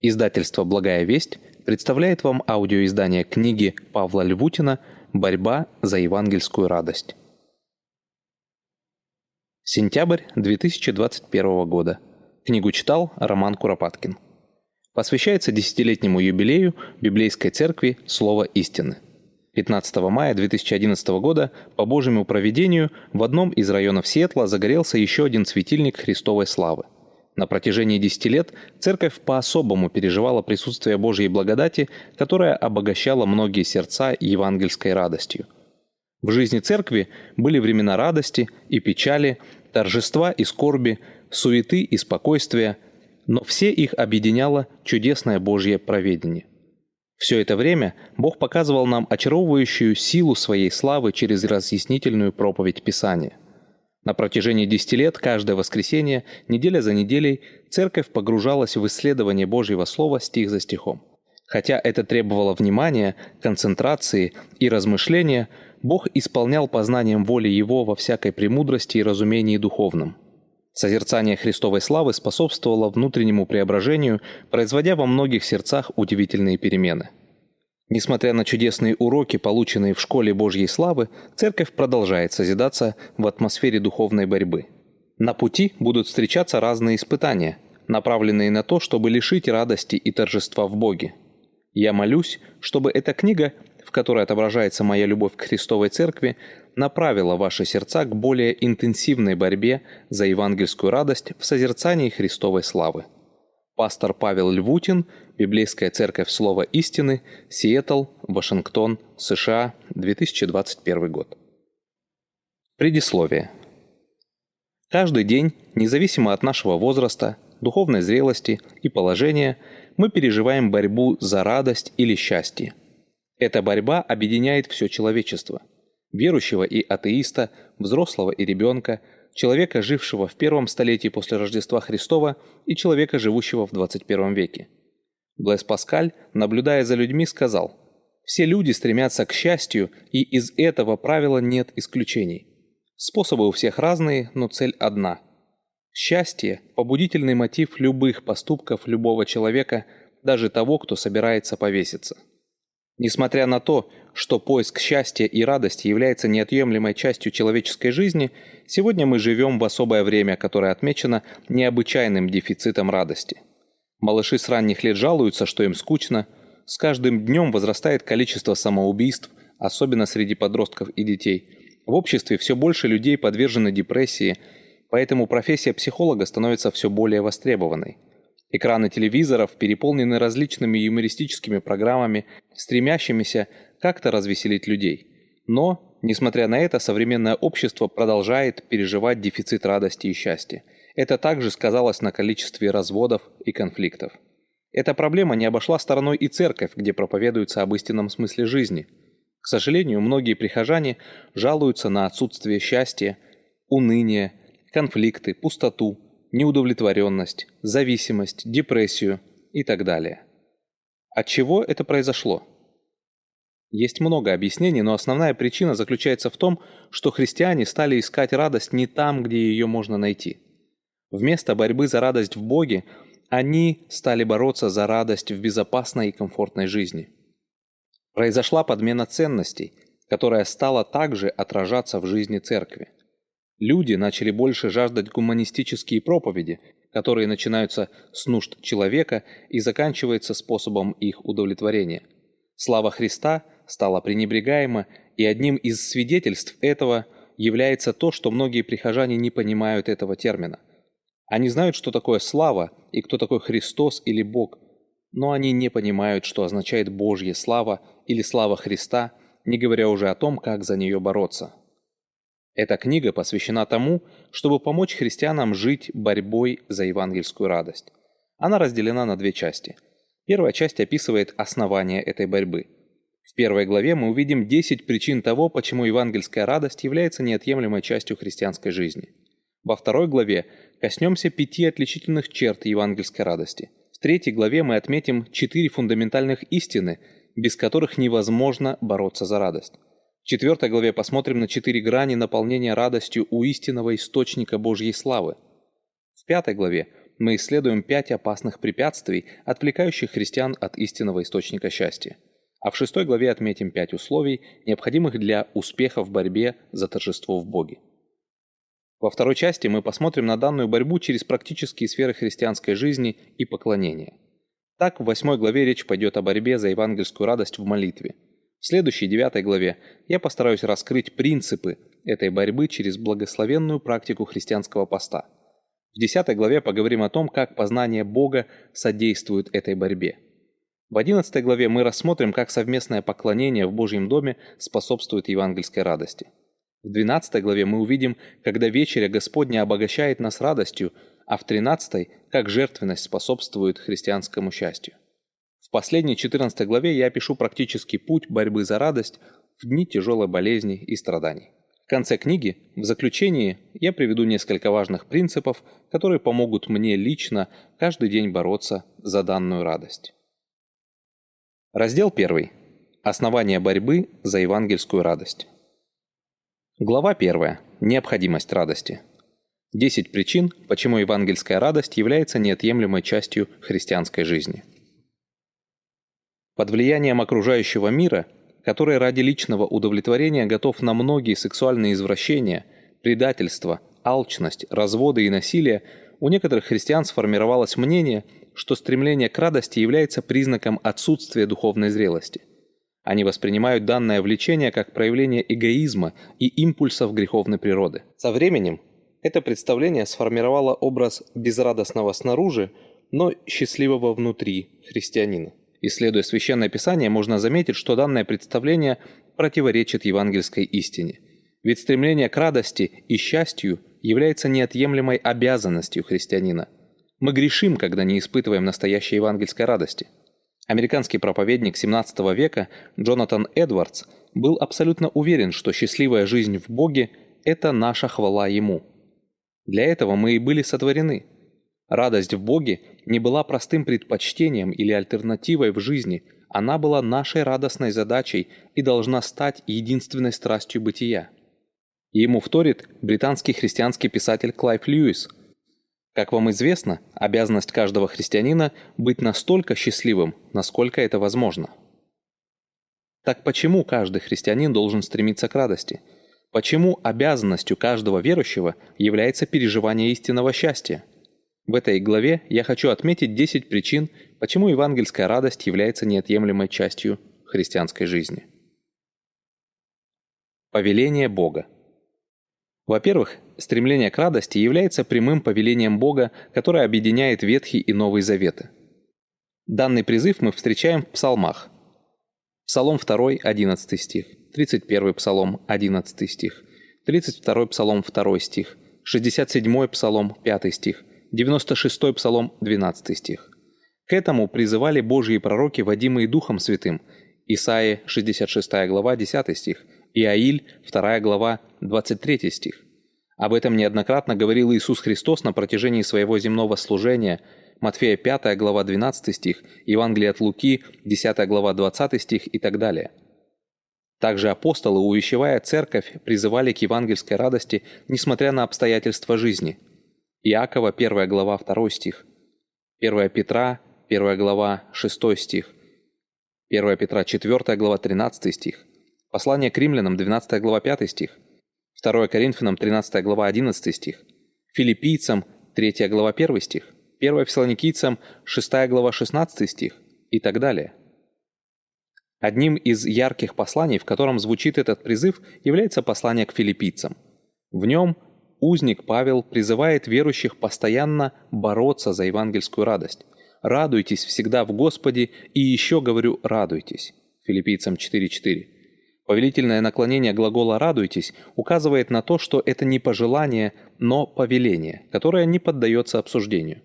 Издательство «Благая весть» представляет вам аудиоиздание книги Павла Львутина «Борьба за евангельскую радость». Сентябрь 2021 года. Книгу читал Роман Куропаткин. Посвящается десятилетнему юбилею Библейской церкви «Слово истины». 15 мая 2011 года по Божьему проведению в одном из районов Сиэтла загорелся еще один светильник Христовой славы – на протяжении десяти лет церковь по-особому переживала присутствие Божьей благодати, которая обогащала многие сердца евангельской радостью. В жизни церкви были времена радости и печали, торжества и скорби, суеты и спокойствия, но все их объединяло чудесное Божье проведение. Все это время Бог показывал нам очаровывающую силу своей славы через разъяснительную проповедь Писания – на протяжении десяти лет, каждое воскресенье, неделя за неделей, церковь погружалась в исследование Божьего Слова стих за стихом. Хотя это требовало внимания, концентрации и размышления, Бог исполнял познанием воли Его во всякой премудрости и разумении духовном. Созерцание Христовой славы способствовало внутреннему преображению, производя во многих сердцах удивительные перемены – Несмотря на чудесные уроки, полученные в школе Божьей славы, церковь продолжает созидаться в атмосфере духовной борьбы. На пути будут встречаться разные испытания, направленные на то, чтобы лишить радости и торжества в Боге. Я молюсь, чтобы эта книга, в которой отображается моя любовь к Христовой Церкви, направила ваши сердца к более интенсивной борьбе за евангельскую радость в созерцании Христовой славы. Пастор Павел Львутин, Библейская церковь Слова истины, Сиэтл, Вашингтон, США, 2021 год. Предисловие. Каждый день, независимо от нашего возраста, духовной зрелости и положения, мы переживаем борьбу за радость или счастье. Эта борьба объединяет все человечество – верующего и атеиста, взрослого и ребенка – человека, жившего в первом столетии после Рождества Христова, и человека, живущего в 21 веке. Блэс Паскаль, наблюдая за людьми, сказал, «Все люди стремятся к счастью, и из этого правила нет исключений. Способы у всех разные, но цель одна. Счастье – побудительный мотив любых поступков любого человека, даже того, кто собирается повеситься». Несмотря на то, что поиск счастья и радости является неотъемлемой частью человеческой жизни, сегодня мы живем в особое время, которое отмечено необычайным дефицитом радости. Малыши с ранних лет жалуются, что им скучно. С каждым днем возрастает количество самоубийств, особенно среди подростков и детей. В обществе все больше людей подвержены депрессии, поэтому профессия психолога становится все более востребованной. Экраны телевизоров переполнены различными юмористическими программами, стремящимися как-то развеселить людей. Но, несмотря на это, современное общество продолжает переживать дефицит радости и счастья. Это также сказалось на количестве разводов и конфликтов. Эта проблема не обошла стороной и церковь, где проповедуется об истинном смысле жизни. К сожалению, многие прихожане жалуются на отсутствие счастья, уныние, конфликты, пустоту, неудовлетворенность, зависимость, депрессию и так далее. От чего это произошло? Есть много объяснений, но основная причина заключается в том, что христиане стали искать радость не там, где ее можно найти. Вместо борьбы за радость в Боге, они стали бороться за радость в безопасной и комфортной жизни. Произошла подмена ценностей, которая стала также отражаться в жизни церкви. Люди начали больше жаждать гуманистические проповеди, которые начинаются с нужд человека и заканчиваются способом их удовлетворения. Слава Христа стала пренебрегаема, и одним из свидетельств этого является то, что многие прихожане не понимают этого термина. Они знают, что такое слава и кто такой Христос или Бог, но они не понимают, что означает Божья слава или слава Христа, не говоря уже о том, как за нее бороться. Эта книга посвящена тому, чтобы помочь христианам жить борьбой за евангельскую радость. Она разделена на две части. Первая часть описывает основания этой борьбы. В первой главе мы увидим 10 причин того, почему евангельская радость является неотъемлемой частью христианской жизни. Во второй главе коснемся пяти отличительных черт евангельской радости. В третьей главе мы отметим четыре фундаментальных истины, без которых невозможно бороться за радость. В четвертой главе посмотрим на четыре грани наполнения радостью у истинного источника Божьей славы. В пятой главе мы исследуем пять опасных препятствий, отвлекающих христиан от истинного источника счастья. А в шестой главе отметим пять условий, необходимых для успеха в борьбе за торжество в Боге. Во второй части мы посмотрим на данную борьбу через практические сферы христианской жизни и поклонения. Так, в восьмой главе речь пойдет о борьбе за евангельскую радость в молитве. В следующей, девятой главе, я постараюсь раскрыть принципы этой борьбы через благословенную практику христианского поста. В десятой главе поговорим о том, как познание Бога содействует этой борьбе. В одиннадцатой главе мы рассмотрим, как совместное поклонение в Божьем доме способствует евангельской радости. В 12 главе мы увидим, когда вечеря Господня обогащает нас радостью, а в 13 как жертвенность способствует христианскому счастью. В последней 14 главе я опишу практический путь борьбы за радость в дни тяжелой болезни и страданий. В конце книги, в заключении, я приведу несколько важных принципов, которые помогут мне лично каждый день бороться за данную радость. Раздел 1. Основания борьбы за евангельскую радость. Глава 1. Необходимость радости. 10 причин, почему евангельская радость является неотъемлемой частью христианской жизни. Под влиянием окружающего мира, который ради личного удовлетворения готов на многие сексуальные извращения, предательство, алчность, разводы и насилие, у некоторых христиан сформировалось мнение, что стремление к радости является признаком отсутствия духовной зрелости. Они воспринимают данное влечение как проявление эгоизма и импульсов греховной природы. Со временем это представление сформировало образ безрадостного снаружи, но счастливого внутри христианина. Исследуя Священное Писание, можно заметить, что данное представление противоречит евангельской истине. Ведь стремление к радости и счастью является неотъемлемой обязанностью христианина. Мы грешим, когда не испытываем настоящей евангельской радости – Американский проповедник 17 века Джонатан Эдвардс был абсолютно уверен, что счастливая жизнь в Боге – это наша хвала Ему. Для этого мы и были сотворены. Радость в Боге не была простым предпочтением или альтернативой в жизни, она была нашей радостной задачей и должна стать единственной страстью бытия. Ему вторит британский христианский писатель Клайв Льюис – как вам известно, обязанность каждого христианина быть настолько счастливым, насколько это возможно. Так почему каждый христианин должен стремиться к радости? Почему обязанностью каждого верующего является переживание истинного счастья? В этой главе я хочу отметить 10 причин, почему евангельская радость является неотъемлемой частью христианской жизни. Повеление Бога – во-первых, стремление к радости является прямым повелением Бога, которое объединяет Ветхий и Новый Заветы. Данный призыв мы встречаем в псалмах. Псалом 2, 11 стих, 31 псалом, 11 стих, 32 псалом, 2 стих, 67 псалом, 5 стих, 96 псалом, 12 стих. К этому призывали Божьи пророки, водимые Духом Святым, Исаия 66 глава, 10 стих – Иаиль, 2 глава, 23 стих. Об этом неоднократно говорил Иисус Христос на протяжении своего земного служения, Матфея 5 глава 12 стих, Евангелие от Луки 10 глава 20 стих и так далее. Также апостолы, увещевая церковь, призывали к евангельской радости, несмотря на обстоятельства жизни. Иакова 1 глава 2 стих, 1 Петра 1 глава 6 стих, 1 Петра 4 глава 13 стих, Послание к римлянам, 12 глава, 5 стих. 2 Коринфянам, 13 глава, 11 стих. Филиппийцам, 3 глава, 1 стих. 1 Фессалоникийцам, 6 глава, 16 стих. И так далее. Одним из ярких посланий, в котором звучит этот призыв, является послание к филиппийцам. В нем узник Павел призывает верующих постоянно бороться за евангельскую радость. «Радуйтесь всегда в Господе, и еще говорю, радуйтесь». Филиппийцам 4.4. Повелительное наклонение глагола «радуйтесь» указывает на то, что это не пожелание, но повеление, которое не поддается обсуждению.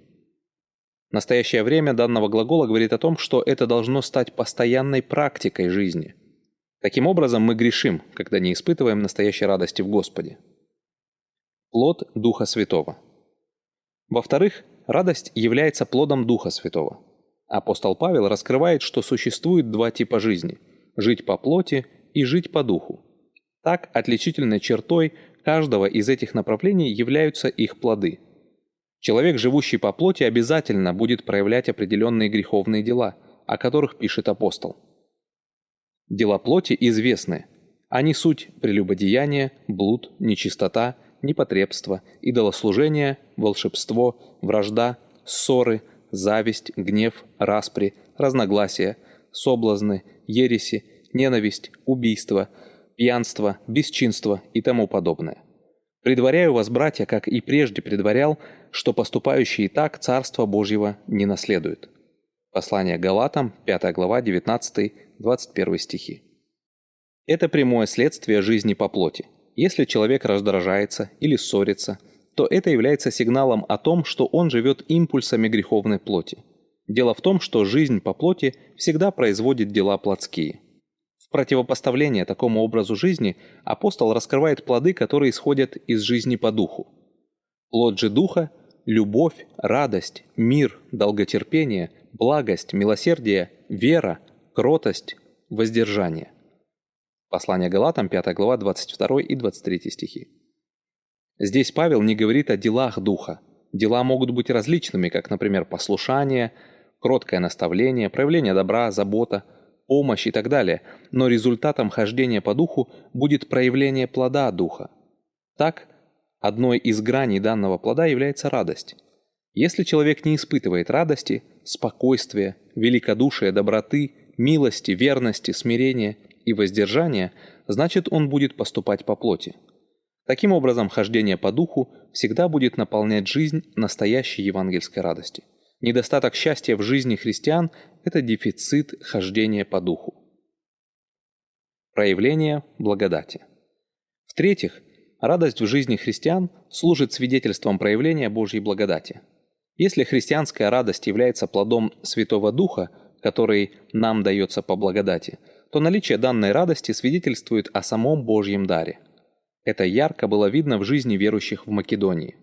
Настоящее время данного глагола говорит о том, что это должно стать постоянной практикой жизни. Таким образом, мы грешим, когда не испытываем настоящей радости в Господе. Плод Духа Святого. Во-вторых, радость является плодом Духа Святого. Апостол Павел раскрывает, что существует два типа жизни – жить по плоти и жить по духу. Так, отличительной чертой каждого из этих направлений являются их плоды. Человек, живущий по плоти, обязательно будет проявлять определенные греховные дела, о которых пишет апостол. Дела плоти известны. Они суть прелюбодеяние, блуд, нечистота, непотребство, идолослужение, волшебство, вражда, ссоры, зависть, гнев, распри, разногласия, соблазны, ереси, ненависть, убийство, пьянство, бесчинство и тому подобное. Предваряю вас, братья, как и прежде предварял, что поступающие так Царство Божьего не наследуют. Послание Галатам, 5 глава, 19-21 стихи. Это прямое следствие жизни по плоти. Если человек раздражается или ссорится, то это является сигналом о том, что он живет импульсами греховной плоти. Дело в том, что жизнь по плоти всегда производит дела плотские. Противопоставление такому образу жизни апостол раскрывает плоды, которые исходят из жизни по духу. Плод духа – любовь, радость, мир, долготерпение, благость, милосердие, вера, кротость, воздержание. Послание Галатам, 5 глава, 22 и 23 стихи. Здесь Павел не говорит о делах духа. Дела могут быть различными, как, например, послушание, кроткое наставление, проявление добра, забота, помощь и так далее, но результатом хождения по духу будет проявление плода духа. Так, одной из граней данного плода является радость. Если человек не испытывает радости, спокойствия, великодушия, доброты, милости, верности, смирения и воздержания, значит он будет поступать по плоти. Таким образом, хождение по духу всегда будет наполнять жизнь настоящей евангельской радости. Недостаток счастья в жизни христиан – это дефицит хождения по духу. Проявление благодати. В-третьих, радость в жизни христиан служит свидетельством проявления Божьей благодати. Если христианская радость является плодом Святого Духа, который нам дается по благодати – то наличие данной радости свидетельствует о самом Божьем даре. Это ярко было видно в жизни верующих в Македонии.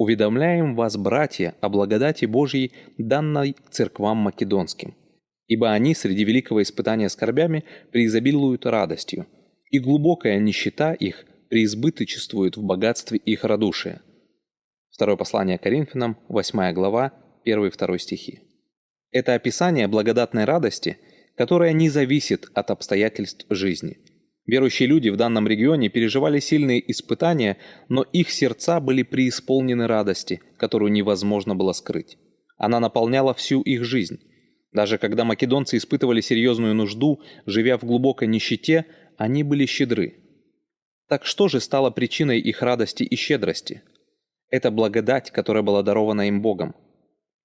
«Уведомляем вас, братья, о благодати Божьей, данной церквам македонским, ибо они среди великого испытания скорбями преизобилуют радостью, и глубокая нищета их преизбыточествует в богатстве их радушия». Второе послание Коринфянам, 8 глава, 1-2 стихи. Это описание благодатной радости – которая не зависит от обстоятельств жизни. Верующие люди в данном регионе переживали сильные испытания, но их сердца были преисполнены радости, которую невозможно было скрыть. Она наполняла всю их жизнь. Даже когда македонцы испытывали серьезную нужду, живя в глубокой нищете, они были щедры. Так что же стало причиной их радости и щедрости? Это благодать, которая была дарована им Богом.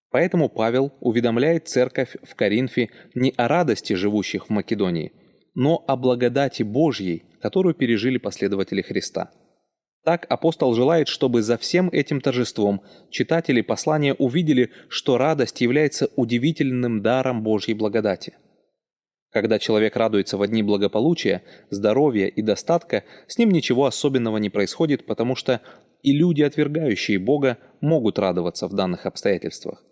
Поэтому Павел уведомляет церковь в Коринфе не о радости живущих в Македонии, но о благодати Божьей, которую пережили последователи Христа. Так апостол желает, чтобы за всем этим торжеством читатели послания увидели, что радость является удивительным даром Божьей благодати. Когда человек радуется в дни благополучия, здоровья и достатка, с ним ничего особенного не происходит, потому что и люди, отвергающие Бога, могут радоваться в данных обстоятельствах.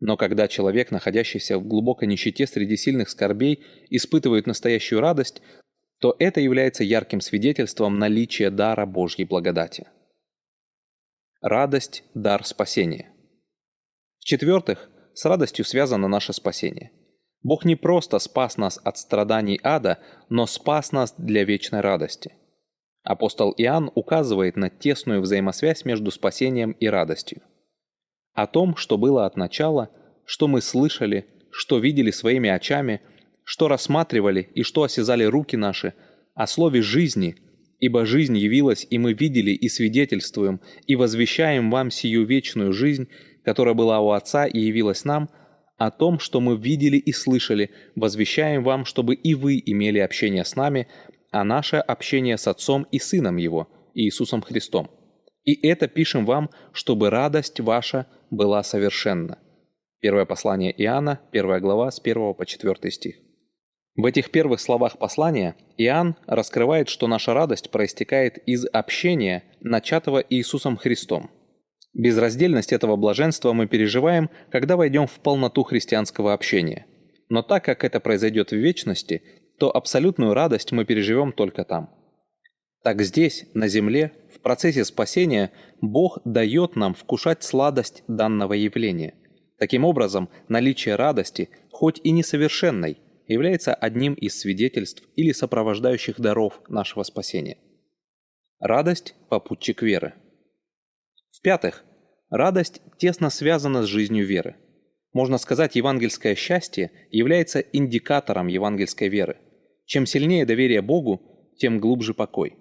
Но когда человек, находящийся в глубокой нищете среди сильных скорбей, испытывает настоящую радость, то это является ярким свидетельством наличия дара Божьей благодати. Радость – дар спасения. В-четвертых, с радостью связано наше спасение. Бог не просто спас нас от страданий ада, но спас нас для вечной радости. Апостол Иоанн указывает на тесную взаимосвязь между спасением и радостью о том, что было от начала, что мы слышали, что видели своими очами, что рассматривали и что осязали руки наши, о слове жизни, ибо жизнь явилась, и мы видели и свидетельствуем, и возвещаем вам сию вечную жизнь, которая была у Отца и явилась нам, о том, что мы видели и слышали, возвещаем вам, чтобы и вы имели общение с нами, а наше общение с Отцом и Сыном Его, Иисусом Христом. И это пишем вам, чтобы радость ваша была совершенна». Первое послание Иоанна, первая глава, с 1 по 4 стих. В этих первых словах послания Иоанн раскрывает, что наша радость проистекает из общения, начатого Иисусом Христом. Безраздельность этого блаженства мы переживаем, когда войдем в полноту христианского общения. Но так как это произойдет в вечности, то абсолютную радость мы переживем только там. Так здесь, на земле, в процессе спасения, Бог дает нам вкушать сладость данного явления. Таким образом, наличие радости, хоть и несовершенной, является одним из свидетельств или сопровождающих даров нашего спасения. Радость – попутчик веры. В-пятых, радость тесно связана с жизнью веры. Можно сказать, евангельское счастье является индикатором евангельской веры. Чем сильнее доверие Богу, тем глубже покой.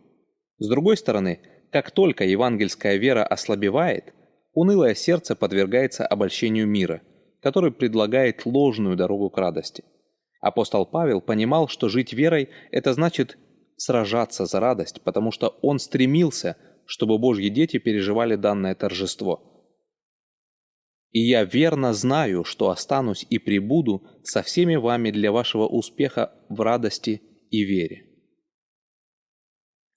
С другой стороны, как только евангельская вера ослабевает, унылое сердце подвергается обольщению мира, который предлагает ложную дорогу к радости. Апостол Павел понимал, что жить верой – это значит сражаться за радость, потому что он стремился, чтобы Божьи дети переживали данное торжество. «И я верно знаю, что останусь и пребуду со всеми вами для вашего успеха в радости и вере».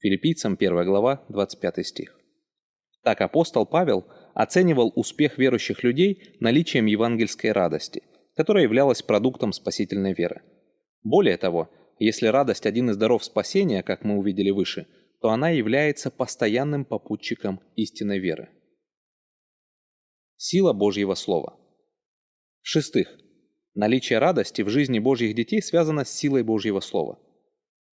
Филиппийцам 1 глава, 25 стих. Так апостол Павел оценивал успех верующих людей наличием евангельской радости, которая являлась продуктом спасительной веры. Более того, если радость один из даров спасения, как мы увидели выше, то она является постоянным попутчиком истинной веры. Сила Божьего Слова. В-шестых, наличие радости в жизни Божьих детей связано с силой Божьего Слова –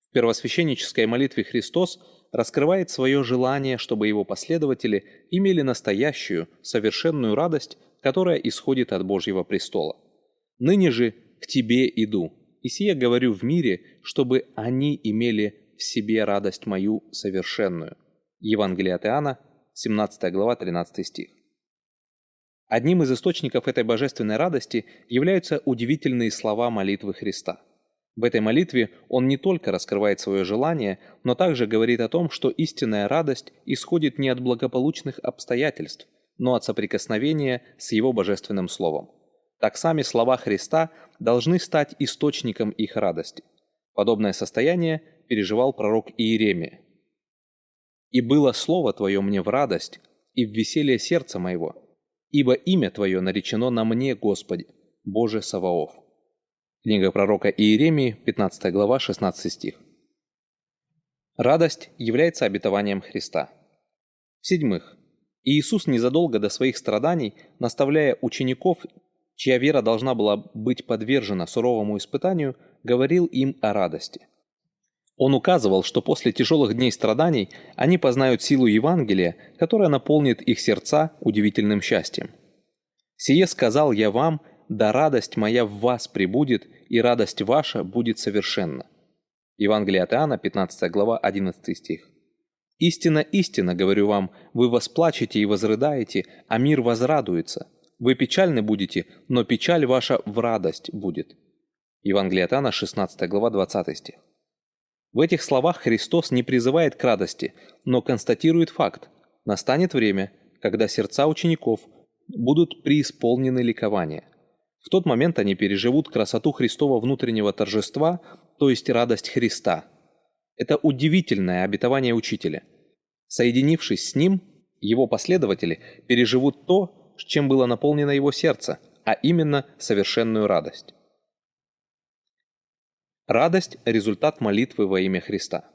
в первосвященнической молитве Христос раскрывает свое желание, чтобы его последователи имели настоящую, совершенную радость, которая исходит от Божьего престола. «Ныне же к Тебе иду, и сие говорю в мире, чтобы они имели в себе радость мою совершенную». Евангелие от Иоанна, 17 глава, 13 стих. Одним из источников этой божественной радости являются удивительные слова молитвы Христа – в этой молитве он не только раскрывает свое желание, но также говорит о том, что истинная радость исходит не от благополучных обстоятельств, но от соприкосновения с Его Божественным Словом. Так сами слова Христа должны стать источником их радости. Подобное состояние переживал пророк Иеремия. «И было слово Твое мне в радость и в веселье сердца моего, ибо имя Твое наречено на мне, Господи, Боже Саваоф». Книга пророка Иеремии, 15 глава, 16 стих. Радость является обетованием Христа. В-седьмых, Иисус незадолго до своих страданий, наставляя учеников, чья вера должна была быть подвержена суровому испытанию, говорил им о радости. Он указывал, что после тяжелых дней страданий они познают силу Евангелия, которая наполнит их сердца удивительным счастьем. «Сие сказал я вам, да радость моя в вас прибудет, и радость ваша будет совершенна». Евангелие от Иоанна, 15 глава, 11 стих. «Истина, истина, говорю вам, вы восплачете и возрыдаете, а мир возрадуется. Вы печальны будете, но печаль ваша в радость будет». Евангелие от Иоанна, 16 глава, 20 стих. В этих словах Христос не призывает к радости, но констатирует факт. Настанет время, когда сердца учеников будут преисполнены ликования – в тот момент они переживут красоту Христова внутреннего торжества, то есть радость Христа. Это удивительное обетование Учителя. Соединившись с Ним, Его последователи переживут то, чем было наполнено Его сердце, а именно совершенную радость. Радость – результат молитвы во имя Христа.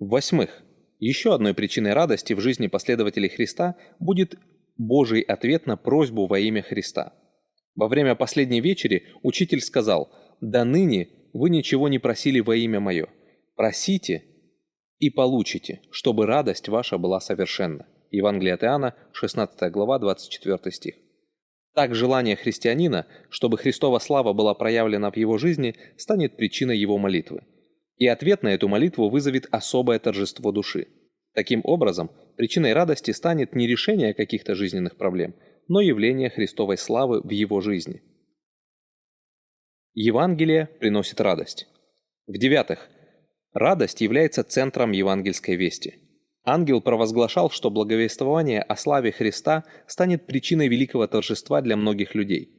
В-восьмых, еще одной причиной радости в жизни последователей Христа будет Божий ответ на просьбу во имя Христа – во время последней вечери учитель сказал, «До ныне вы ничего не просили во имя мое. Просите и получите, чтобы радость ваша была совершенна». Евангелие от Иоанна, 16 глава, 24 стих. Так желание христианина, чтобы Христова слава была проявлена в его жизни, станет причиной его молитвы. И ответ на эту молитву вызовет особое торжество души. Таким образом, причиной радости станет не решение каких-то жизненных проблем – но явление Христовой славы в его жизни. Евангелие приносит радость. В-девятых, радость является центром евангельской вести. Ангел провозглашал, что благовествование о славе Христа станет причиной великого торжества для многих людей.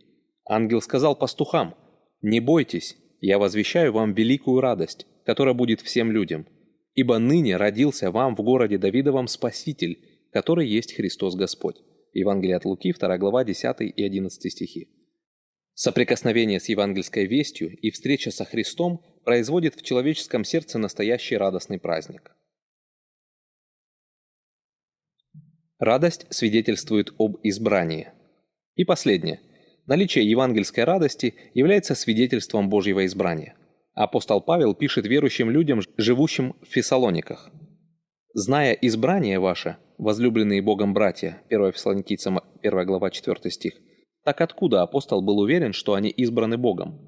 Ангел сказал пастухам, «Не бойтесь, я возвещаю вам великую радость, которая будет всем людям, ибо ныне родился вам в городе Давидовом Спаситель, который есть Христос Господь». Евангелие от Луки, 2 глава, 10 и 11 стихи. Соприкосновение с евангельской вестью и встреча со Христом производит в человеческом сердце настоящий радостный праздник. Радость свидетельствует об избрании. И последнее. Наличие евангельской радости является свидетельством Божьего избрания. Апостол Павел пишет верующим людям, живущим в Фессалониках – «Зная избрание ваше, возлюбленные Богом братья» 1 Фессалоникийцам 1 глава 4 стих, так откуда апостол был уверен, что они избраны Богом?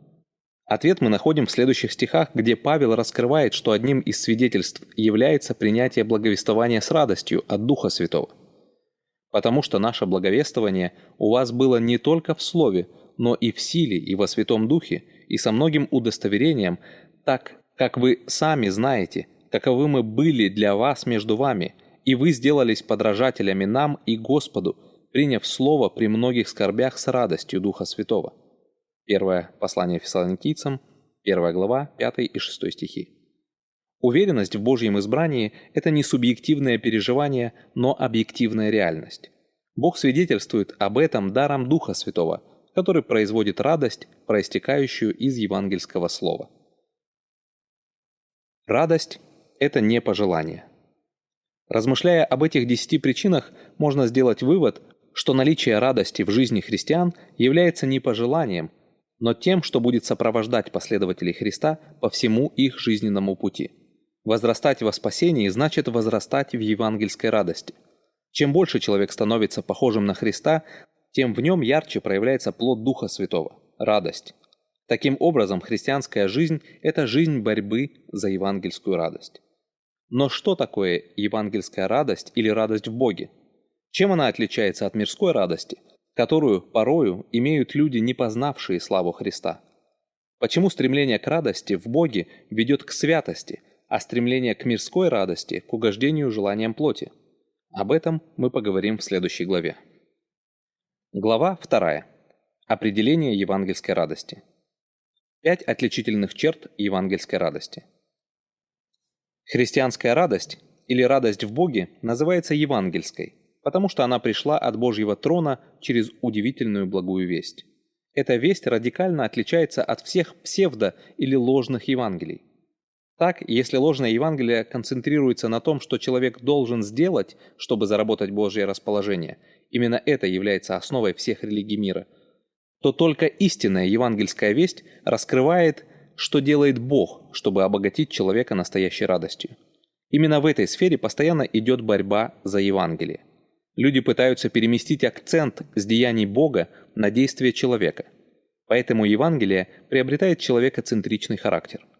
Ответ мы находим в следующих стихах, где Павел раскрывает, что одним из свидетельств является принятие благовествования с радостью от Духа Святого. Потому что наше благовествование у вас было не только в слове, но и в силе, и во Святом Духе, и со многим удостоверением, так, как вы сами знаете, каковы мы были для вас между вами, и вы сделались подражателями нам и Господу, приняв слово при многих скорбях с радостью Духа Святого. Первое послание фессалоникийцам, 1 глава, 5 и 6 стихи. Уверенность в Божьем избрании – это не субъективное переживание, но объективная реальность. Бог свидетельствует об этом даром Духа Святого, который производит радость, проистекающую из евангельского слова. Радость – это не пожелание. Размышляя об этих десяти причинах, можно сделать вывод, что наличие радости в жизни христиан является не пожеланием, но тем, что будет сопровождать последователей Христа по всему их жизненному пути – Возрастать во спасении значит возрастать в евангельской радости. Чем больше человек становится похожим на Христа, тем в нем ярче проявляется плод Духа Святого – радость. Таким образом, христианская жизнь – это жизнь борьбы за евангельскую радость. Но что такое евангельская радость или радость в Боге? Чем она отличается от мирской радости, которую порою имеют люди, не познавшие славу Христа? Почему стремление к радости в Боге ведет к святости – а стремление к мирской радости, к угождению желаниям плоти. Об этом мы поговорим в следующей главе. Глава 2. Определение евангельской радости. Пять отличительных черт евангельской радости. Христианская радость или радость в Боге называется евангельской, потому что она пришла от Божьего трона через удивительную благую весть. Эта весть радикально отличается от всех псевдо- или ложных Евангелий. Так, если ложное Евангелие концентрируется на том, что человек должен сделать, чтобы заработать Божье расположение, именно это является основой всех религий мира, то только истинная евангельская весть раскрывает, что делает Бог, чтобы обогатить человека настоящей радостью. Именно в этой сфере постоянно идет борьба за Евангелие. Люди пытаются переместить акцент с деяний Бога на действия человека. Поэтому Евангелие приобретает человекоцентричный характер –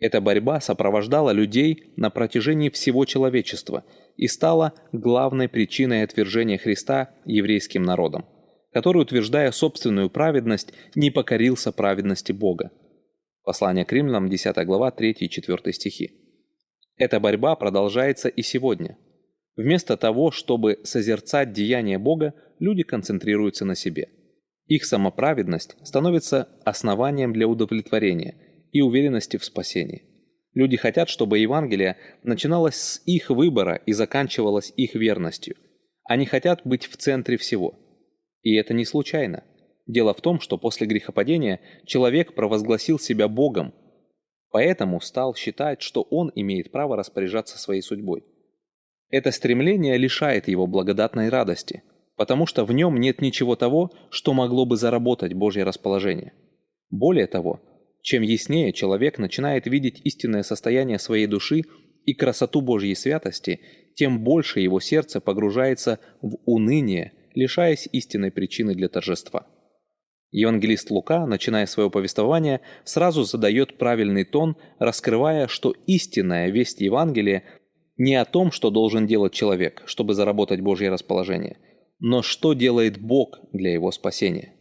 эта борьба сопровождала людей на протяжении всего человечества и стала главной причиной отвержения Христа еврейским народом, который, утверждая собственную праведность, не покорился праведности Бога. Послание к римлянам, 10 глава, 3 и 4 стихи. Эта борьба продолжается и сегодня. Вместо того, чтобы созерцать деяния Бога, люди концентрируются на себе. Их самоправедность становится основанием для удовлетворения – и уверенности в спасении. Люди хотят, чтобы Евангелие начиналось с их выбора и заканчивалось их верностью. Они хотят быть в центре всего. И это не случайно. Дело в том, что после грехопадения человек провозгласил себя Богом, поэтому стал считать, что он имеет право распоряжаться своей судьбой. Это стремление лишает его благодатной радости, потому что в нем нет ничего того, что могло бы заработать Божье расположение. Более того, чем яснее человек начинает видеть истинное состояние своей души и красоту Божьей святости, тем больше его сердце погружается в уныние, лишаясь истинной причины для торжества. Евангелист Лука, начиная свое повествование, сразу задает правильный тон, раскрывая, что истинная весть Евангелия не о том, что должен делать человек, чтобы заработать Божье расположение, но что делает Бог для его спасения.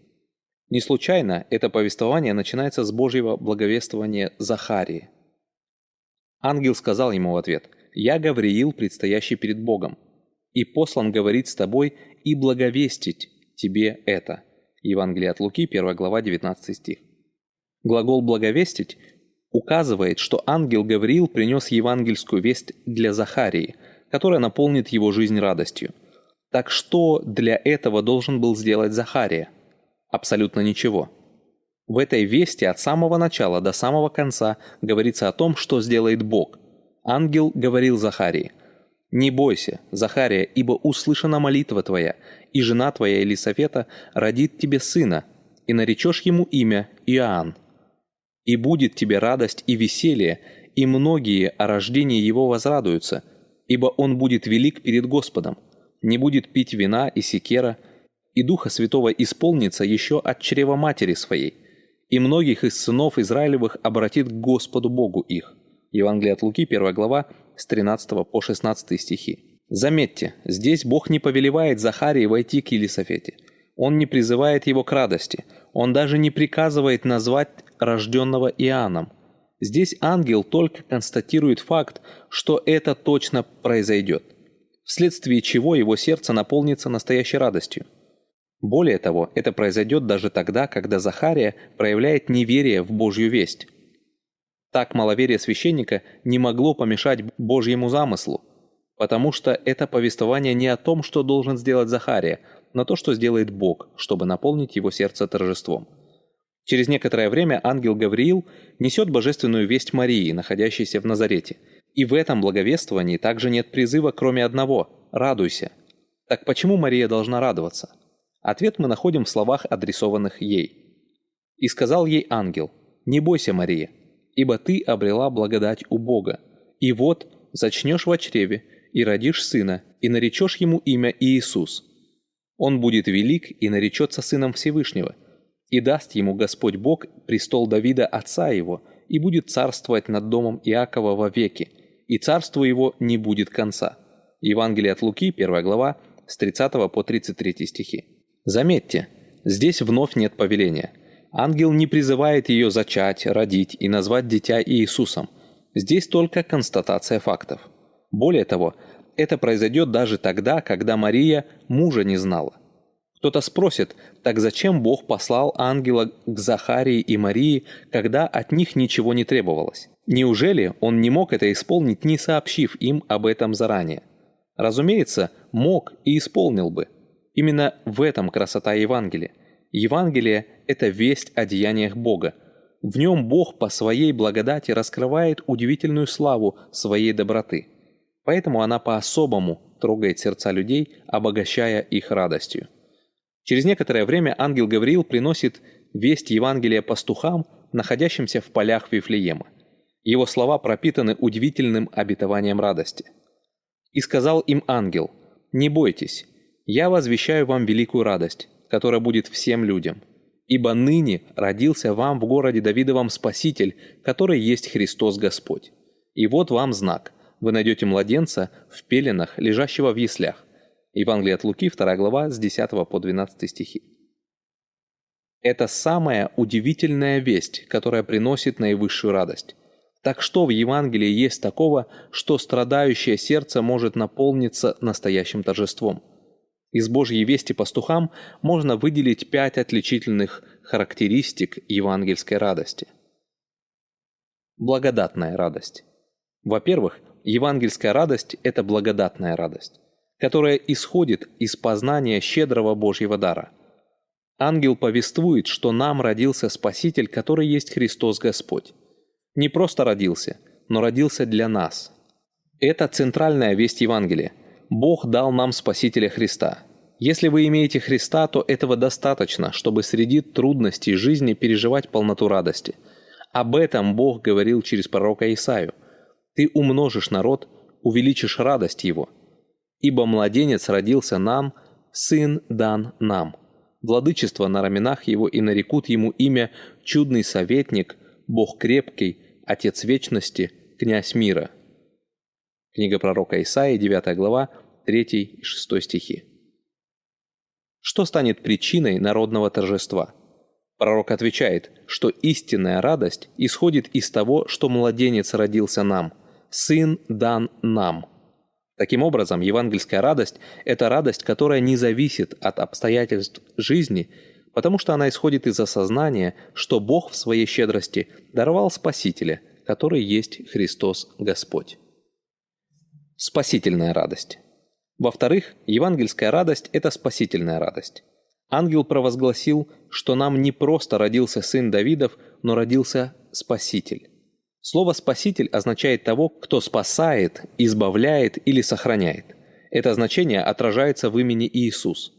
Не случайно это повествование начинается с Божьего благовествования Захарии. Ангел сказал ему в ответ, «Я Гавриил, предстоящий перед Богом, и послан говорить с тобой и благовестить тебе это». Евангелие от Луки, 1 глава, 19 стих. Глагол «благовестить» указывает, что ангел Гавриил принес евангельскую весть для Захарии, которая наполнит его жизнь радостью. Так что для этого должен был сделать Захария? Абсолютно ничего. В этой вести от самого начала до самого конца говорится о том, что сделает Бог. Ангел говорил Захарии, «Не бойся, Захария, ибо услышана молитва твоя, и жена твоя Елисавета родит тебе сына, и наречешь ему имя Иоанн. И будет тебе радость и веселье, и многие о рождении его возрадуются, ибо он будет велик перед Господом, не будет пить вина и секера, и Духа Святого исполнится еще от чрева матери своей, и многих из сынов Израилевых обратит к Господу Богу их». Евангелие от Луки, 1 глава, с 13 по 16 стихи. Заметьте, здесь Бог не повелевает Захарии войти к Елисафете. Он не призывает его к радости. Он даже не приказывает назвать рожденного Иоанном. Здесь ангел только констатирует факт, что это точно произойдет, вследствие чего его сердце наполнится настоящей радостью. Более того, это произойдет даже тогда, когда Захария проявляет неверие в Божью весть. Так маловерие священника не могло помешать Божьему замыслу, потому что это повествование не о том, что должен сделать Захария, но то, что сделает Бог, чтобы наполнить его сердце торжеством. Через некоторое время ангел Гавриил несет божественную весть Марии, находящейся в Назарете. И в этом благовествовании также нет призыва, кроме одного – «радуйся». Так почему Мария должна радоваться? Ответ мы находим в словах, адресованных ей. «И сказал ей ангел, не бойся, Мария, ибо ты обрела благодать у Бога. И вот зачнешь в чреве, и родишь сына, и наречешь ему имя Иисус. Он будет велик и наречется сыном Всевышнего, и даст ему Господь Бог престол Давида отца его, и будет царствовать над домом Иакова вовеки, и царству его не будет конца». Евангелие от Луки, 1 глава, с 30 по 33 стихи. Заметьте, здесь вновь нет повеления – Ангел не призывает ее зачать, родить и назвать дитя Иисусом. Здесь только констатация фактов. Более того, это произойдет даже тогда, когда Мария мужа не знала. Кто-то спросит, так зачем Бог послал ангела к Захарии и Марии, когда от них ничего не требовалось? Неужели он не мог это исполнить, не сообщив им об этом заранее? Разумеется, мог и исполнил бы. Именно в этом красота Евангелия. Евангелие – это весть о деяниях Бога. В нем Бог по своей благодати раскрывает удивительную славу своей доброты. Поэтому она по-особому трогает сердца людей, обогащая их радостью. Через некоторое время ангел Гавриил приносит весть Евангелия пастухам, находящимся в полях Вифлеема. Его слова пропитаны удивительным обетованием радости. «И сказал им ангел, «Не бойтесь, я возвещаю вам великую радость, которая будет всем людям. Ибо ныне родился вам в городе Давидовом Спаситель, который есть Христос Господь. И вот вам знак. Вы найдете младенца в пеленах, лежащего в яслях. Евангелие от Луки, 2 глава, с 10 по 12 стихи. Это самая удивительная весть, которая приносит наивысшую радость. Так что в Евангелии есть такого, что страдающее сердце может наполниться настоящим торжеством? Из Божьей вести пастухам можно выделить пять отличительных характеристик евангельской радости. Благодатная радость. Во-первых, евангельская радость – это благодатная радость, которая исходит из познания щедрого Божьего дара. Ангел повествует, что нам родился Спаситель, который есть Христос Господь. Не просто родился, но родился для нас. Это центральная весть Евангелия – Бог дал нам Спасителя Христа. Если вы имеете Христа, то этого достаточно, чтобы среди трудностей жизни переживать полноту радости. Об этом Бог говорил через пророка Исаию. «Ты умножишь народ, увеличишь радость его. Ибо младенец родился нам, сын дан нам. Владычество на раменах его и нарекут ему имя «Чудный советник», «Бог крепкий», «Отец вечности», «Князь мира». Книга пророка Исаии, 9 глава, 3 и 6 стихи. Что станет причиной народного торжества? Пророк отвечает, что истинная радость исходит из того, что младенец родился нам, сын дан нам. Таким образом, евангельская радость – это радость, которая не зависит от обстоятельств жизни, потому что она исходит из осознания, что Бог в своей щедрости даровал Спасителя, который есть Христос Господь. Спасительная радость. Во-вторых, евангельская радость – это спасительная радость. Ангел провозгласил, что нам не просто родился сын Давидов, но родился Спаситель. Слово «спаситель» означает того, кто спасает, избавляет или сохраняет. Это значение отражается в имени Иисус.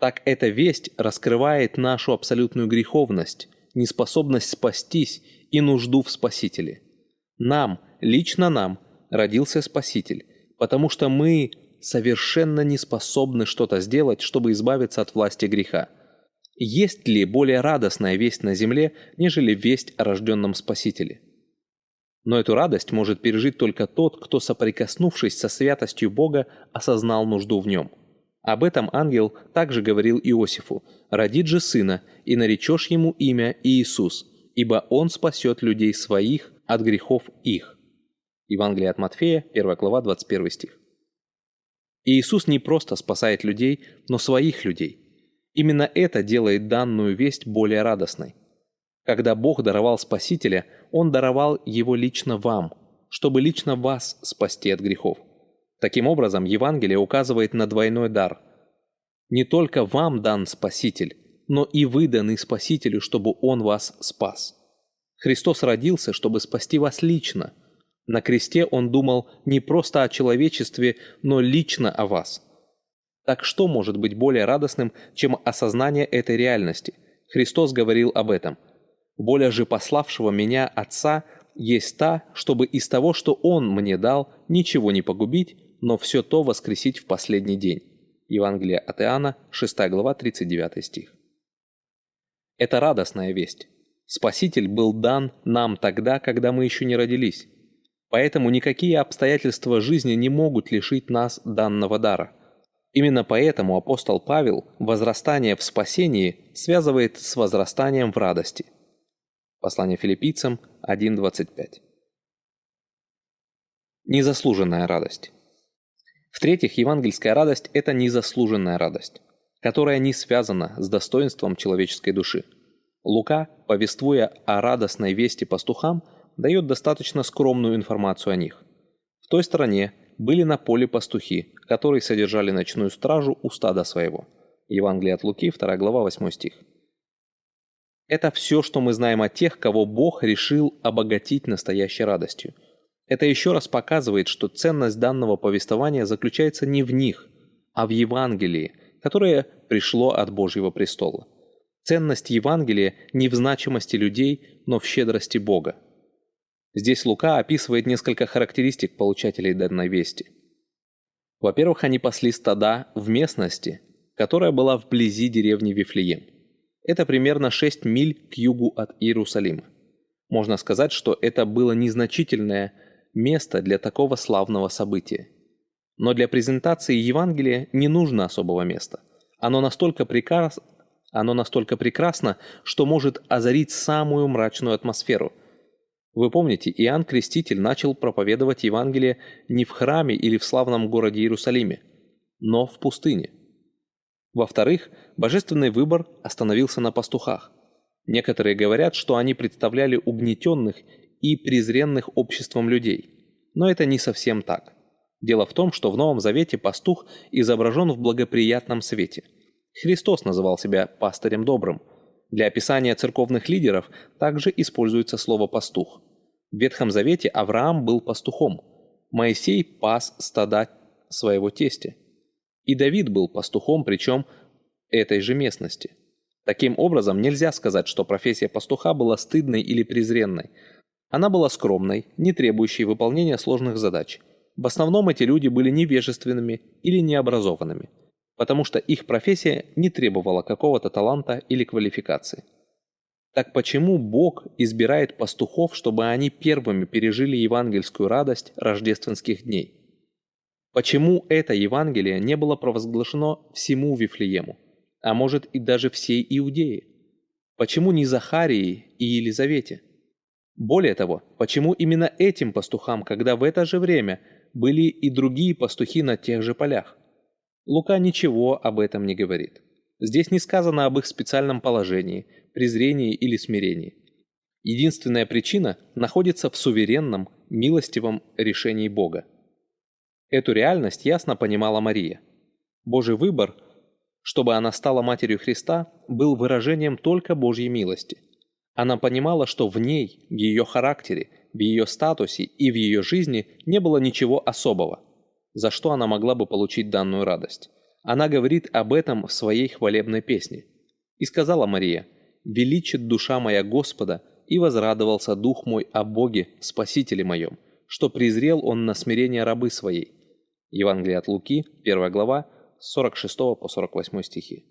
Так эта весть раскрывает нашу абсолютную греховность, неспособность спастись и нужду в Спасителе. Нам, лично нам, родился Спаситель, потому что мы совершенно не способны что-то сделать, чтобы избавиться от власти греха. Есть ли более радостная весть на земле, нежели весть о рожденном Спасителе? Но эту радость может пережить только тот, кто, соприкоснувшись со святостью Бога, осознал нужду в нем. Об этом ангел также говорил Иосифу «Родит же сына, и наречешь ему имя Иисус, ибо он спасет людей своих от грехов их». Евангелие от Матфея, 1 глава, 21 стих. Иисус не просто спасает людей, но своих людей. Именно это делает данную весть более радостной. Когда Бог даровал Спасителя, Он даровал его лично вам, чтобы лично вас спасти от грехов. Таким образом, Евангелие указывает на двойной дар. Не только вам дан Спаситель, но и вы даны Спасителю, чтобы Он вас спас. Христос родился, чтобы спасти вас лично. На кресте Он думал не просто о человечестве, но лично о вас. Так что может быть более радостным, чем осознание этой реальности? Христос говорил об этом – Воля же пославшего меня Отца есть та, чтобы из того, что Он мне дал, ничего не погубить, но все то воскресить в последний день. Евангелие от Иоанна, 6 глава, 39 стих. Это радостная весть. Спаситель был дан нам тогда, когда мы еще не родились. Поэтому никакие обстоятельства жизни не могут лишить нас данного дара. Именно поэтому апостол Павел возрастание в спасении связывает с возрастанием в радости – Послание филиппийцам 1.25. Незаслуженная радость. В-третьих, евангельская радость – это незаслуженная радость, которая не связана с достоинством человеческой души. Лука, повествуя о радостной вести пастухам, дает достаточно скромную информацию о них. В той стороне были на поле пастухи, которые содержали ночную стражу у стада своего. Евангелие от Луки, 2 глава, 8 стих. Это все, что мы знаем о тех, кого Бог решил обогатить настоящей радостью. Это еще раз показывает, что ценность данного повествования заключается не в них, а в Евангелии, которое пришло от Божьего престола. Ценность Евангелия не в значимости людей, но в щедрости Бога. Здесь Лука описывает несколько характеристик получателей данной вести. Во-первых, они пасли стада в местности, которая была вблизи деревни Вифлеем. Это примерно 6 миль к югу от Иерусалима. Можно сказать, что это было незначительное место для такого славного события. Но для презентации Евангелия не нужно особого места. Оно настолько, прекрас... Оно настолько прекрасно, что может озарить самую мрачную атмосферу. Вы помните, Иоанн Креститель начал проповедовать Евангелие не в храме или в славном городе Иерусалиме, но в пустыне – во-вторых, божественный выбор остановился на пастухах. Некоторые говорят, что они представляли угнетенных и презренных обществом людей. Но это не совсем так. Дело в том, что в Новом Завете пастух изображен в благоприятном свете. Христос называл себя пастырем добрым. Для описания церковных лидеров также используется слово «пастух». В Ветхом Завете Авраам был пастухом. Моисей пас стада своего тестя. И Давид был пастухом, причем этой же местности. Таким образом, нельзя сказать, что профессия пастуха была стыдной или презренной. Она была скромной, не требующей выполнения сложных задач. В основном эти люди были невежественными или необразованными, потому что их профессия не требовала какого-то таланта или квалификации. Так почему Бог избирает пастухов, чтобы они первыми пережили евангельскую радость рождественских дней? Почему это Евангелие не было провозглашено всему Вифлеему, а может и даже всей Иудее? Почему не Захарии и Елизавете? Более того, почему именно этим пастухам, когда в это же время были и другие пастухи на тех же полях? Лука ничего об этом не говорит. Здесь не сказано об их специальном положении, презрении или смирении. Единственная причина находится в суверенном, милостивом решении Бога. Эту реальность ясно понимала Мария. Божий выбор, чтобы она стала матерью Христа, был выражением только Божьей милости. Она понимала, что в ней, в ее характере, в ее статусе и в ее жизни не было ничего особого, за что она могла бы получить данную радость. Она говорит об этом в своей хвалебной песне. «И сказала Мария, «Величит душа моя Господа, и возрадовался дух мой о Боге, Спасителе моем, что презрел он на смирение рабы своей». Евангелие от Луки, 1 глава, с 46 по 48 стихи.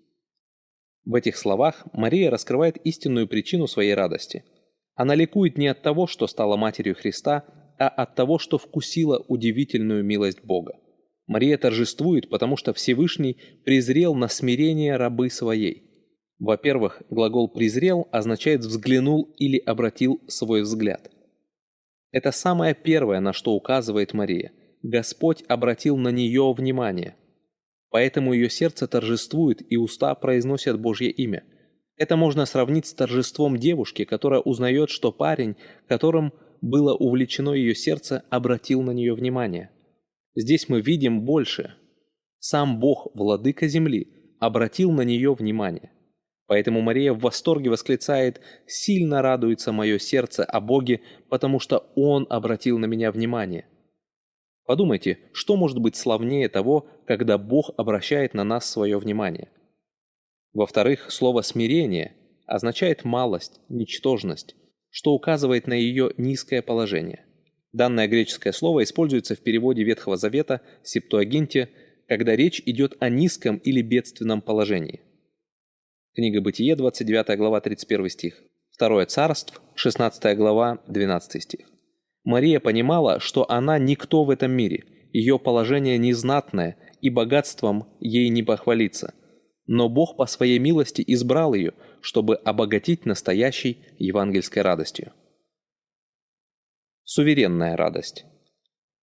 В этих словах Мария раскрывает истинную причину своей радости. Она ликует не от того, что стала матерью Христа, а от того, что вкусила удивительную милость Бога. Мария торжествует, потому что Всевышний презрел на смирение рабы своей. Во-первых, глагол «презрел» означает «взглянул» или «обратил свой взгляд». Это самое первое, на что указывает Мария. Господь обратил на нее внимание – Поэтому ее сердце торжествует, и уста произносят Божье имя. Это можно сравнить с торжеством девушки, которая узнает, что парень, которым было увлечено ее сердце, обратил на нее внимание. Здесь мы видим больше. Сам Бог, владыка земли, обратил на нее внимание. Поэтому Мария в восторге восклицает «Сильно радуется мое сердце о Боге, потому что Он обратил на меня внимание». Подумайте, что может быть славнее того, когда Бог обращает на нас свое внимание? Во-вторых, слово «смирение» означает малость, ничтожность, что указывает на ее низкое положение. Данное греческое слово используется в переводе Ветхого Завета Септуагинте, когда речь идет о низком или бедственном положении. Книга Бытие, 29 глава, 31 стих. Второе царство, 16 глава, 12 стих. Мария понимала, что она никто в этом мире, ее положение незнатное, и богатством ей не похвалиться. Но Бог по своей милости избрал ее, чтобы обогатить настоящей евангельской радостью. Суверенная радость.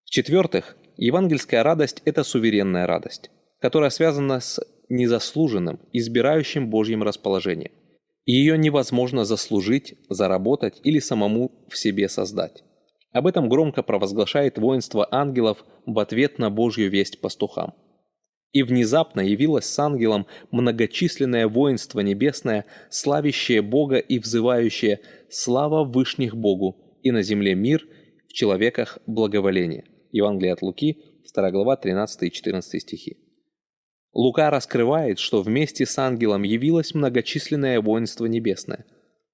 В-четвертых, евангельская радость – это суверенная радость, которая связана с незаслуженным, избирающим Божьим расположением. Ее невозможно заслужить, заработать или самому в себе создать. Об этом громко провозглашает воинство ангелов в ответ на Божью весть пастухам. И внезапно явилось с ангелом многочисленное воинство небесное, славящее Бога и взывающее «Слава Вышних Богу, и на земле мир, в человеках благоволение». Евангелие от Луки, 2 глава, 13 и 14 стихи. Лука раскрывает, что вместе с ангелом явилось многочисленное воинство небесное.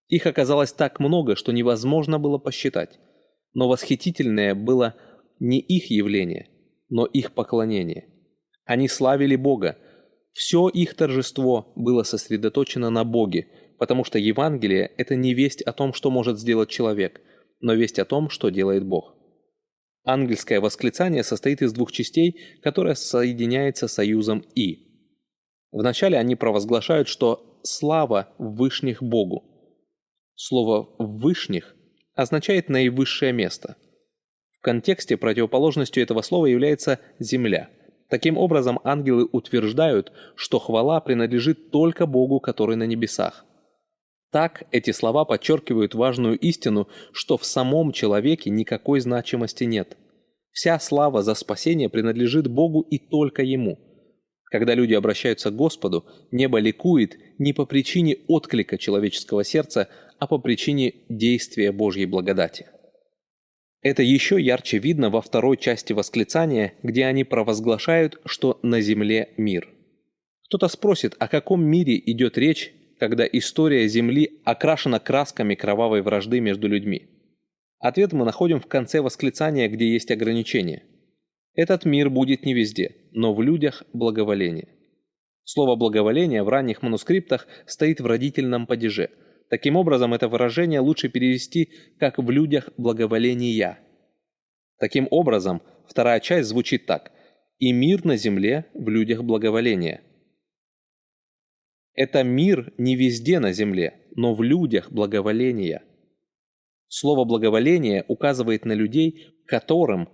Их оказалось так много, что невозможно было посчитать. Но восхитительное было не их явление, но их поклонение. Они славили Бога. Все их торжество было сосредоточено на Боге, потому что Евангелие – это не весть о том, что может сделать человек, но весть о том, что делает Бог. Ангельское восклицание состоит из двух частей, которое соединяется союзом «и». Вначале они провозглашают, что «слава Вышних Богу». Слово «вышних» означает наивысшее место. В контексте противоположностью этого слова является «земля». Таким образом, ангелы утверждают, что хвала принадлежит только Богу, который на небесах. Так эти слова подчеркивают важную истину, что в самом человеке никакой значимости нет. Вся слава за спасение принадлежит Богу и только Ему. Когда люди обращаются к Господу, небо ликует не по причине отклика человеческого сердца, а по причине действия Божьей благодати. Это еще ярче видно во второй части восклицания, где они провозглашают, что на земле мир. Кто-то спросит, о каком мире идет речь, когда история Земли окрашена красками кровавой вражды между людьми. Ответ мы находим в конце восклицания, где есть ограничение. Этот мир будет не везде, но в людях благоволение. Слово «благоволение» в ранних манускриптах стоит в родительном падеже – Таким образом, это выражение лучше перевести как «в людях благоволения». Таким образом, вторая часть звучит так «и мир на земле в людях благоволения». Это мир не везде на земле, но в людях благоволения. Слово «благоволение» указывает на людей, которым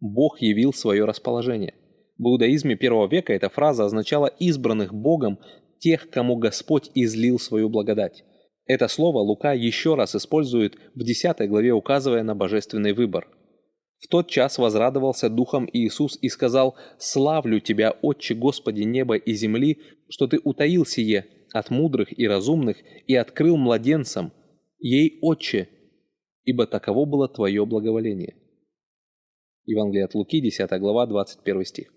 Бог явил свое расположение. В иудаизме первого века эта фраза означала избранных Богом тех, кому Господь излил свою благодать. Это слово Лука еще раз использует в 10 главе, указывая на божественный выбор. В тот час возрадовался Духом Иисус и сказал «Славлю Тебя, Отче Господи неба и земли, что Ты утаил сие от мудрых и разумных и открыл младенцам, ей Отче, ибо таково было Твое благоволение». Евангелие от Луки, 10 глава, 21 стих.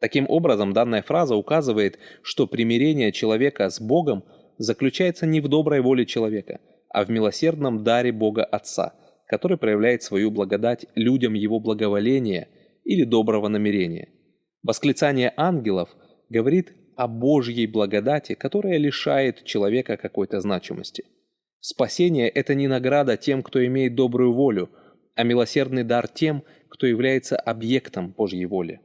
Таким образом, данная фраза указывает, что примирение человека с Богом заключается не в доброй воле человека, а в милосердном даре Бога Отца, который проявляет свою благодать людям его благоволения или доброго намерения. Восклицание ангелов говорит о Божьей благодати, которая лишает человека какой-то значимости. Спасение – это не награда тем, кто имеет добрую волю, а милосердный дар тем, кто является объектом Божьей воли.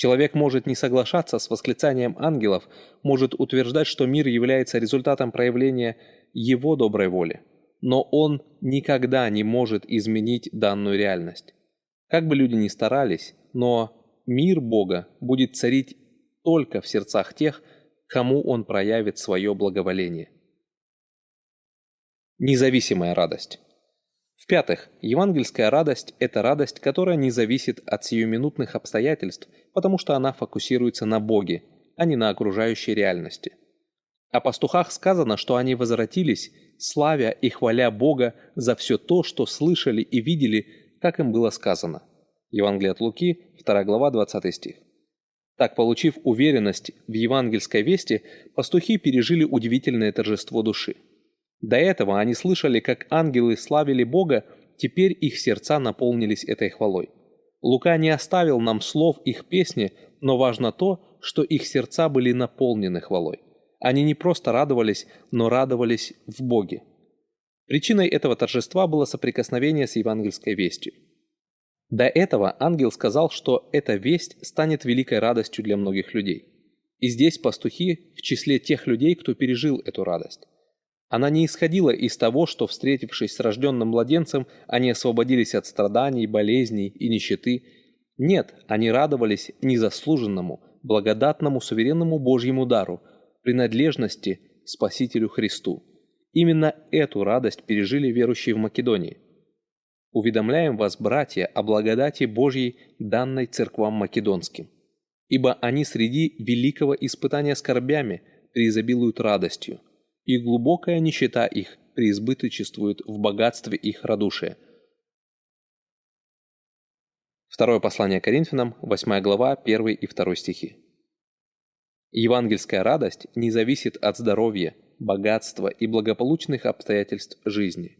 Человек может не соглашаться с восклицанием ангелов, может утверждать, что мир является результатом проявления его доброй воли, но он никогда не может изменить данную реальность. Как бы люди ни старались, но мир Бога будет царить только в сердцах тех, кому он проявит свое благоволение. Независимая радость. В-пятых, евангельская радость – это радость, которая не зависит от сиюминутных обстоятельств, потому что она фокусируется на Боге, а не на окружающей реальности. О пастухах сказано, что они возвратились, славя и хваля Бога за все то, что слышали и видели, как им было сказано. Евангелие от Луки, 2 глава, 20 стих. Так, получив уверенность в евангельской вести, пастухи пережили удивительное торжество души. До этого они слышали, как ангелы славили Бога, теперь их сердца наполнились этой хвалой. Лука не оставил нам слов их песни, но важно то, что их сердца были наполнены хвалой. Они не просто радовались, но радовались в Боге. Причиной этого торжества было соприкосновение с евангельской вестью. До этого ангел сказал, что эта весть станет великой радостью для многих людей. И здесь пастухи в числе тех людей, кто пережил эту радость. Она не исходила из того, что, встретившись с рожденным младенцем, они освободились от страданий, болезней и нищеты. Нет, они радовались незаслуженному, благодатному, суверенному Божьему дару, принадлежности Спасителю Христу. Именно эту радость пережили верующие в Македонии. Уведомляем вас, братья, о благодати Божьей, данной церквам македонским. Ибо они среди великого испытания скорбями преизобилуют радостью, и глубокая нищета их преизбыточествует в богатстве их радушия. Второе послание Коринфянам, 8 глава, 1 и 2 стихи. Евангельская радость не зависит от здоровья, богатства и благополучных обстоятельств жизни,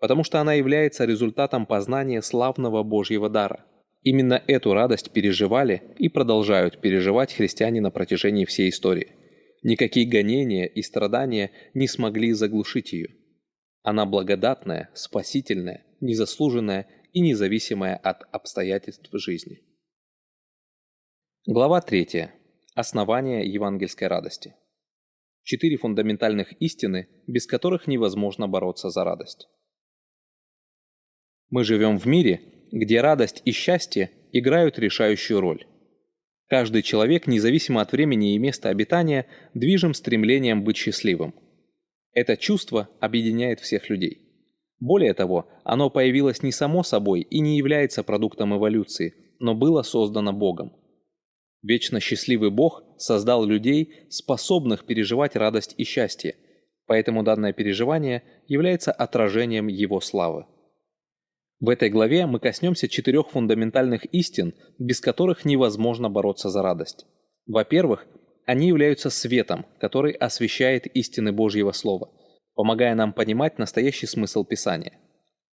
потому что она является результатом познания славного Божьего дара. Именно эту радость переживали и продолжают переживать христиане на протяжении всей истории – Никакие гонения и страдания не смогли заглушить ее. Она благодатная, спасительная, незаслуженная и независимая от обстоятельств жизни. Глава 3. Основание евангельской радости. Четыре фундаментальных истины, без которых невозможно бороться за радость. Мы живем в мире, где радость и счастье играют решающую роль. Каждый человек, независимо от времени и места обитания, движим стремлением быть счастливым. Это чувство объединяет всех людей. Более того, оно появилось не само собой и не является продуктом эволюции, но было создано Богом. Вечно счастливый Бог создал людей, способных переживать радость и счастье, поэтому данное переживание является отражением Его славы. В этой главе мы коснемся четырех фундаментальных истин, без которых невозможно бороться за радость. Во-первых, они являются светом, который освещает истины Божьего Слова, помогая нам понимать настоящий смысл Писания.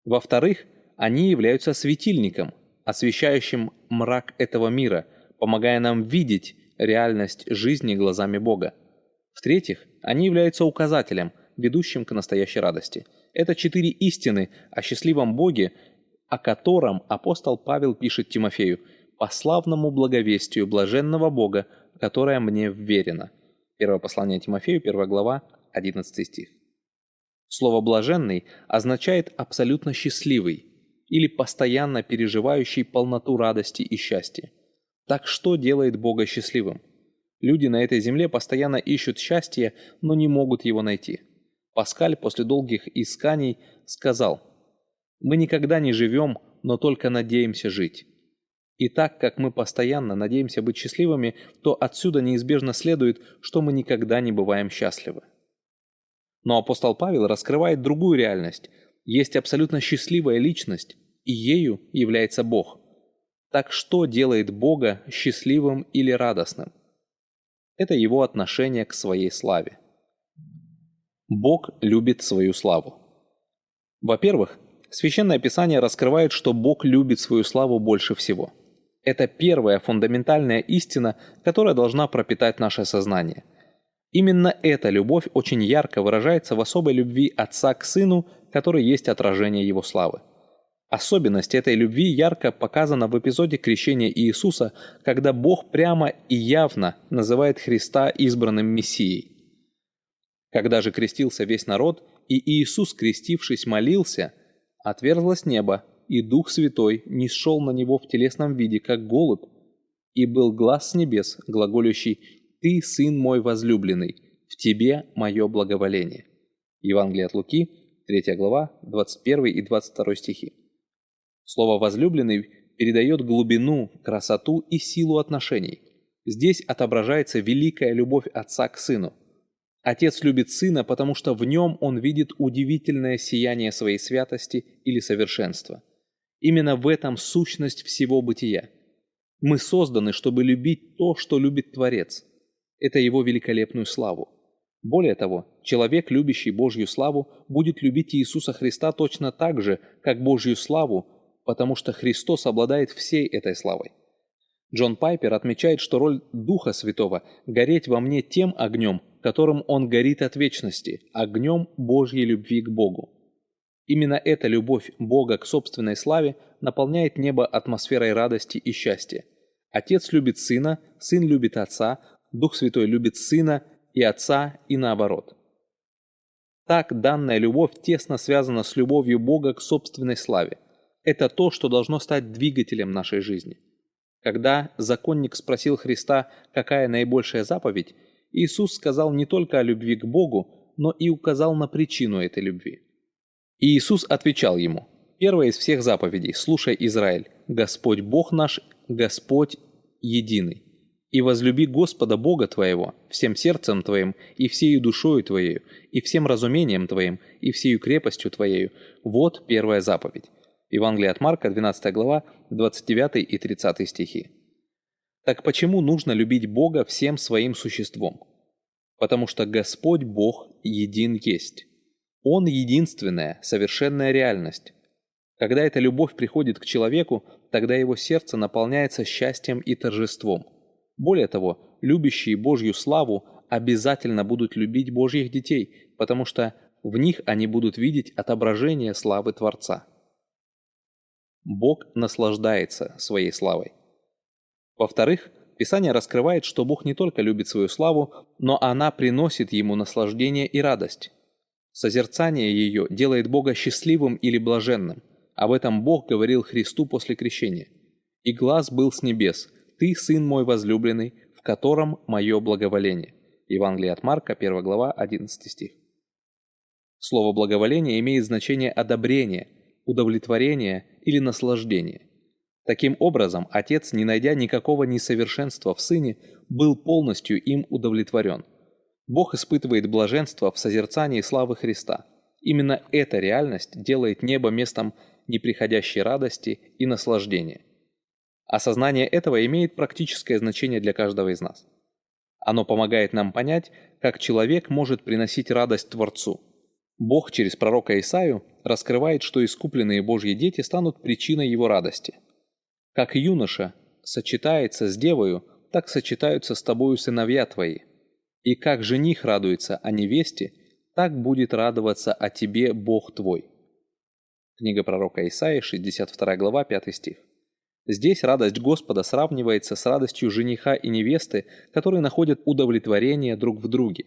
Во-вторых, они являются светильником, освещающим мрак этого мира, помогая нам видеть реальность жизни глазами Бога. В-третьих, они являются указателем, ведущим к настоящей радости. Это четыре истины о счастливом Боге, о котором апостол Павел пишет Тимофею, «по славному благовестию блаженного Бога, которое мне вверено». Первое послание Тимофею, 1 глава, 11 стих. Слово «блаженный» означает абсолютно счастливый или постоянно переживающий полноту радости и счастья. Так что делает Бога счастливым? Люди на этой земле постоянно ищут счастье, но не могут его найти. Паскаль после долгих исканий сказал – мы никогда не живем, но только надеемся жить. И так как мы постоянно надеемся быть счастливыми, то отсюда неизбежно следует, что мы никогда не бываем счастливы. Но апостол Павел раскрывает другую реальность. Есть абсолютно счастливая личность, и ею является Бог. Так что делает Бога счастливым или радостным? Это его отношение к своей славе. Бог любит свою славу. Во-первых, Священное Писание раскрывает, что Бог любит свою славу больше всего. Это первая фундаментальная истина, которая должна пропитать наше сознание. Именно эта любовь очень ярко выражается в особой любви Отца к Сыну, который есть отражение Его славы. Особенность этой любви ярко показана в эпизоде крещения Иисуса, когда Бог прямо и явно называет Христа избранным Мессией. Когда же крестился весь народ, и Иисус, крестившись, молился, отверзлось небо, и Дух Святой не сшел на него в телесном виде, как голубь, и был глаз с небес, глаголющий «Ты, Сын мой возлюбленный, в Тебе мое благоволение». Евангелие от Луки, 3 глава, 21 и 22 стихи. Слово «возлюбленный» передает глубину, красоту и силу отношений. Здесь отображается великая любовь отца к сыну – Отец любит Сына, потому что в нем он видит удивительное сияние своей святости или совершенства. Именно в этом сущность всего бытия. Мы созданы, чтобы любить то, что любит Творец. Это его великолепную славу. Более того, человек, любящий Божью славу, будет любить Иисуса Христа точно так же, как Божью славу, потому что Христос обладает всей этой славой. Джон Пайпер отмечает, что роль Духа Святого – гореть во мне тем огнем, которым он горит от вечности, огнем Божьей любви к Богу. Именно эта любовь Бога к собственной славе наполняет небо атмосферой радости и счастья. Отец любит Сына, Сын любит Отца, Дух Святой любит Сына и Отца и наоборот. Так данная любовь тесно связана с любовью Бога к собственной славе. Это то, что должно стать двигателем нашей жизни. Когда законник спросил Христа, какая наибольшая заповедь, Иисус сказал не только о любви к Богу, но и указал на причину этой любви. Иисус отвечал ему, «Первая из всех заповедей, слушай, Израиль, Господь Бог наш, Господь единый. И возлюби Господа Бога твоего всем сердцем твоим, и всею душою твоею, и всем разумением твоим, и всею крепостью твоею. Вот первая заповедь». Евангелие от Марка, 12 глава, 29 и 30 стихи. Так почему нужно любить Бога всем своим существом? Потому что Господь Бог един есть. Он единственная, совершенная реальность. Когда эта любовь приходит к человеку, тогда его сердце наполняется счастьем и торжеством. Более того, любящие Божью славу обязательно будут любить Божьих детей, потому что в них они будут видеть отображение славы Творца. Бог наслаждается своей славой. Во-вторых, Писание раскрывает, что Бог не только любит свою славу, но она приносит ему наслаждение и радость. Созерцание ее делает Бога счастливым или блаженным. Об этом Бог говорил Христу после крещения. «И глаз был с небес, Ты, Сын мой возлюбленный, в котором мое благоволение». Евангелие от Марка, 1 глава, 11 стих. Слово «благоволение» имеет значение одобрения, удовлетворения или наслаждения. Таким образом, отец, не найдя никакого несовершенства в сыне, был полностью им удовлетворен. Бог испытывает блаженство в созерцании славы Христа. Именно эта реальность делает небо местом неприходящей радости и наслаждения. Осознание этого имеет практическое значение для каждого из нас. Оно помогает нам понять, как человек может приносить радость Творцу. Бог через пророка Исаию раскрывает, что искупленные Божьи дети станут причиной его радости – как юноша сочетается с девою, так сочетаются с тобою сыновья твои. И как жених радуется о невесте, так будет радоваться о тебе Бог твой». Книга пророка Исаии, 62 глава, 5 стих. Здесь радость Господа сравнивается с радостью жениха и невесты, которые находят удовлетворение друг в друге.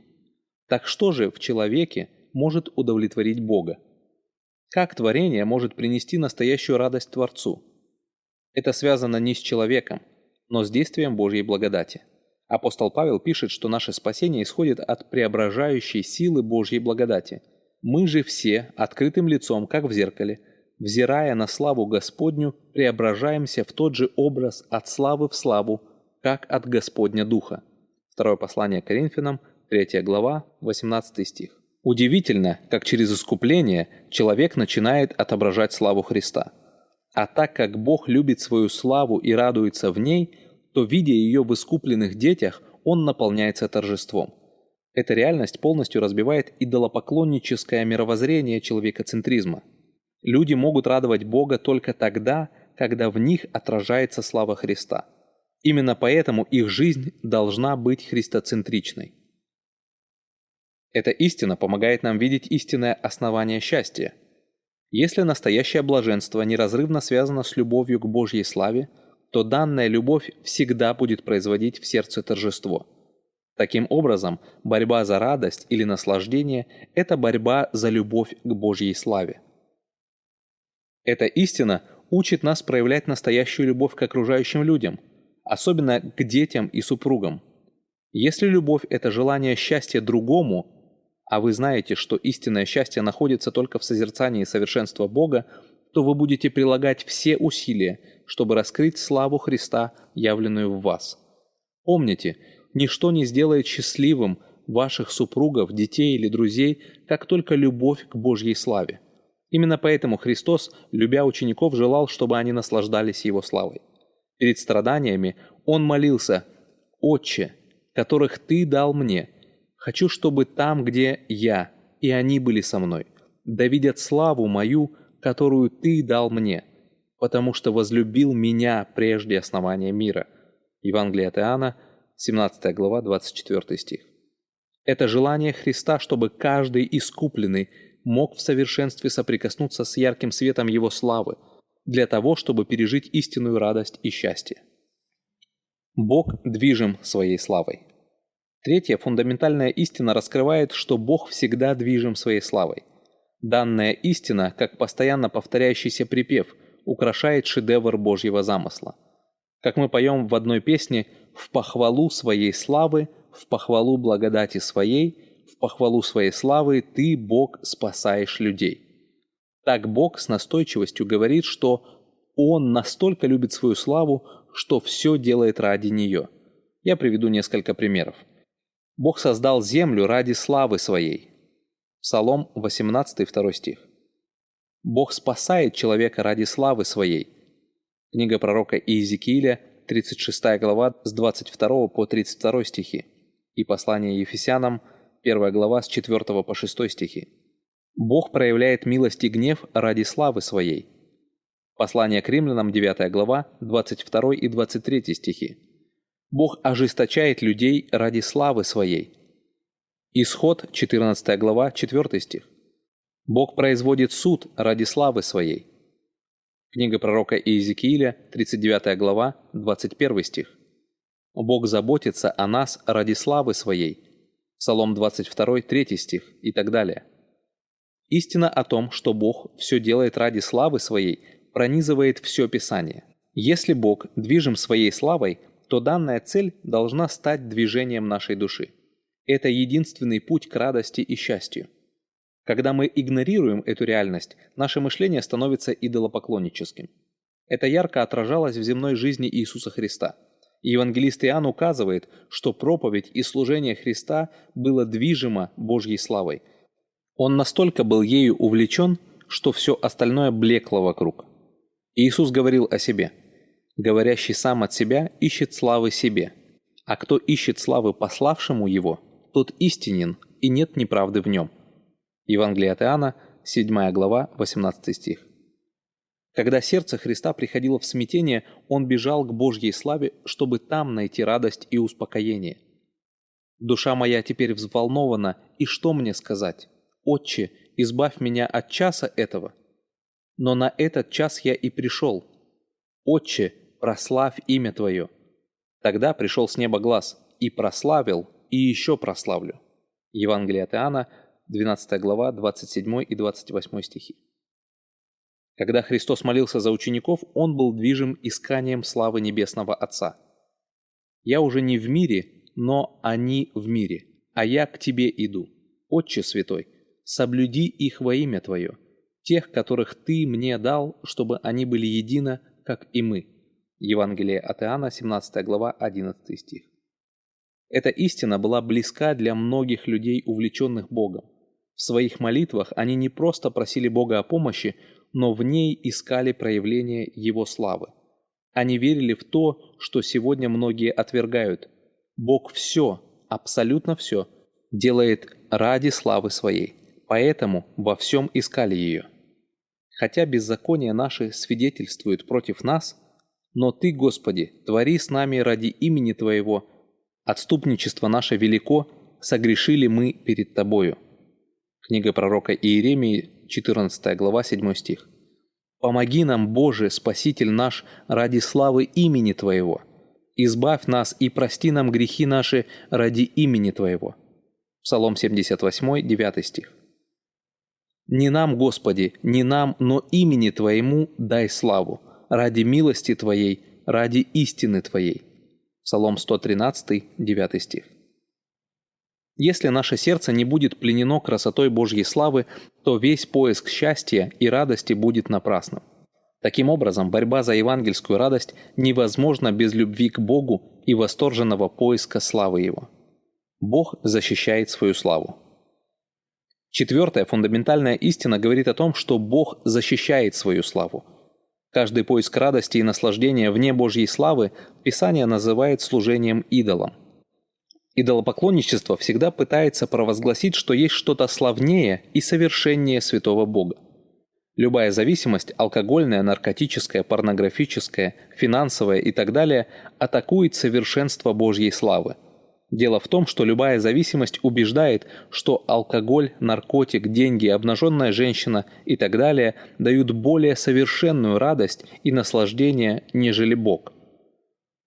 Так что же в человеке может удовлетворить Бога? Как творение может принести настоящую радость Творцу? Это связано не с человеком, но с действием Божьей благодати. Апостол Павел пишет, что наше спасение исходит от преображающей силы Божьей благодати. Мы же все, открытым лицом, как в зеркале, взирая на славу Господню, преображаемся в тот же образ от славы в славу, как от Господня Духа. Второе послание Коринфянам, 3 глава, 18 стих. Удивительно, как через искупление человек начинает отображать славу Христа. А так как Бог любит свою славу и радуется в ней, то, видя ее в искупленных детях, он наполняется торжеством. Эта реальность полностью разбивает идолопоклонническое мировоззрение человекоцентризма. Люди могут радовать Бога только тогда, когда в них отражается слава Христа. Именно поэтому их жизнь должна быть христоцентричной. Эта истина помогает нам видеть истинное основание счастья. Если настоящее блаженство неразрывно связано с любовью к Божьей славе, то данная любовь всегда будет производить в сердце торжество. Таким образом, борьба за радость или наслаждение – это борьба за любовь к Божьей славе. Эта истина учит нас проявлять настоящую любовь к окружающим людям, особенно к детям и супругам. Если любовь – это желание счастья другому – а вы знаете, что истинное счастье находится только в созерцании совершенства Бога, то вы будете прилагать все усилия, чтобы раскрыть славу Христа, явленную в вас. Помните, ничто не сделает счастливым ваших супругов, детей или друзей, как только любовь к Божьей славе. Именно поэтому Христос, любя учеников, желал, чтобы они наслаждались Его славой. Перед страданиями Он молился «Отче, которых Ты дал мне, Хочу, чтобы там, где я, и они были со мной, да видят славу мою, которую Ты дал мне, потому что возлюбил меня прежде основания мира». Евангелие от Иоанна, 17 глава, 24 стих. Это желание Христа, чтобы каждый искупленный мог в совершенстве соприкоснуться с ярким светом Его славы, для того, чтобы пережить истинную радость и счастье. Бог движим своей славой. Третья фундаментальная истина раскрывает, что Бог всегда движим своей славой. Данная истина, как постоянно повторяющийся припев, украшает шедевр Божьего замысла. Как мы поем в одной песне «В похвалу своей славы, в похвалу благодати своей, в похвалу своей славы ты, Бог, спасаешь людей». Так Бог с настойчивостью говорит, что Он настолько любит свою славу, что все делает ради нее. Я приведу несколько примеров. Бог создал землю ради славы своей. Псалом 18, 2 стих. Бог спасает человека ради славы своей. Книга пророка Иезекииля, 36 глава, с 22 по 32 стихи. И послание Ефесянам, 1 глава, с 4 по 6 стихи. Бог проявляет милость и гнев ради славы своей. Послание к римлянам, 9 глава, 22 и 23 стихи. Бог ожесточает людей ради славы своей. Исход, 14 глава, 4 стих. Бог производит суд ради славы своей. Книга пророка Иезекииля, 39 глава, 21 стих. Бог заботится о нас ради славы своей. Псалом 22, 3 стих и так далее. Истина о том, что Бог все делает ради славы своей, пронизывает все Писание. Если Бог движим своей славой, то данная цель должна стать движением нашей души. Это единственный путь к радости и счастью. Когда мы игнорируем эту реальность, наше мышление становится идолопоклонническим. Это ярко отражалось в земной жизни Иисуса Христа. И евангелист Иоанн указывает, что проповедь и служение Христа было движимо Божьей славой. Он настолько был ею увлечен, что все остальное блекло вокруг. Иисус говорил о себе – Говорящий сам от себя ищет славы себе, а кто ищет славы пославшему его, тот истинен, и нет неправды в нем. Евангелие от Иоанна, 7 глава, 18 стих. Когда сердце Христа приходило в смятение, он бежал к Божьей славе, чтобы там найти радость и успокоение. «Душа моя теперь взволнована, и что мне сказать? Отче, избавь меня от часа этого. Но на этот час я и пришел. Отче, прославь имя Твое». Тогда пришел с неба глаз, и прославил, и еще прославлю. Евангелие от Иоанна, 12 глава, 27 и 28 стихи. Когда Христос молился за учеников, Он был движим исканием славы Небесного Отца. «Я уже не в мире, но они в мире, а я к Тебе иду. Отче Святой, соблюди их во имя Твое, тех, которых Ты мне дал, чтобы они были едино, как и мы». Евангелие от Иоанна, 17 глава, 11 стих. Эта истина была близка для многих людей, увлеченных Богом. В своих молитвах они не просто просили Бога о помощи, но в ней искали проявление Его славы. Они верили в то, что сегодня многие отвергают. Бог все, абсолютно все, делает ради славы своей, поэтому во всем искали ее. Хотя беззаконие наше свидетельствует против нас, но Ты, Господи, твори с нами ради имени Твоего, отступничество наше велико, согрешили мы перед Тобою. Книга пророка Иеремии, 14 глава, 7 стих. «Помоги нам, Боже, Спаситель наш, ради славы имени Твоего. Избавь нас и прости нам грехи наши ради имени Твоего». Псалом 78, 9 стих. «Не нам, Господи, не нам, но имени Твоему дай славу, ради милости Твоей, ради истины Твоей». Псалом 113, 9 стих. Если наше сердце не будет пленено красотой Божьей славы, то весь поиск счастья и радости будет напрасным. Таким образом, борьба за евангельскую радость невозможна без любви к Богу и восторженного поиска славы Его. Бог защищает свою славу. Четвертая фундаментальная истина говорит о том, что Бог защищает свою славу. Каждый поиск радости и наслаждения вне Божьей славы Писание называет служением идолам. Идолопоклонничество всегда пытается провозгласить, что есть что-то славнее и совершеннее святого Бога. Любая зависимость – алкогольная, наркотическая, порнографическая, финансовая и так далее – атакует совершенство Божьей славы. Дело в том, что любая зависимость убеждает, что алкоголь, наркотик, деньги, обнаженная женщина и так далее дают более совершенную радость и наслаждение, нежели Бог –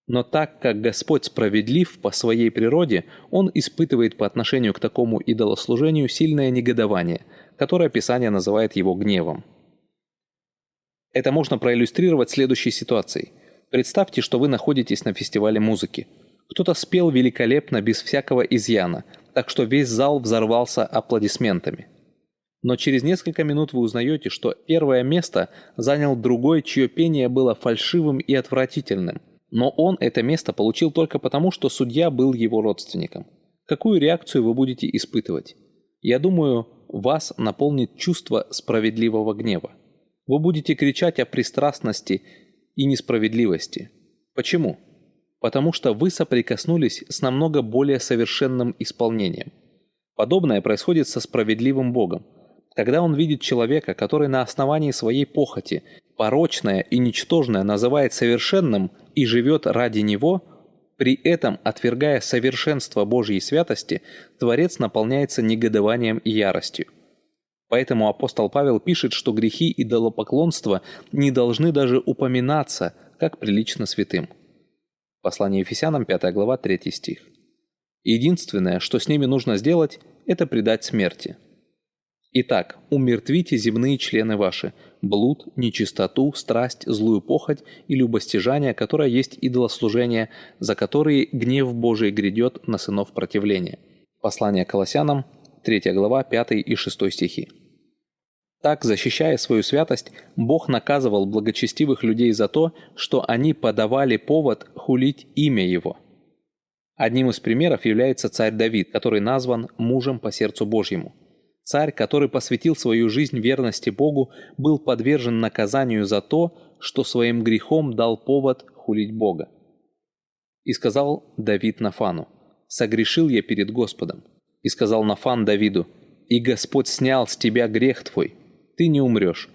но так как Господь справедлив по своей природе, Он испытывает по отношению к такому идолослужению сильное негодование, которое Писание называет его гневом. Это можно проиллюстрировать следующей ситуацией. Представьте, что вы находитесь на фестивале музыки. Кто-то спел великолепно, без всякого изъяна, так что весь зал взорвался аплодисментами. Но через несколько минут вы узнаете, что первое место занял другой, чье пение было фальшивым и отвратительным – но он это место получил только потому, что судья был его родственником. Какую реакцию вы будете испытывать? Я думаю, вас наполнит чувство справедливого гнева. Вы будете кричать о пристрастности и несправедливости. Почему? Потому что вы соприкоснулись с намного более совершенным исполнением. Подобное происходит со справедливым Богом. Когда он видит человека, который на основании своей похоти, порочное и ничтожное называет совершенным – и живет ради него, при этом отвергая совершенство Божьей святости, Творец наполняется негодованием и яростью. Поэтому апостол Павел пишет, что грехи идолопоклонства не должны даже упоминаться, как прилично святым. Послание Ефесянам, 5 глава, 3 стих. Единственное, что с ними нужно сделать, это предать смерти – Итак, умертвите земные члены ваши, блуд, нечистоту, страсть, злую похоть и любостяжание, которое есть идолослужение, за которые гнев Божий грядет на сынов противления. Послание Колоссянам, 3 глава, 5 и 6 стихи. Так, защищая свою святость, Бог наказывал благочестивых людей за то, что они подавали повод хулить имя Его. Одним из примеров является царь Давид, который назван мужем по сердцу Божьему – Царь, который посвятил свою жизнь верности Богу, был подвержен наказанию за то, что своим грехом дал повод хулить Бога. И сказал Давид Нафану, «Согрешил я перед Господом». И сказал Нафан Давиду, «И Господь снял с тебя грех твой, ты не умрешь.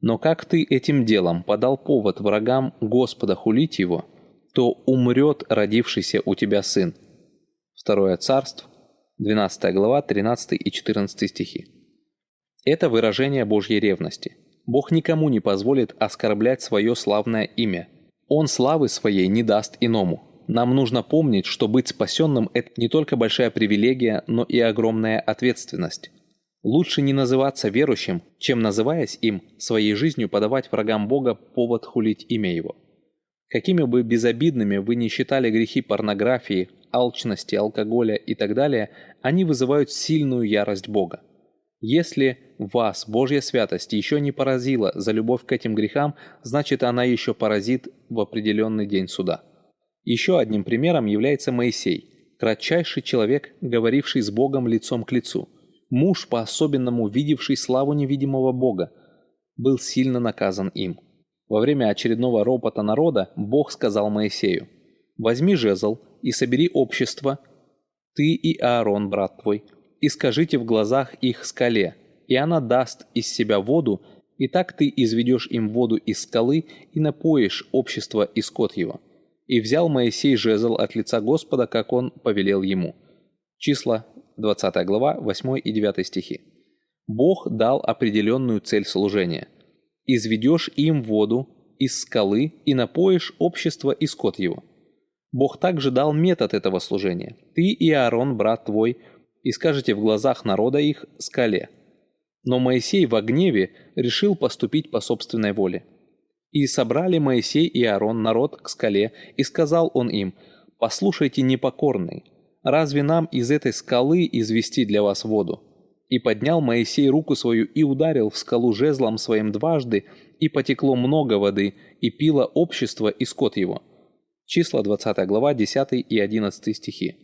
Но как ты этим делом подал повод врагам Господа хулить его, то умрет родившийся у тебя сын». Второе царство, 12 глава, 13 и 14 стихи. Это выражение Божьей ревности. Бог никому не позволит оскорблять свое славное имя. Он славы своей не даст иному. Нам нужно помнить, что быть спасенным – это не только большая привилегия, но и огромная ответственность. Лучше не называться верующим, чем, называясь им, своей жизнью подавать врагам Бога повод хулить имя Его. Какими бы безобидными вы не считали грехи порнографии, алчности, алкоголя и так далее, они вызывают сильную ярость Бога. Если вас Божья святость еще не поразила за любовь к этим грехам, значит она еще поразит в определенный день суда. Еще одним примером является Моисей, кратчайший человек, говоривший с Богом лицом к лицу. Муж, по-особенному видевший славу невидимого Бога, был сильно наказан им. Во время очередного ропота народа Бог сказал Моисею, «Возьми жезл и собери общество, ты и Аарон, брат твой, и скажите в глазах их скале, и она даст из себя воду, и так ты изведешь им воду из скалы и напоишь общество и скот его». И взял Моисей жезл от лица Господа, как он повелел ему. Числа 20 глава, 8 и 9 стихи. Бог дал определенную цель служения. «Изведешь им воду из скалы и напоишь общество и скот его». Бог также дал метод этого служения. «Ты и Аарон, брат твой, и скажете в глазах народа их скале». Но Моисей во гневе решил поступить по собственной воле. «И собрали Моисей и Аарон народ к скале, и сказал он им, «Послушайте, непокорный, разве нам из этой скалы извести для вас воду?» И поднял Моисей руку свою и ударил в скалу жезлом своим дважды, и потекло много воды, и пило общество и скот его. Числа 20 глава 10 и 11 стихи.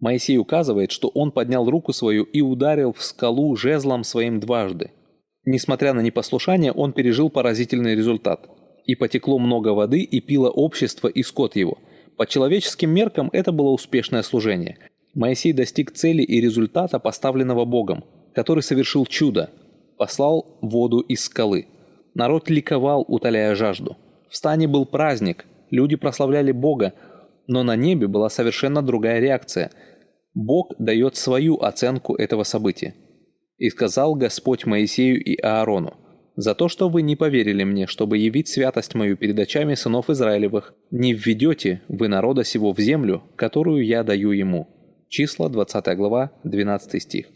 Моисей указывает, что он поднял руку свою и ударил в скалу жезлом своим дважды. Несмотря на непослушание, он пережил поразительный результат. И потекло много воды, и пило общество и скот его – по человеческим меркам это было успешное служение. Моисей достиг цели и результата, поставленного Богом, который совершил чудо. Послал воду из скалы. Народ ликовал, утоляя жажду. В стане был праздник, люди прославляли Бога, но на небе была совершенно другая реакция. Бог дает свою оценку этого события. «И сказал Господь Моисею и Аарону, за то, что вы не поверили мне, чтобы явить святость мою перед очами сынов Израилевых, не введете вы народа сего в землю, которую я даю ему». Числа, 20 глава, 12 стих.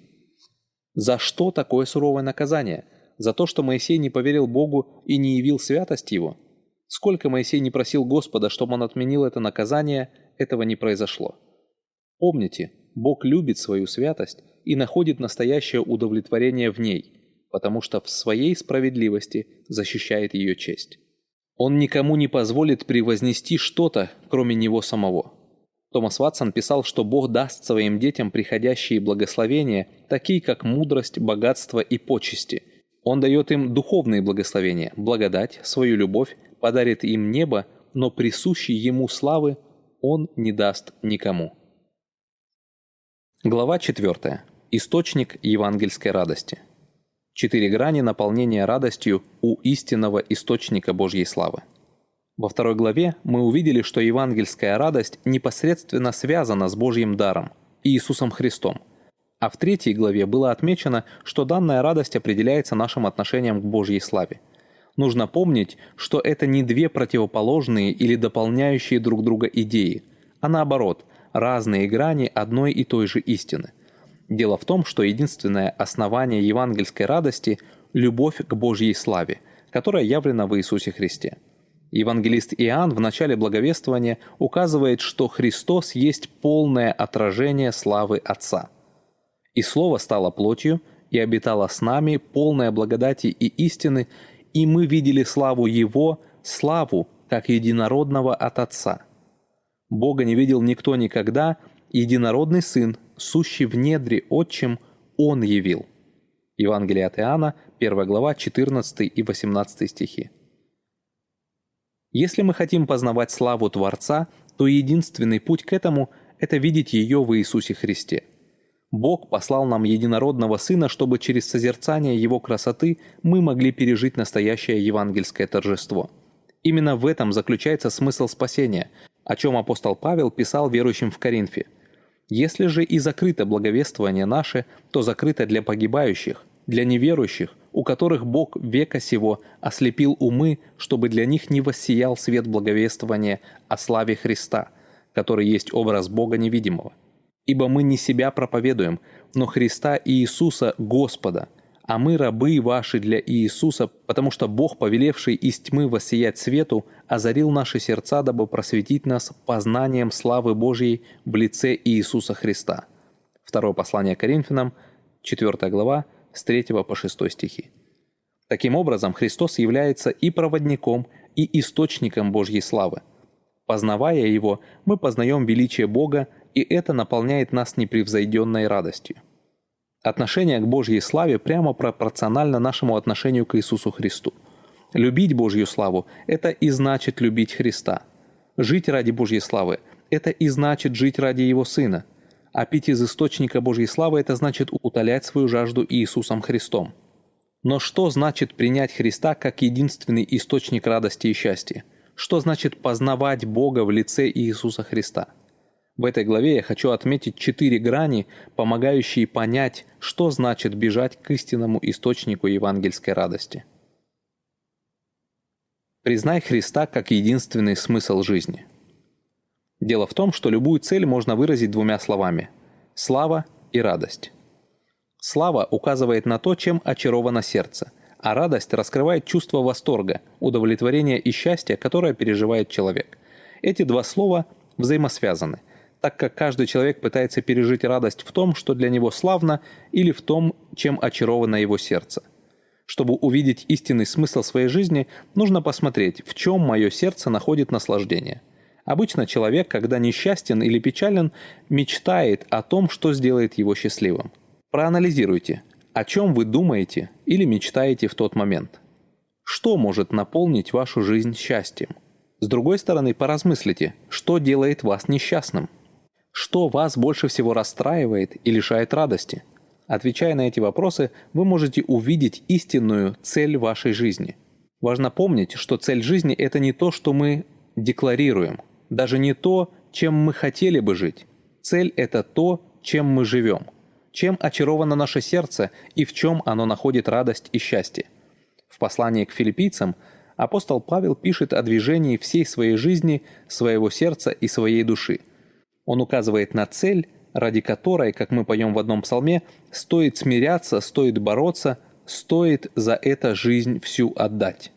За что такое суровое наказание? За то, что Моисей не поверил Богу и не явил святость его? Сколько Моисей не просил Господа, чтобы он отменил это наказание, этого не произошло. Помните, Бог любит свою святость и находит настоящее удовлетворение в ней – потому что в своей справедливости защищает ее честь. Он никому не позволит превознести что-то, кроме него самого. Томас Ватсон писал, что Бог даст своим детям приходящие благословения, такие как мудрость, богатство и почести. Он дает им духовные благословения, благодать, свою любовь, подарит им небо, но присущий ему славы он не даст никому. Глава 4. Источник евангельской радости. Четыре грани наполнения радостью у истинного источника Божьей славы. Во второй главе мы увидели, что евангельская радость непосредственно связана с Божьим даром, Иисусом Христом. А в третьей главе было отмечено, что данная радость определяется нашим отношением к Божьей славе. Нужно помнить, что это не две противоположные или дополняющие друг друга идеи, а наоборот, разные грани одной и той же истины. Дело в том, что единственное основание евангельской радости – любовь к Божьей славе, которая явлена в Иисусе Христе. Евангелист Иоанн в начале благовествования указывает, что Христос есть полное отражение славы Отца. «И Слово стало плотью, и обитало с нами, полное благодати и истины, и мы видели славу Его, славу, как единородного от Отца. Бога не видел никто никогда, единородный Сын, сущий в недре отчим, Он явил». Евангелие от Иоанна, 1 глава, 14 и 18 стихи. Если мы хотим познавать славу Творца, то единственный путь к этому – это видеть ее в Иисусе Христе. Бог послал нам единородного Сына, чтобы через созерцание Его красоты мы могли пережить настоящее евангельское торжество. Именно в этом заключается смысл спасения, о чем апостол Павел писал верующим в Коринфе – если же и закрыто благовествование наше, то закрыто для погибающих, для неверующих, у которых Бог века сего ослепил умы, чтобы для них не воссиял свет благовествования о славе Христа, который есть образ Бога невидимого. Ибо мы не себя проповедуем, но Христа и Иисуса Господа – а мы рабы ваши для Иисуса, потому что Бог, повелевший из тьмы воссиять свету, озарил наши сердца, дабы просветить нас познанием славы Божьей в лице Иисуса Христа». Второе послание Коринфянам, 4 глава, с 3 по 6 стихи. Таким образом, Христос является и проводником, и источником Божьей славы. Познавая Его, мы познаем величие Бога, и это наполняет нас непревзойденной радостью. Отношение к Божьей славе прямо пропорционально нашему отношению к Иисусу Христу. Любить Божью славу – это и значит любить Христа. Жить ради Божьей славы – это и значит жить ради Его Сына. А пить из источника Божьей славы – это значит утолять свою жажду Иисусом Христом. Но что значит принять Христа как единственный источник радости и счастья? Что значит познавать Бога в лице Иисуса Христа? В этой главе я хочу отметить четыре грани, помогающие понять, что значит бежать к истинному источнику евангельской радости. Признай Христа как единственный смысл жизни. Дело в том, что любую цель можно выразить двумя словами – слава и радость. Слава указывает на то, чем очаровано сердце, а радость раскрывает чувство восторга, удовлетворения и счастья, которое переживает человек. Эти два слова взаимосвязаны, так как каждый человек пытается пережить радость в том, что для него славно, или в том, чем очаровано его сердце. Чтобы увидеть истинный смысл своей жизни, нужно посмотреть, в чем мое сердце находит наслаждение. Обычно человек, когда несчастен или печален, мечтает о том, что сделает его счастливым. Проанализируйте, о чем вы думаете или мечтаете в тот момент. Что может наполнить вашу жизнь счастьем? С другой стороны, поразмыслите, что делает вас несчастным. Что вас больше всего расстраивает и лишает радости? Отвечая на эти вопросы, вы можете увидеть истинную цель вашей жизни. Важно помнить, что цель жизни – это не то, что мы декларируем, даже не то, чем мы хотели бы жить. Цель – это то, чем мы живем – чем очаровано наше сердце и в чем оно находит радость и счастье. В послании к филиппийцам апостол Павел пишет о движении всей своей жизни, своего сердца и своей души. Он указывает на цель, ради которой, как мы поем в одном псалме, стоит смиряться, стоит бороться, стоит за это жизнь всю отдать.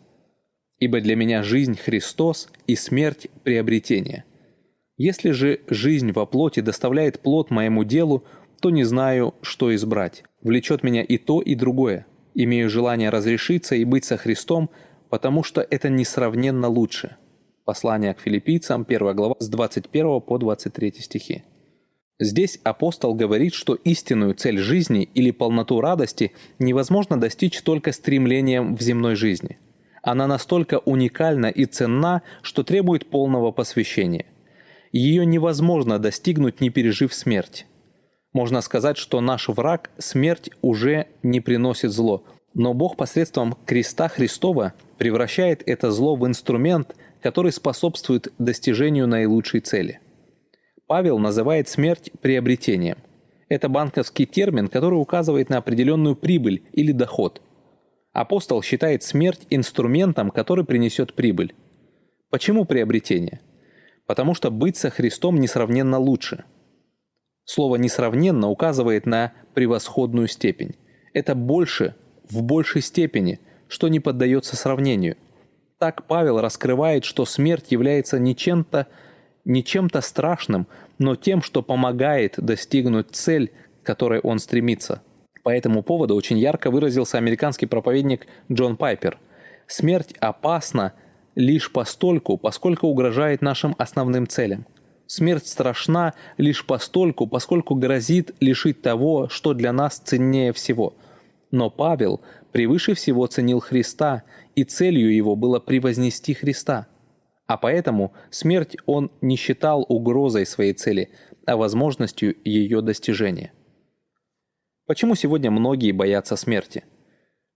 «Ибо для меня жизнь Христос и смерть – приобретение». Если же жизнь во плоти доставляет плод моему делу, то не знаю, что избрать. Влечет меня и то, и другое. Имею желание разрешиться и быть со Христом, потому что это несравненно лучше. Послание к филиппийцам, 1 глава, с 21 по 23 стихи. Здесь апостол говорит, что истинную цель жизни или полноту радости невозможно достичь только стремлением в земной жизни. Она настолько уникальна и ценна, что требует полного посвящения. Ее невозможно достигнуть, не пережив смерть. Можно сказать, что наш враг, смерть, уже не приносит зло. Но Бог посредством креста Христова превращает это зло в инструмент, который способствует достижению наилучшей цели. Павел называет смерть приобретением. Это банковский термин, который указывает на определенную прибыль или доход. Апостол считает смерть инструментом, который принесет прибыль. Почему приобретение? Потому что быть со Христом несравненно лучше – Слово «несравненно» указывает на превосходную степень. Это больше, в большей степени, что не поддается сравнению. Так Павел раскрывает, что смерть является не чем-то не чем-то страшным, но тем, что помогает достигнуть цель, к которой он стремится. По этому поводу очень ярко выразился американский проповедник Джон Пайпер. Смерть опасна лишь постольку, поскольку угрожает нашим основным целям – Смерть страшна лишь постольку, поскольку грозит лишить того, что для нас ценнее всего. Но Павел превыше всего ценил Христа, и целью его было превознести Христа. А поэтому смерть он не считал угрозой своей цели, а возможностью ее достижения. Почему сегодня многие боятся смерти?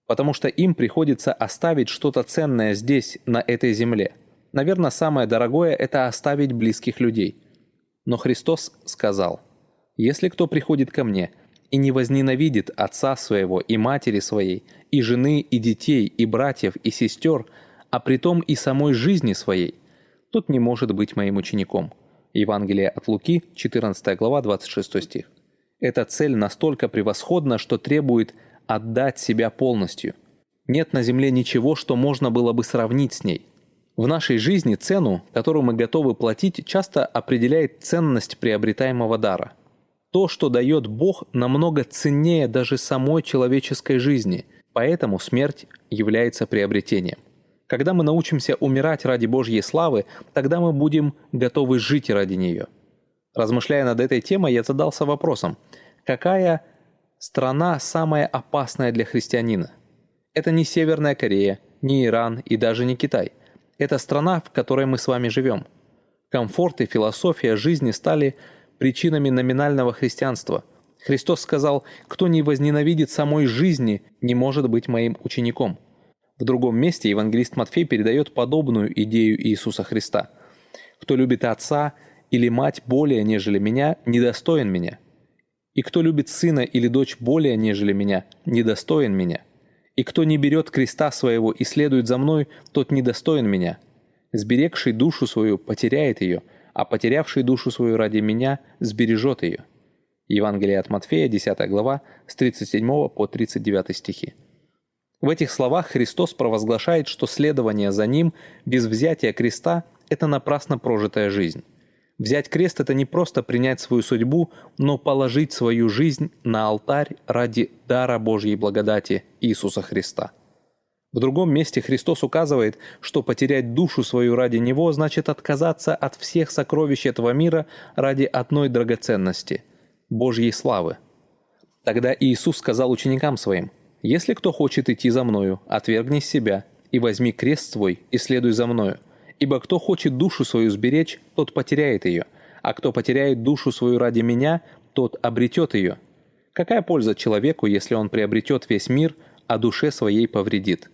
Потому что им приходится оставить что-то ценное здесь, на этой земле. Наверное, самое дорогое – это оставить близких людей – но Христос сказал, «Если кто приходит ко мне и не возненавидит отца своего и матери своей, и жены, и детей, и братьев, и сестер, а притом и самой жизни своей, тот не может быть моим учеником». Евангелие от Луки, 14 глава, 26 стих. Эта цель настолько превосходна, что требует отдать себя полностью. Нет на земле ничего, что можно было бы сравнить с ней – в нашей жизни цену, которую мы готовы платить, часто определяет ценность приобретаемого дара. То, что дает Бог, намного ценнее даже самой человеческой жизни, поэтому смерть является приобретением. Когда мы научимся умирать ради Божьей славы, тогда мы будем готовы жить ради нее. Размышляя над этой темой, я задался вопросом, какая Страна самая опасная для христианина. Это не Северная Корея, не Иран и даже не Китай. Это страна, в которой мы с вами живем. Комфорт и философия жизни стали причинами номинального христианства. Христос сказал, кто не возненавидит самой жизни, не может быть моим учеником. В другом месте евангелист Матфей передает подобную идею Иисуса Христа. «Кто любит отца или мать более, нежели меня, недостоин меня. И кто любит сына или дочь более, нежели меня, недостоин меня. И кто не берет креста своего и следует за мной, тот недостоин меня. Сберегший душу свою потеряет ее, а потерявший душу свою ради меня сбережет ее». Евангелие от Матфея, 10 глава, с 37 по 39 стихи. В этих словах Христос провозглашает, что следование за Ним без взятия креста – это напрасно прожитая жизнь. Взять крест – это не просто принять свою судьбу, но положить свою жизнь на алтарь ради дара Божьей благодати Иисуса Христа. В другом месте Христос указывает, что потерять душу свою ради Него значит отказаться от всех сокровищ этого мира ради одной драгоценности – Божьей славы. Тогда Иисус сказал ученикам Своим – если кто хочет идти за мною, отвергни себя, и возьми крест свой, и следуй за мною. Ибо кто хочет душу свою сберечь, тот потеряет ее, а кто потеряет душу свою ради меня, тот обретет ее. Какая польза человеку, если он приобретет весь мир, а душе своей повредит?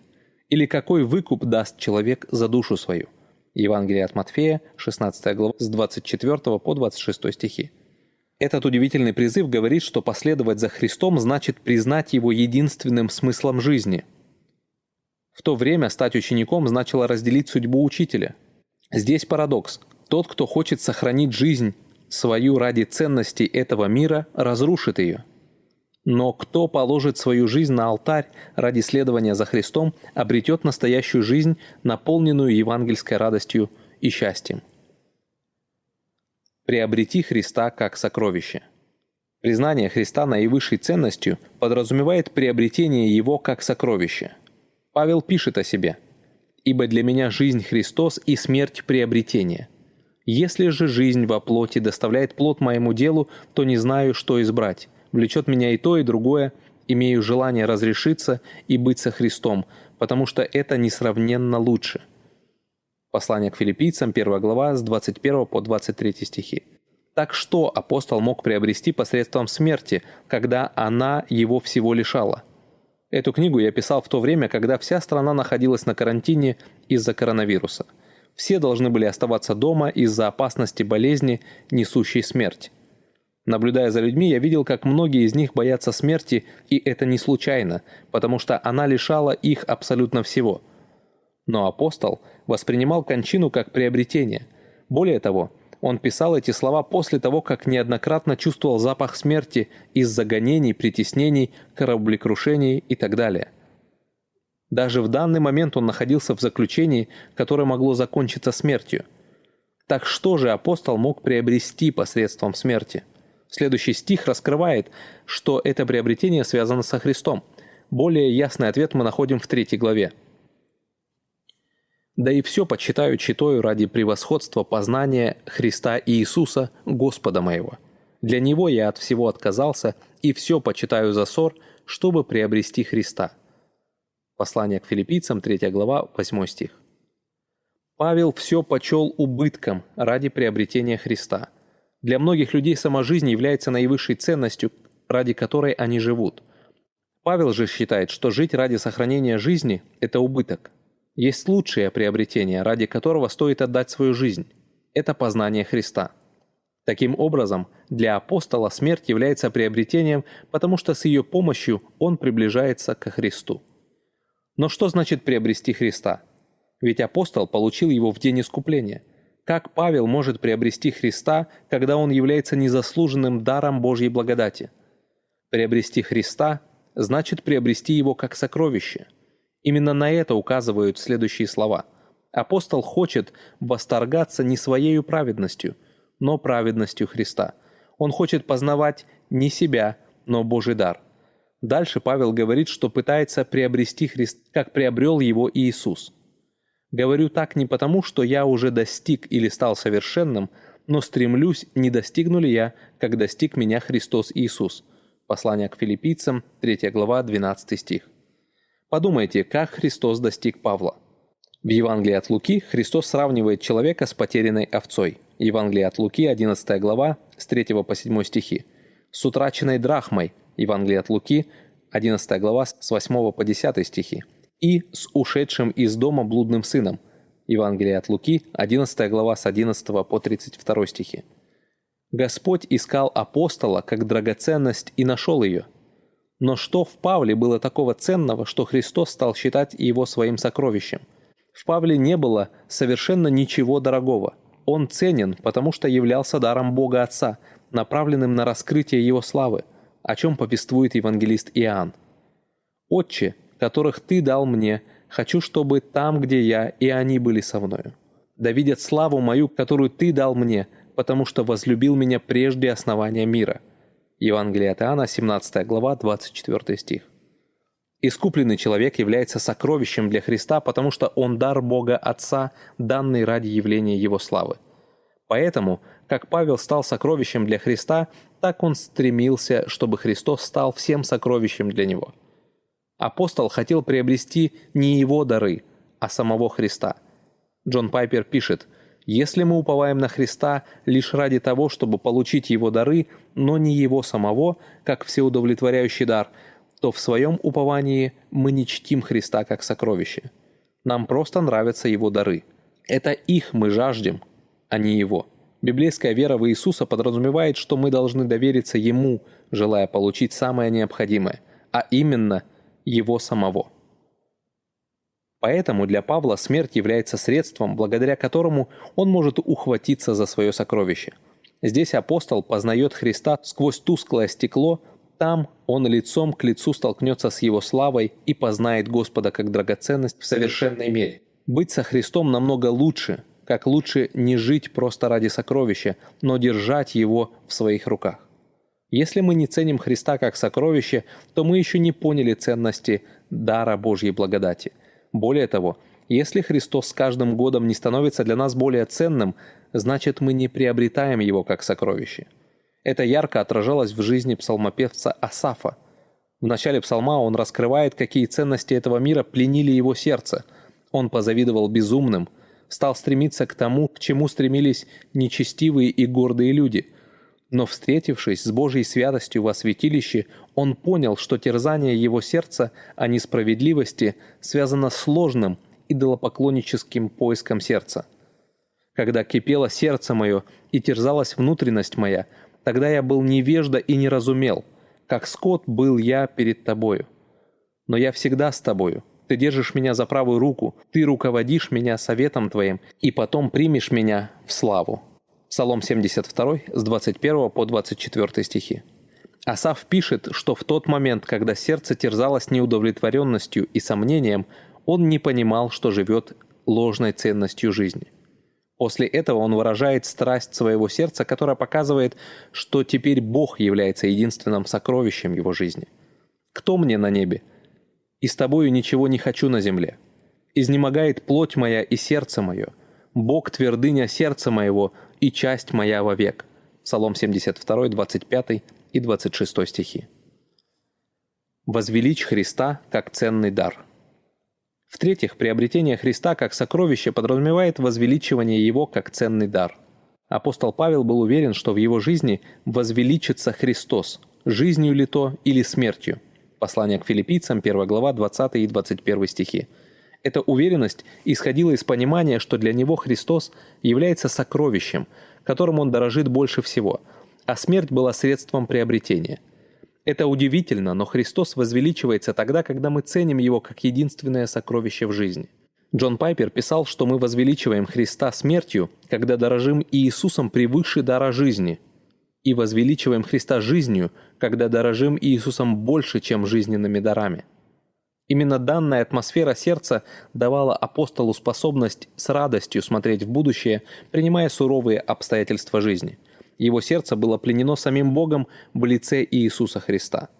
Или какой выкуп даст человек за душу свою? Евангелие от Матфея, 16 глава, с 24 по 26 стихи. Этот удивительный призыв говорит, что последовать за Христом значит признать Его единственным смыслом жизни. В то время стать учеником значило разделить судьбу учителя. Здесь парадокс. Тот, кто хочет сохранить жизнь свою ради ценностей этого мира, разрушит ее. Но кто положит свою жизнь на алтарь ради следования за Христом, обретет настоящую жизнь, наполненную евангельской радостью и счастьем. Приобрети Христа как сокровище. Признание Христа наивысшей ценностью подразумевает приобретение Его как сокровище. Павел пишет о себе «Ибо для меня жизнь Христос и смерть приобретение. Если же жизнь во плоти доставляет плод моему делу, то не знаю, что избрать. Влечет меня и то, и другое, имею желание разрешиться и быть со Христом, потому что это несравненно лучше». Послание к филиппийцам, 1 глава, с 21 по 23 стихи. Так что апостол мог приобрести посредством смерти, когда она его всего лишала? Эту книгу я писал в то время, когда вся страна находилась на карантине из-за коронавируса. Все должны были оставаться дома из-за опасности болезни, несущей смерть. Наблюдая за людьми, я видел, как многие из них боятся смерти, и это не случайно, потому что она лишала их абсолютно всего – но апостол воспринимал кончину как приобретение. Более того, он писал эти слова после того, как неоднократно чувствовал запах смерти из-за гонений, притеснений, кораблекрушений и так далее. Даже в данный момент он находился в заключении, которое могло закончиться смертью. Так что же апостол мог приобрести посредством смерти? Следующий стих раскрывает, что это приобретение связано со Христом. Более ясный ответ мы находим в третьей главе. Да и все почитаю читаю ради превосходства познания Христа Иисуса, Господа моего. Для Него я от всего отказался, и все почитаю за ссор, чтобы приобрести Христа». Послание к филиппийцам, 3 глава, 8 стих. Павел все почел убытком ради приобретения Христа. Для многих людей сама жизнь является наивысшей ценностью, ради которой они живут. Павел же считает, что жить ради сохранения жизни – это убыток – есть лучшее приобретение, ради которого стоит отдать свою жизнь. Это познание Христа. Таким образом, для апостола смерть является приобретением, потому что с ее помощью он приближается ко Христу. Но что значит приобрести Христа? Ведь апостол получил его в день искупления. Как Павел может приобрести Христа, когда он является незаслуженным даром Божьей благодати? Приобрести Христа значит приобрести его как сокровище – Именно на это указывают следующие слова. Апостол хочет восторгаться не своей праведностью, но праведностью Христа. Он хочет познавать не себя, но Божий дар. Дальше Павел говорит, что пытается приобрести Христ, как приобрел его Иисус. Говорю так не потому, что я уже достиг или стал совершенным, но стремлюсь, не достигну ли я, как достиг меня Христос Иисус. Послание к филиппийцам, 3 глава, 12 стих. Подумайте, как Христос достиг Павла. В Евангелии от Луки Христос сравнивает человека с потерянной овцой. Евангелие от Луки, 11 глава, с 3 по 7 стихи. С утраченной драхмой. Евангелие от Луки, 11 глава, с 8 по 10 стихи. И с ушедшим из дома блудным сыном. Евангелие от Луки, 11 глава, с 11 по 32 стихи. Господь искал апостола как драгоценность и нашел ее. Но что в Павле было такого ценного, что Христос стал считать его своим сокровищем? В Павле не было совершенно ничего дорогого. Он ценен, потому что являлся даром Бога Отца, направленным на раскрытие Его славы, о чем повествует евангелист Иоанн. «Отче, которых Ты дал мне, хочу, чтобы там, где я, и они были со мною. Да видят славу мою, которую Ты дал мне, потому что возлюбил меня прежде основания мира». Евангелие от Иоанна, 17 глава, 24 стих. Искупленный человек является сокровищем для Христа, потому что он дар Бога Отца, данный ради явления Его славы. Поэтому, как Павел стал сокровищем для Христа, так он стремился, чтобы Христос стал всем сокровищем для него. Апостол хотел приобрести не его дары, а самого Христа. Джон Пайпер пишет – если мы уповаем на Христа лишь ради того, чтобы получить Его дары, но не Его самого, как всеудовлетворяющий дар, то в своем уповании мы не чтим Христа как сокровище. Нам просто нравятся Его дары. Это их мы жаждем, а не Его. Библейская вера в Иисуса подразумевает, что мы должны довериться Ему, желая получить самое необходимое, а именно Его самого. Поэтому для Павла смерть является средством, благодаря которому он может ухватиться за свое сокровище. Здесь апостол познает Христа сквозь тусклое стекло, там он лицом к лицу столкнется с его славой и познает Господа как драгоценность в совершенной мере. Быть со Христом намного лучше, как лучше не жить просто ради сокровища, но держать его в своих руках. Если мы не ценим Христа как сокровище, то мы еще не поняли ценности дара Божьей благодати – более того, если Христос с каждым годом не становится для нас более ценным, значит мы не приобретаем его как сокровище. Это ярко отражалось в жизни псалмопевца Асафа. В начале псалма он раскрывает, какие ценности этого мира пленили его сердце. Он позавидовал безумным, стал стремиться к тому, к чему стремились нечестивые и гордые люди – но встретившись с Божьей святостью во святилище, он понял, что терзание его сердца о несправедливости связано с сложным идолопоклонническим поиском сердца. Когда кипело сердце мое и терзалась внутренность моя, тогда я был невежда и не разумел, как скот был я перед тобою. Но я всегда с тобою, ты держишь меня за правую руку, ты руководишь меня советом твоим, и потом примешь меня в славу. Псалом 72 с 21 по 24 стихи. Асав пишет, что в тот момент, когда сердце терзалось неудовлетворенностью и сомнением, он не понимал, что живет ложной ценностью жизни. После этого он выражает страсть своего сердца, которая показывает, что теперь Бог является единственным сокровищем его жизни. «Кто мне на небе? И с тобою ничего не хочу на земле. Изнемогает плоть моя и сердце мое. Бог твердыня сердца моего, и часть моя вовек». Псалом 72, 25 и 26 стихи. Возвеличь Христа как ценный дар. В-третьих, приобретение Христа как сокровище подразумевает возвеличивание Его как ценный дар. Апостол Павел был уверен, что в его жизни возвеличится Христос, жизнью ли то или смертью. Послание к филиппийцам, 1 глава, 20 и 21 стихи. Эта уверенность исходила из понимания, что для него Христос является сокровищем, которым он дорожит больше всего, а смерть была средством приобретения. Это удивительно, но Христос возвеличивается тогда, когда мы ценим Его как единственное сокровище в жизни. Джон Пайпер писал, что мы возвеличиваем Христа смертью, когда дорожим Иисусом превыше дара жизни, и возвеличиваем Христа жизнью, когда дорожим Иисусом больше, чем жизненными дарами. Именно данная атмосфера сердца давала апостолу способность с радостью смотреть в будущее, принимая суровые обстоятельства жизни. Его сердце было пленено самим Богом в лице Иисуса Христа.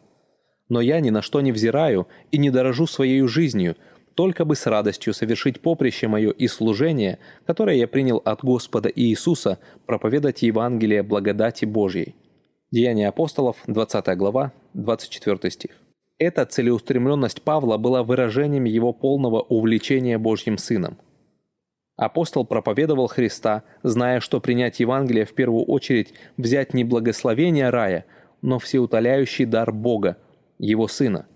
«Но я ни на что не взираю и не дорожу своей жизнью, только бы с радостью совершить поприще мое и служение, которое я принял от Господа Иисуса, проповедать Евангелие благодати Божьей». Деяния апостолов, 20 глава, 24 стих. Эта целеустремленность Павла была выражением его полного увлечения Божьим Сыном. Апостол проповедовал Христа, зная, что принять Евангелие в первую очередь взять не благословение рая, но всеутоляющий дар Бога, Его Сына.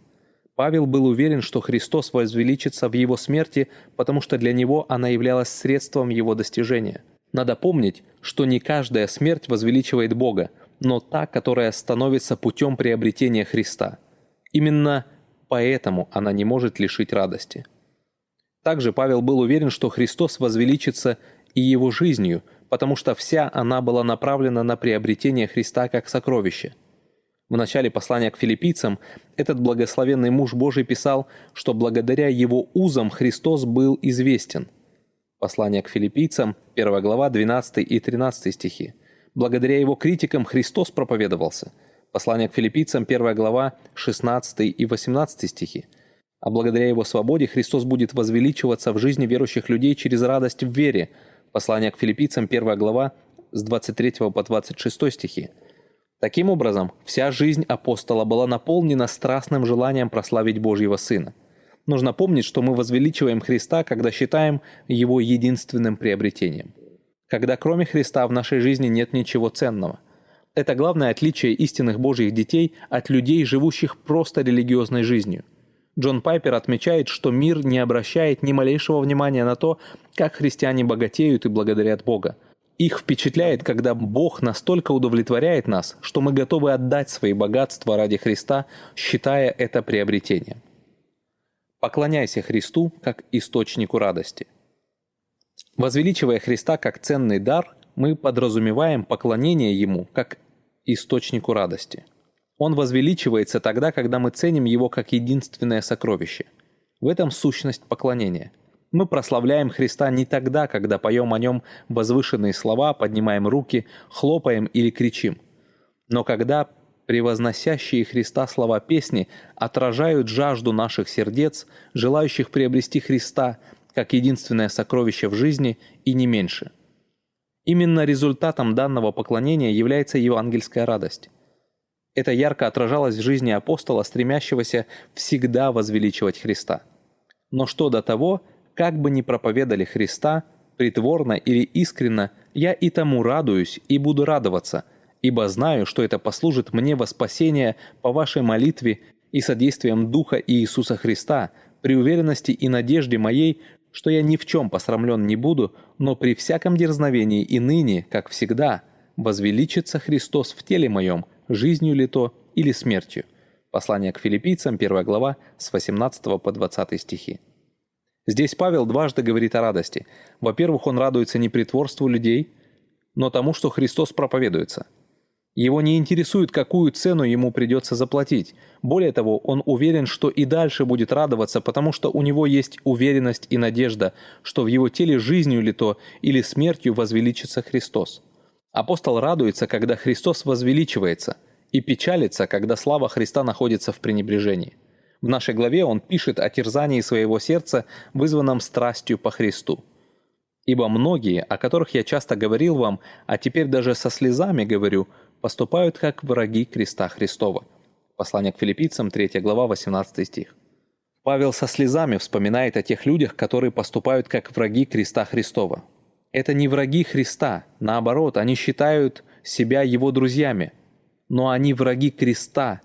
Павел был уверен, что Христос возвеличится в Его смерти, потому что для него она являлась средством Его достижения. Надо помнить, что не каждая смерть возвеличивает Бога, но та, которая становится путем приобретения Христа. Именно поэтому она не может лишить радости. Также Павел был уверен, что Христос возвеличится и его жизнью, потому что вся она была направлена на приобретение Христа как сокровище – в начале послания к филиппийцам этот благословенный муж Божий писал, что благодаря его узам Христос был известен. Послание к филиппийцам, 1 глава, 12 и 13 стихи. Благодаря его критикам Христос проповедовался. Послание к филиппийцам, 1 глава, 16 и 18 стихи. А благодаря его свободе Христос будет возвеличиваться в жизни верующих людей через радость в вере. Послание к филиппийцам, 1 глава, с 23 по 26 стихи. Таким образом, вся жизнь апостола была наполнена страстным желанием прославить Божьего Сына. Нужно помнить, что мы возвеличиваем Христа, когда считаем Его единственным приобретением. Когда кроме Христа в нашей жизни нет ничего ценного. Это главное отличие истинных Божьих детей от людей, живущих просто религиозной жизнью. Джон Пайпер отмечает, что мир не обращает ни малейшего внимания на то, как христиане богатеют и благодарят Бога – их впечатляет, когда Бог настолько удовлетворяет нас, что мы готовы отдать свои богатства ради Христа, считая это приобретением. Поклоняйся Христу как источнику радости. Возвеличивая Христа как ценный дар, мы подразумеваем поклонение Ему как источнику радости. Он возвеличивается тогда, когда мы ценим Его как единственное сокровище. В этом сущность поклонения – мы прославляем Христа не тогда, когда поем о Нем возвышенные слова, поднимаем руки, хлопаем или кричим, но когда превозносящие Христа слова песни отражают жажду наших сердец, желающих приобрести Христа как единственное сокровище в жизни и не меньше. Именно результатом данного поклонения является евангельская радость. Это ярко отражалось в жизни апостола, стремящегося всегда возвеличивать Христа. Но что до того – как бы ни проповедали Христа, притворно или искренно, я и тому радуюсь и буду радоваться, ибо знаю, что это послужит мне во спасение по вашей молитве и содействием Духа Иисуса Христа, при уверенности и надежде моей, что я ни в чем посрамлен не буду, но при всяком дерзновении и ныне, как всегда, возвеличится Христос в теле моем, жизнью ли то или смертью». Послание к филиппийцам, 1 глава, с 18 по 20 стихи. Здесь Павел дважды говорит о радости. Во-первых, он радуется не притворству людей, но тому, что Христос проповедуется. Его не интересует, какую цену ему придется заплатить. Более того, он уверен, что и дальше будет радоваться, потому что у него есть уверенность и надежда, что в его теле жизнью ли то или смертью возвеличится Христос. Апостол радуется, когда Христос возвеличивается, и печалится, когда слава Христа находится в пренебрежении. В нашей главе он пишет о терзании своего сердца, вызванном страстью по Христу. «Ибо многие, о которых я часто говорил вам, а теперь даже со слезами говорю, поступают как враги креста Христова». Послание к филиппийцам, 3 глава, 18 стих. Павел со слезами вспоминает о тех людях, которые поступают как враги креста Христова. Это не враги Христа, наоборот, они считают себя его друзьями. Но они враги креста,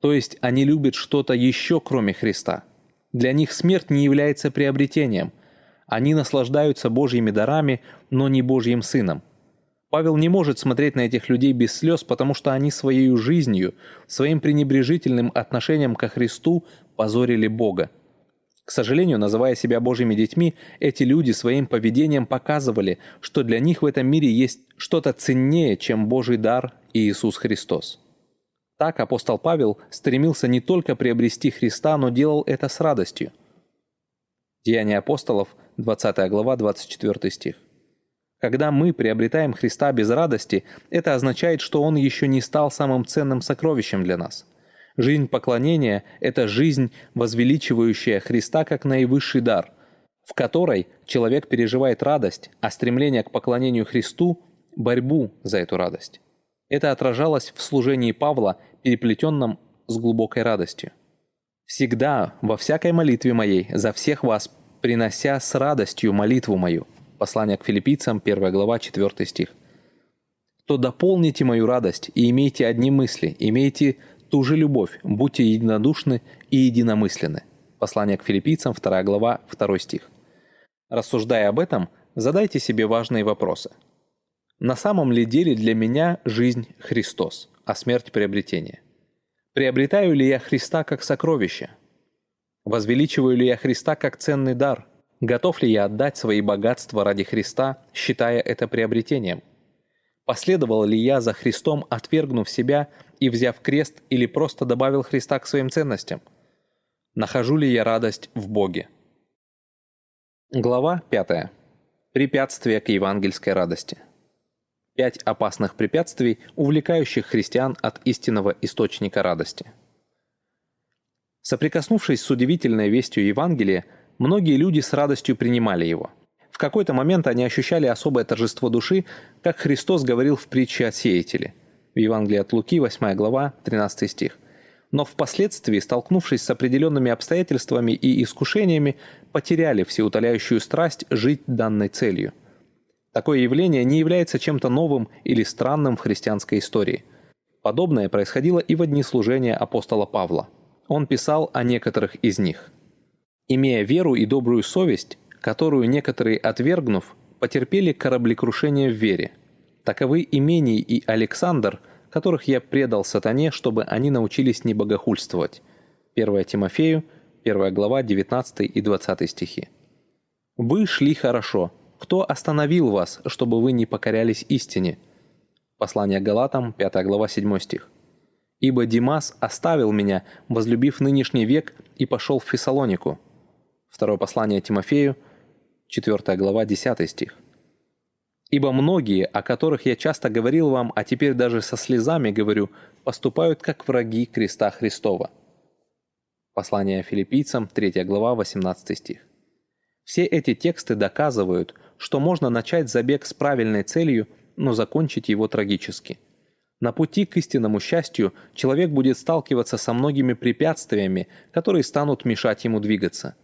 то есть они любят что-то еще, кроме Христа. Для них смерть не является приобретением. Они наслаждаются Божьими дарами, но не Божьим Сыном. Павел не может смотреть на этих людей без слез, потому что они своей жизнью, своим пренебрежительным отношением ко Христу позорили Бога. К сожалению, называя себя Божьими детьми, эти люди своим поведением показывали, что для них в этом мире есть что-то ценнее, чем Божий дар Иисус Христос. Так апостол Павел стремился не только приобрести Христа, но делал это с радостью. Деяния апостолов, 20 глава, 24 стих. Когда мы приобретаем Христа без радости, это означает, что Он еще не стал самым ценным сокровищем для нас. Жизнь поклонения – это жизнь, возвеличивающая Христа как наивысший дар, в которой человек переживает радость, а стремление к поклонению Христу – борьбу за эту радость. Это отражалось в служении Павла, переплетенном с глубокой радостью. Всегда, во всякой молитве моей, за всех вас, принося с радостью молитву мою. Послание к филиппийцам, 1 глава, 4 стих. То дополните мою радость и имейте одни мысли, имейте ту же любовь, будьте единодушны и единомысленны. Послание к филиппийцам, 2 глава, 2 стих. Рассуждая об этом, задайте себе важные вопросы. На самом ли деле для меня жизнь Христос, а смерть приобретение? Приобретаю ли я Христа как сокровище? Возвеличиваю ли я Христа как ценный дар? Готов ли я отдать свои богатства ради Христа, считая это приобретением? Последовал ли я за Христом, отвергнув себя и взяв крест, или просто добавил Христа к своим ценностям? Нахожу ли я радость в Боге? Глава 5. Препятствия к евангельской радости. Пять опасных препятствий, увлекающих христиан от истинного источника радости. Соприкоснувшись с удивительной вестью Евангелия, многие люди с радостью принимали его. В какой-то момент они ощущали особое торжество души, как Христос говорил в притче о сеятеле. В Евангелии от Луки, 8 глава, 13 стих. Но впоследствии, столкнувшись с определенными обстоятельствами и искушениями, потеряли всеутоляющую страсть жить данной целью – Такое явление не является чем-то новым или странным в христианской истории. Подобное происходило и в дни служения апостола Павла. Он писал о некоторых из них. «Имея веру и добрую совесть, которую некоторые, отвергнув, потерпели кораблекрушение в вере. Таковы Имений и Александр, которых я предал сатане, чтобы они научились не богохульствовать». 1 Тимофею, 1 глава, 19 и 20 стихи. «Вы шли хорошо, кто остановил вас, чтобы вы не покорялись истине? Послание Галатам, 5 глава, 7 стих. «Ибо Димас оставил меня, возлюбив нынешний век, и пошел в Фессалонику». Второе послание Тимофею, 4 глава, 10 стих. «Ибо многие, о которых я часто говорил вам, а теперь даже со слезами говорю, поступают как враги креста Христова». Послание филиппийцам, 3 глава, 18 стих. Все эти тексты доказывают, что можно начать забег с правильной целью, но закончить его трагически. На пути к истинному счастью человек будет сталкиваться со многими препятствиями, которые станут мешать ему двигаться.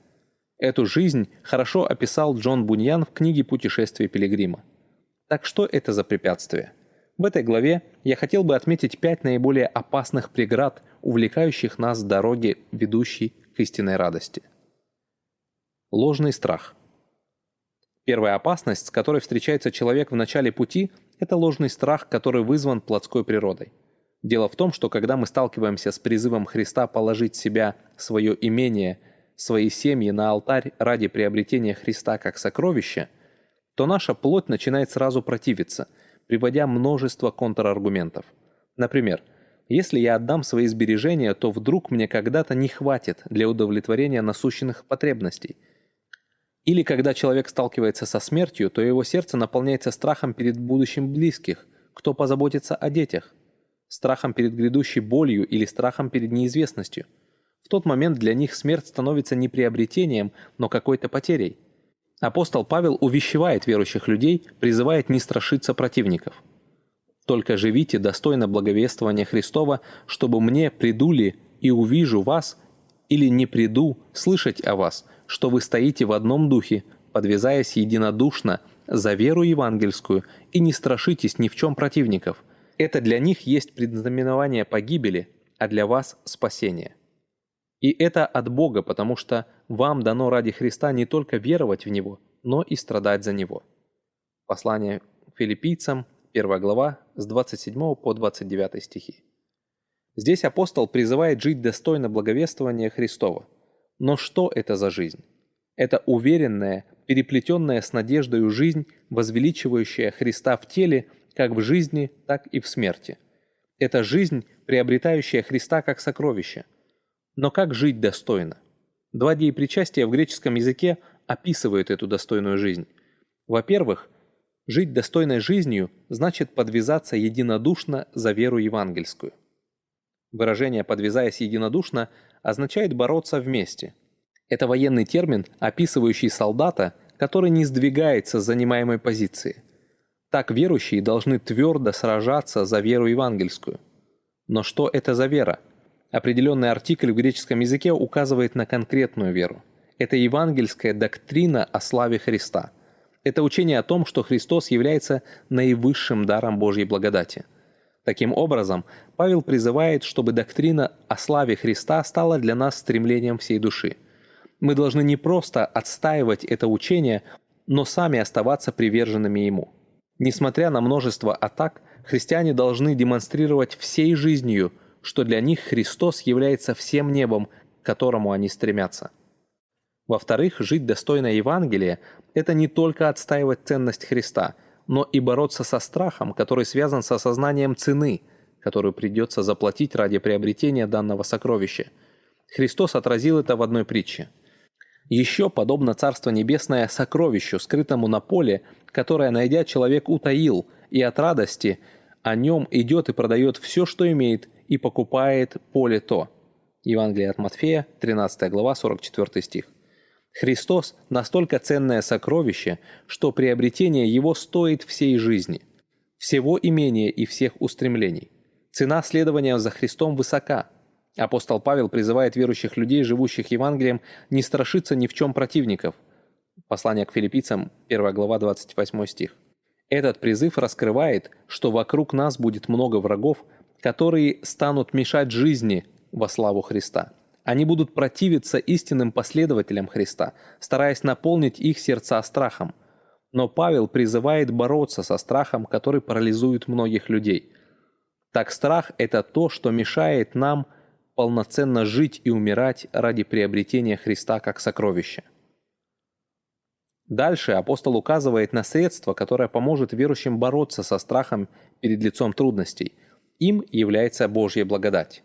Эту жизнь хорошо описал Джон Буньян в книге «Путешествие пилигрима». Так что это за препятствия? В этой главе я хотел бы отметить пять наиболее опасных преград, увлекающих нас с дороги, ведущей к истинной радости. Ложный страх. Первая опасность, с которой встречается человек в начале пути, это ложный страх, который вызван плотской природой. Дело в том, что когда мы сталкиваемся с призывом Христа положить себя, свое имение, свои семьи на алтарь ради приобретения Христа как сокровища, то наша плоть начинает сразу противиться, приводя множество контраргументов. Например, если я отдам свои сбережения, то вдруг мне когда-то не хватит для удовлетворения насущных потребностей – или когда человек сталкивается со смертью, то его сердце наполняется страхом перед будущим близких, кто позаботится о детях, страхом перед грядущей болью или страхом перед неизвестностью. В тот момент для них смерть становится не приобретением, но какой-то потерей. Апостол Павел увещевает верующих людей, призывает не страшиться противников. «Только живите достойно благовествования Христова, чтобы мне приду ли и увижу вас, или не приду слышать о вас, что вы стоите в одном духе, подвязаясь единодушно за веру евангельскую и не страшитесь ни в чем противников. Это для них есть предзнаменование погибели, а для вас спасение. И это от Бога, потому что вам дано ради Христа не только веровать в Него, но и страдать за Него. Послание филиппийцам, 1 глава, с 27 по 29 стихи. Здесь апостол призывает жить достойно благовествования Христова – но что это за жизнь? Это уверенная, переплетенная с надеждою жизнь, возвеличивающая Христа в теле как в жизни, так и в смерти. Это жизнь, приобретающая Христа как сокровище. Но как жить достойно? Два деепричастия в греческом языке описывают эту достойную жизнь. Во-первых, жить достойной жизнью значит подвязаться единодушно за веру евангельскую. Выражение «подвязаясь единодушно» означает бороться вместе. Это военный термин, описывающий солдата, который не сдвигается с занимаемой позиции. Так верующие должны твердо сражаться за веру евангельскую. Но что это за вера? Определенный артикль в греческом языке указывает на конкретную веру. Это евангельская доктрина о славе Христа. Это учение о том, что Христос является наивысшим даром Божьей благодати. Таким образом, Павел призывает, чтобы доктрина о славе Христа стала для нас стремлением всей души. Мы должны не просто отстаивать это учение, но сами оставаться приверженными ему. Несмотря на множество атак, христиане должны демонстрировать всей жизнью, что для них Христос является всем небом, к которому они стремятся. Во-вторых, жить достойно Евангелия – это не только отстаивать ценность Христа, но и бороться со страхом, который связан с осознанием цены, которую придется заплатить ради приобретения данного сокровища. Христос отразил это в одной притче. Еще подобно Царство Небесное сокровищу, скрытому на поле, которое, найдя, человек утаил, и от радости о нем идет и продает все, что имеет, и покупает поле то. Евангелие от Матфея, 13 глава, 44 стих. Христос – настолько ценное сокровище, что приобретение его стоит всей жизни, всего имения и всех устремлений. Цена следования за Христом высока. Апостол Павел призывает верующих людей, живущих Евангелием, не страшиться ни в чем противников. Послание к филиппийцам, 1 глава, 28 стих. Этот призыв раскрывает, что вокруг нас будет много врагов, которые станут мешать жизни во славу Христа – они будут противиться истинным последователям Христа, стараясь наполнить их сердца страхом. Но Павел призывает бороться со страхом, который парализует многих людей. Так страх – это то, что мешает нам полноценно жить и умирать ради приобретения Христа как сокровища. Дальше апостол указывает на средство, которое поможет верующим бороться со страхом перед лицом трудностей. Им является Божья благодать.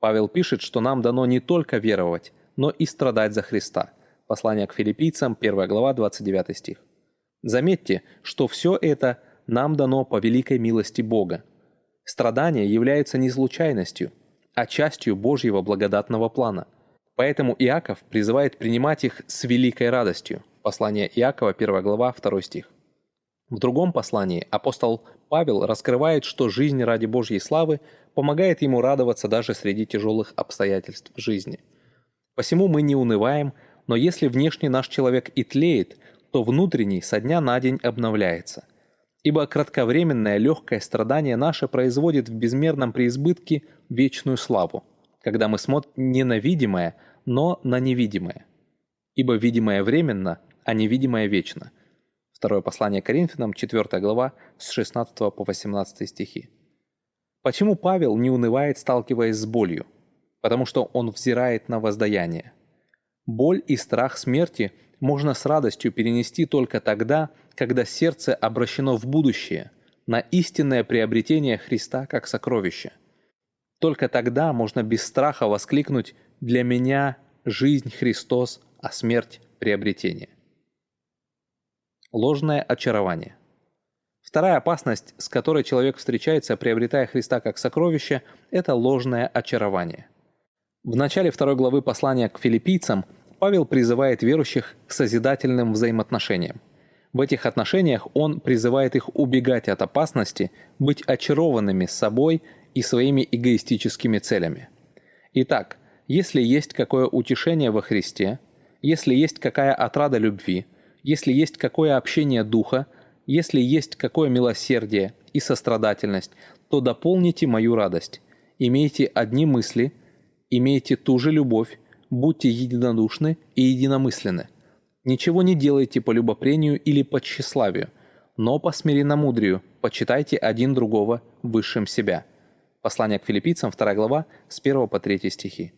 Павел пишет, что нам дано не только веровать, но и страдать за Христа. Послание к филиппийцам, 1 глава, 29 стих. Заметьте, что все это нам дано по великой милости Бога. Страдания являются не случайностью, а частью Божьего благодатного плана. Поэтому Иаков призывает принимать их с великой радостью. Послание Иакова, 1 глава, 2 стих. В другом послании апостол Павел раскрывает, что жизнь ради Божьей славы помогает ему радоваться даже среди тяжелых обстоятельств жизни. Посему мы не унываем, но если внешне наш человек и тлеет, то внутренний со дня на день обновляется. Ибо кратковременное легкое страдание наше производит в безмерном преизбытке вечную славу, когда мы смотрим не на видимое, но на невидимое. Ибо видимое временно, а невидимое вечно – Второе послание Коринфянам, 4 глава, с 16 по 18 стихи. Почему Павел не унывает, сталкиваясь с болью? Потому что он взирает на воздаяние. Боль и страх смерти можно с радостью перенести только тогда, когда сердце обращено в будущее, на истинное приобретение Христа как сокровище. Только тогда можно без страха воскликнуть «Для меня жизнь Христос, а смерть – приобретение». Ложное очарование. Вторая опасность, с которой человек встречается, приобретая Христа как сокровище, это ложное очарование. В начале второй главы послания к филиппийцам Павел призывает верующих к созидательным взаимоотношениям. В этих отношениях он призывает их убегать от опасности, быть очарованными собой и своими эгоистическими целями. Итак, если есть какое утешение во Христе, если есть какая отрада любви – если есть какое общение духа, если есть какое милосердие и сострадательность, то дополните мою радость. Имейте одни мысли, имейте ту же любовь, будьте единодушны и единомысленны. Ничего не делайте по любопрению или по тщеславию, но по смиренномудрию почитайте один другого высшим себя. Послание к филиппийцам, 2 глава, с 1 по 3 стихи.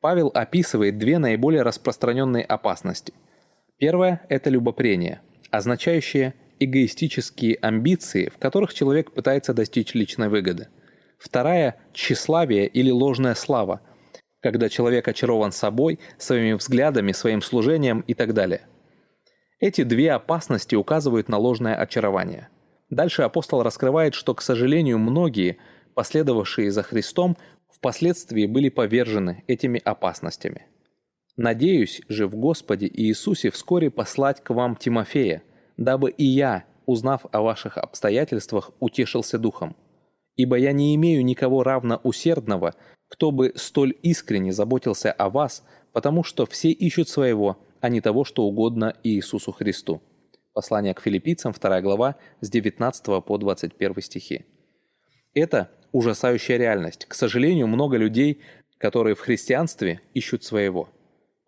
Павел описывает две наиболее распространенные опасности – Первое – это любопрение, означающее эгоистические амбиции, в которых человек пытается достичь личной выгоды. Вторая – тщеславие или ложная слава, когда человек очарован собой, своими взглядами, своим служением и так далее. Эти две опасности указывают на ложное очарование. Дальше апостол раскрывает, что, к сожалению, многие, последовавшие за Христом, впоследствии были повержены этими опасностями. Надеюсь же в Господе Иисусе вскоре послать к вам Тимофея, дабы и я, узнав о ваших обстоятельствах, утешился духом. Ибо я не имею никого равно усердного, кто бы столь искренне заботился о вас, потому что все ищут своего, а не того, что угодно Иисусу Христу». Послание к филиппийцам, 2 глава, с 19 по 21 стихи. Это ужасающая реальность. К сожалению, много людей, которые в христианстве ищут своего.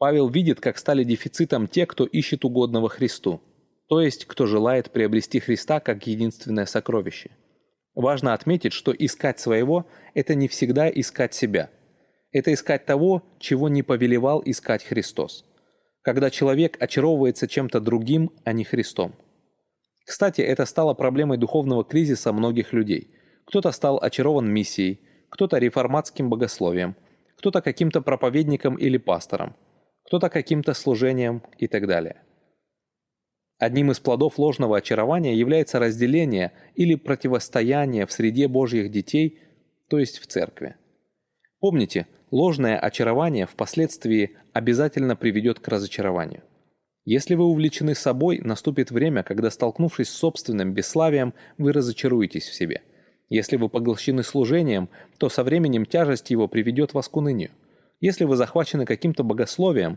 Павел видит, как стали дефицитом те, кто ищет угодного Христу, то есть кто желает приобрести Христа как единственное сокровище. Важно отметить, что искать своего – это не всегда искать себя. Это искать того, чего не повелевал искать Христос. Когда человек очаровывается чем-то другим, а не Христом. Кстати, это стало проблемой духовного кризиса многих людей. Кто-то стал очарован миссией, кто-то реформатским богословием, кто-то каким-то проповедником или пастором, кто-то каким-то служением и так далее. Одним из плодов ложного очарования является разделение или противостояние в среде Божьих детей, то есть в церкви. Помните, ложное очарование впоследствии обязательно приведет к разочарованию. Если вы увлечены собой, наступит время, когда, столкнувшись с собственным бесславием, вы разочаруетесь в себе – если вы поглощены служением, то со временем тяжесть его приведет вас к унынию. Если вы захвачены каким-то богословием,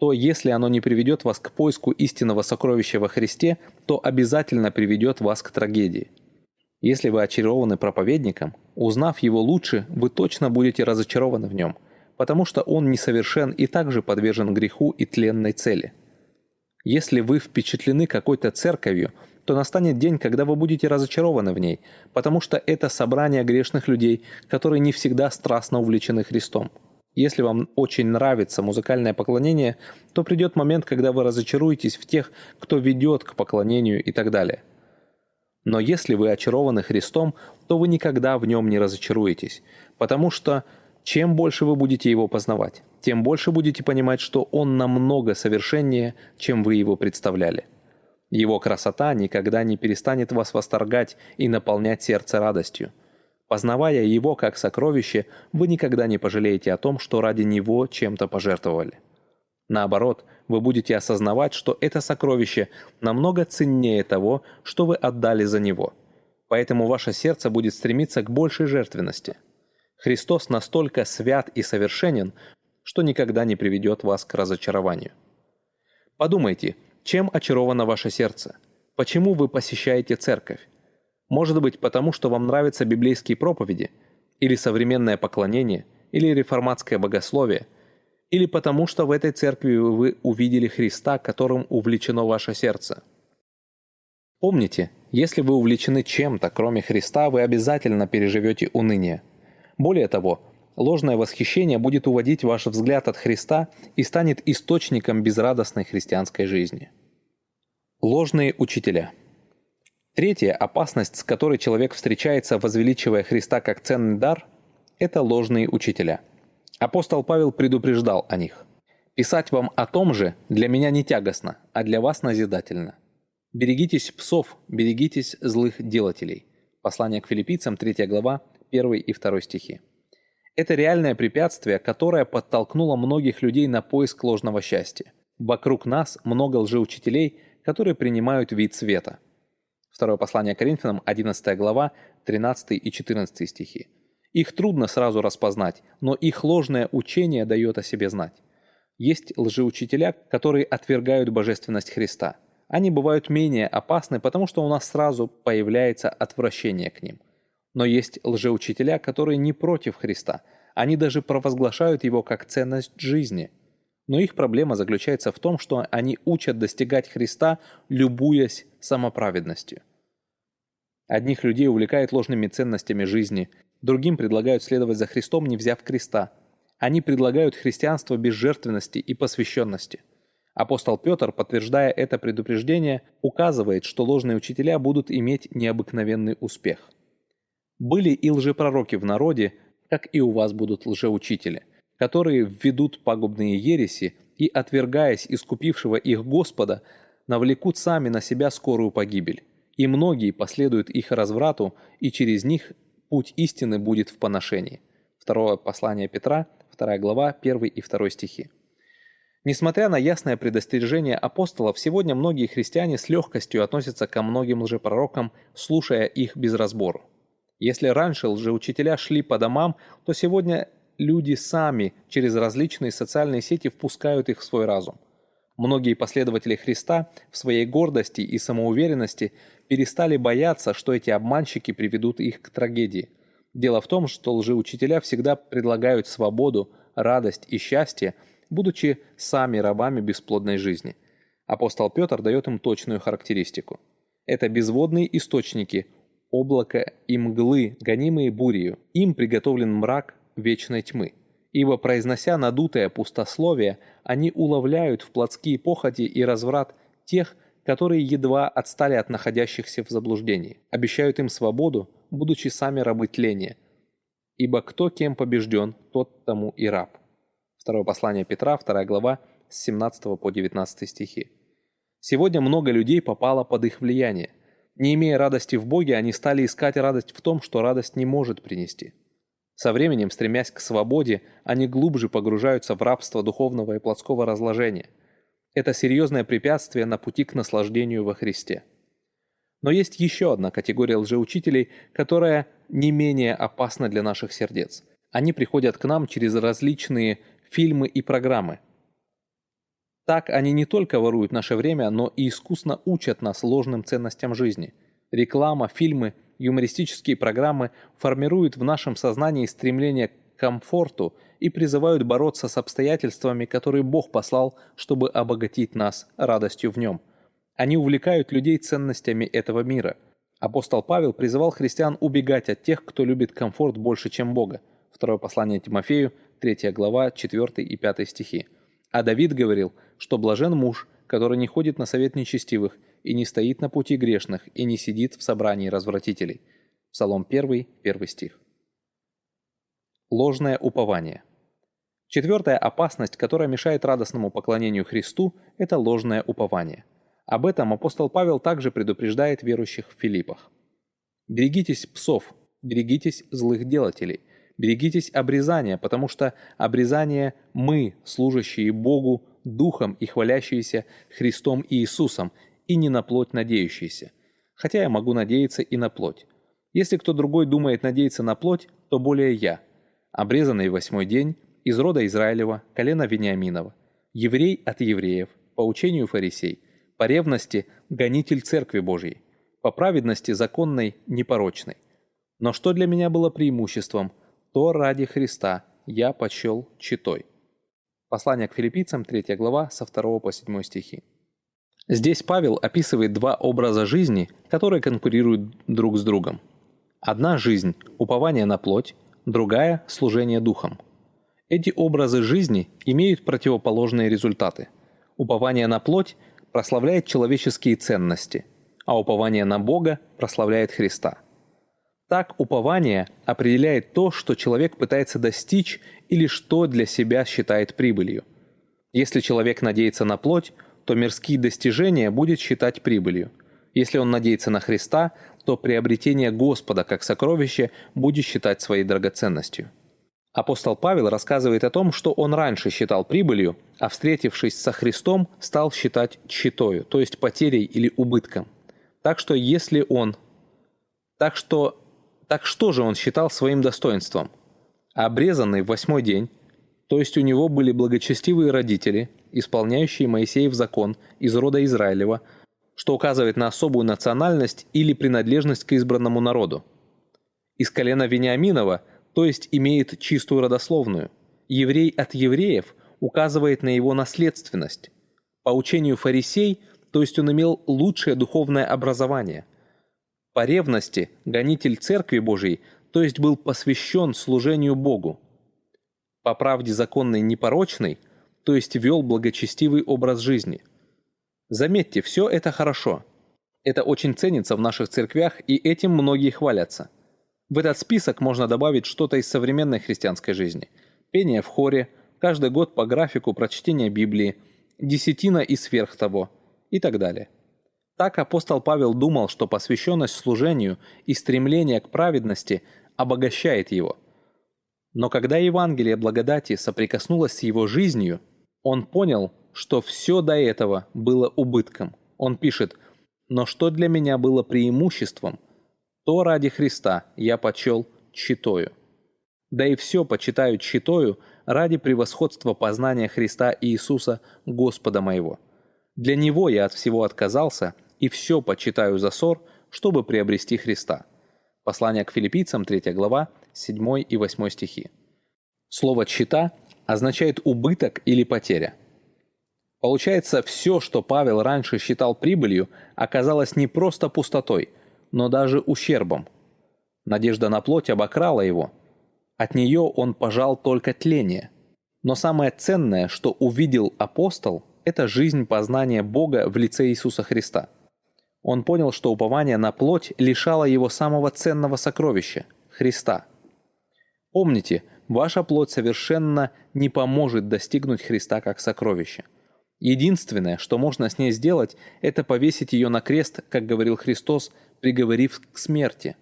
то если оно не приведет вас к поиску истинного сокровища во Христе, то обязательно приведет вас к трагедии. Если вы очарованы проповедником, узнав его лучше, вы точно будете разочарованы в нем, потому что он несовершен и также подвержен греху и тленной цели. Если вы впечатлены какой-то церковью – то настанет день, когда вы будете разочарованы в ней, потому что это собрание грешных людей, которые не всегда страстно увлечены Христом. Если вам очень нравится музыкальное поклонение, то придет момент, когда вы разочаруетесь в тех, кто ведет к поклонению и так далее. Но если вы очарованы Христом, то вы никогда в нем не разочаруетесь, потому что чем больше вы будете его познавать, тем больше будете понимать, что он намного совершеннее, чем вы его представляли. Его красота никогда не перестанет вас восторгать и наполнять сердце радостью. Познавая его как сокровище, вы никогда не пожалеете о том, что ради него чем-то пожертвовали. Наоборот, вы будете осознавать, что это сокровище намного ценнее того, что вы отдали за него. Поэтому ваше сердце будет стремиться к большей жертвенности. Христос настолько свят и совершенен, что никогда не приведет вас к разочарованию. Подумайте, чем очаровано ваше сердце? Почему вы посещаете церковь? Может быть, потому что вам нравятся библейские проповеди, или современное поклонение, или реформатское богословие, или потому что в этой церкви вы увидели Христа, которым увлечено ваше сердце. Помните, если вы увлечены чем-то, кроме Христа, вы обязательно переживете уныние. Более того, ложное восхищение будет уводить ваш взгляд от Христа и станет источником безрадостной христианской жизни. Ложные учителя. Третья опасность, с которой человек встречается, возвеличивая Христа как ценный дар, это ложные учителя. Апостол Павел предупреждал о них. «Писать вам о том же для меня не тягостно, а для вас назидательно. Берегитесь псов, берегитесь злых делателей». Послание к филиппийцам, 3 глава, 1 и 2 стихи. Это реальное препятствие, которое подтолкнуло многих людей на поиск ложного счастья. Вокруг нас много лжеучителей, которые принимают вид света. Второе послание Коринфянам, 11 глава, 13 и 14 стихи. Их трудно сразу распознать, но их ложное учение дает о себе знать. Есть лжеучителя, которые отвергают божественность Христа. Они бывают менее опасны, потому что у нас сразу появляется отвращение к ним – но есть лжеучителя, которые не против Христа. Они даже провозглашают его как ценность жизни. Но их проблема заключается в том, что они учат достигать Христа, любуясь самоправедностью. Одних людей увлекает ложными ценностями жизни, другим предлагают следовать за Христом, не взяв креста. Они предлагают христианство без жертвенности и посвященности. Апостол Петр, подтверждая это предупреждение, указывает, что ложные учителя будут иметь необыкновенный успех. Были и лжепророки в народе, как и у вас будут лжеучители, которые введут пагубные ереси и, отвергаясь искупившего их Господа, навлекут сами на себя скорую погибель. И многие последуют их разврату, и через них путь истины будет в поношении. Второе послание Петра, 2 глава, 1 и 2 стихи. Несмотря на ясное предостережение апостолов, сегодня многие христиане с легкостью относятся ко многим лжепророкам, слушая их без разбору. Если раньше лжеучителя шли по домам, то сегодня люди сами через различные социальные сети впускают их в свой разум. Многие последователи Христа в своей гордости и самоуверенности перестали бояться, что эти обманщики приведут их к трагедии. Дело в том, что лжеучителя всегда предлагают свободу, радость и счастье, будучи сами рабами бесплодной жизни. Апостол Петр дает им точную характеристику. Это безводные источники, облака и мглы, гонимые бурею. Им приготовлен мрак вечной тьмы. Ибо, произнося надутое пустословие, они уловляют в плотские похоти и разврат тех, которые едва отстали от находящихся в заблуждении, обещают им свободу, будучи сами рабы тления. Ибо кто кем побежден, тот тому и раб. Второе послание Петра, 2 глава, с 17 по 19 стихи. Сегодня много людей попало под их влияние. Не имея радости в Боге, они стали искать радость в том, что радость не может принести. Со временем, стремясь к свободе, они глубже погружаются в рабство духовного и плотского разложения. Это серьезное препятствие на пути к наслаждению во Христе. Но есть еще одна категория лжеучителей, которая не менее опасна для наших сердец. Они приходят к нам через различные фильмы и программы. Так они не только воруют наше время, но и искусно учат нас ложным ценностям жизни. Реклама, фильмы – юмористические программы формируют в нашем сознании стремление к комфорту и призывают бороться с обстоятельствами, которые Бог послал, чтобы обогатить нас радостью в нем. Они увлекают людей ценностями этого мира. Апостол Павел призывал христиан убегать от тех, кто любит комфорт больше, чем Бога. Второе послание Тимофею, 3 глава, 4 и 5 стихи. А Давид говорил, что блажен муж, который не ходит на совет нечестивых, и не стоит на пути грешных, и не сидит в собрании развратителей». Псалом 1, 1 стих. Ложное упование. Четвертая опасность, которая мешает радостному поклонению Христу, это ложное упование. Об этом апостол Павел также предупреждает верующих в Филиппах. «Берегитесь псов, берегитесь злых делателей, берегитесь обрезания, потому что обрезание мы, служащие Богу, Духом и хвалящиеся Христом и Иисусом, и не на плоть надеющийся. Хотя я могу надеяться и на плоть. Если кто другой думает надеяться на плоть, то более я. Обрезанный восьмой день, из рода Израилева, колена Вениаминова. Еврей от евреев, по учению фарисей. По ревности – гонитель Церкви Божьей. По праведности законной – непорочной. Но что для меня было преимуществом, то ради Христа я почел читой. Послание к филиппийцам, 3 глава, со 2 по 7 стихи. Здесь Павел описывает два образа жизни, которые конкурируют друг с другом. Одна жизнь – упование на плоть, другая – служение духом. Эти образы жизни имеют противоположные результаты. Упование на плоть прославляет человеческие ценности, а упование на Бога прославляет Христа. Так упование определяет то, что человек пытается достичь или что для себя считает прибылью. Если человек надеется на плоть, то мирские достижения будет считать прибылью. Если он надеется на Христа, то приобретение Господа как сокровище будет считать своей драгоценностью. Апостол Павел рассказывает о том, что он раньше считал прибылью, а встретившись со Христом, стал считать щитою, то есть потерей или убытком. Так что если он... Так что... Так что же он считал своим достоинством? Обрезанный в восьмой день, то есть у него были благочестивые родители, исполняющие Моисеев закон из рода Израилева, что указывает на особую национальность или принадлежность к избранному народу. Из колена Вениаминова, то есть имеет чистую родословную. Еврей от евреев указывает на его наследственность. По учению фарисей, то есть он имел лучшее духовное образование. По ревности гонитель Церкви Божией, то есть был посвящен служению Богу по правде законной непорочной, то есть вел благочестивый образ жизни. Заметьте, все это хорошо. Это очень ценится в наших церквях, и этим многие хвалятся. В этот список можно добавить что-то из современной христианской жизни. Пение в хоре, каждый год по графику прочтения Библии, десятина и сверх того, и так далее. Так апостол Павел думал, что посвященность служению и стремление к праведности обогащает его – но когда Евангелие благодати соприкоснулось с его жизнью, он понял, что все до этого было убытком. Он пишет «Но что для меня было преимуществом, то ради Христа я почел читою. Да и все почитаю читою ради превосходства познания Христа Иисуса, Господа моего. Для Него я от всего отказался, и все почитаю за ссор, чтобы приобрести Христа». Послание к филиппийцам, 3 глава, 7 и 8 стихи. Слово «чита» означает убыток или потеря. Получается, все, что Павел раньше считал прибылью, оказалось не просто пустотой, но даже ущербом. Надежда на плоть обокрала его. От нее он пожал только тление. Но самое ценное, что увидел апостол, это жизнь познания Бога в лице Иисуса Христа. Он понял, что упование на плоть лишало его самого ценного сокровища – Христа. Помните – ваша плоть совершенно не поможет достигнуть Христа как сокровища. Единственное, что можно с ней сделать, это повесить ее на крест, как говорил Христос, приговорив к смерти.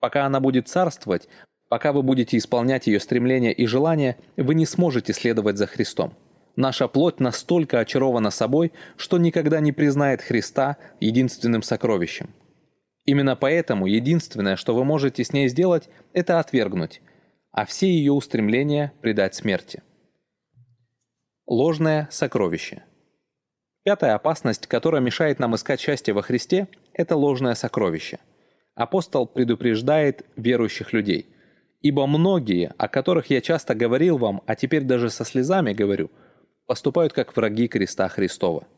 Пока она будет царствовать, пока вы будете исполнять ее стремления и желания, вы не сможете следовать за Христом. Наша плоть настолько очарована собой, что никогда не признает Христа единственным сокровищем. Именно поэтому единственное, что вы можете с ней сделать, это отвергнуть, а все ее устремления предать смерти. Ложное сокровище. Пятая опасность, которая мешает нам искать счастье во Христе, это ложное сокровище. Апостол предупреждает верующих людей. «Ибо многие, о которых я часто говорил вам, а теперь даже со слезами говорю, поступают как враги креста Христова.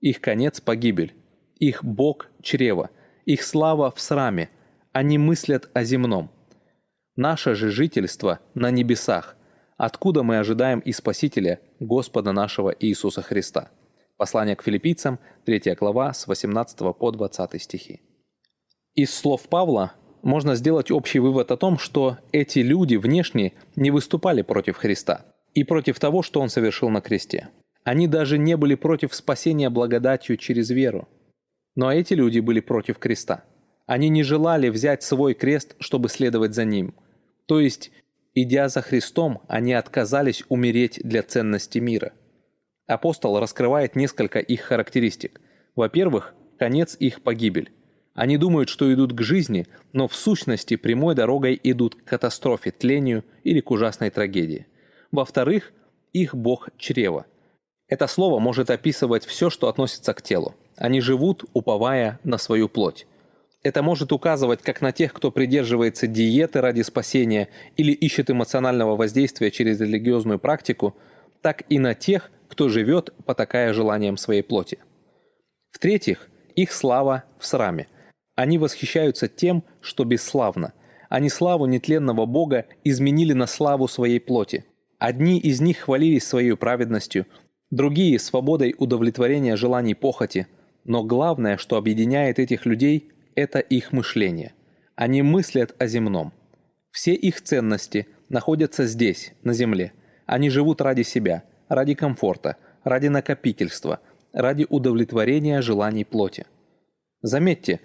Их конец – погибель, их Бог – чрево, их слава в сраме, они мыслят о земном – Наше же жительство на небесах, откуда мы ожидаем и Спасителя, Господа нашего Иисуса Христа. Послание к филиппийцам, 3 глава, с 18 по 20 стихи. Из слов Павла можно сделать общий вывод о том, что эти люди внешне не выступали против Христа и против того, что Он совершил на кресте. Они даже не были против спасения благодатью через веру. Но эти люди были против креста. Они не желали взять свой крест, чтобы следовать за ним – то есть, идя за Христом, они отказались умереть для ценности мира. Апостол раскрывает несколько их характеристик. Во-первых, конец их погибель. Они думают, что идут к жизни, но в сущности прямой дорогой идут к катастрофе, тлению или к ужасной трагедии. Во-вторых, их бог чрева. Это слово может описывать все, что относится к телу. Они живут, уповая на свою плоть. Это может указывать как на тех, кто придерживается диеты ради спасения или ищет эмоционального воздействия через религиозную практику, так и на тех, кто живет, потакая желанием своей плоти. В-третьих, их слава в сраме. Они восхищаются тем, что бесславно. Они славу нетленного Бога изменили на славу своей плоти. Одни из них хвалились своей праведностью, другие – свободой удовлетворения желаний похоти. Но главное, что объединяет этих людей это их мышление. Они мыслят о земном. Все их ценности находятся здесь, на земле. Они живут ради себя, ради комфорта, ради накопительства, ради удовлетворения желаний плоти. Заметьте,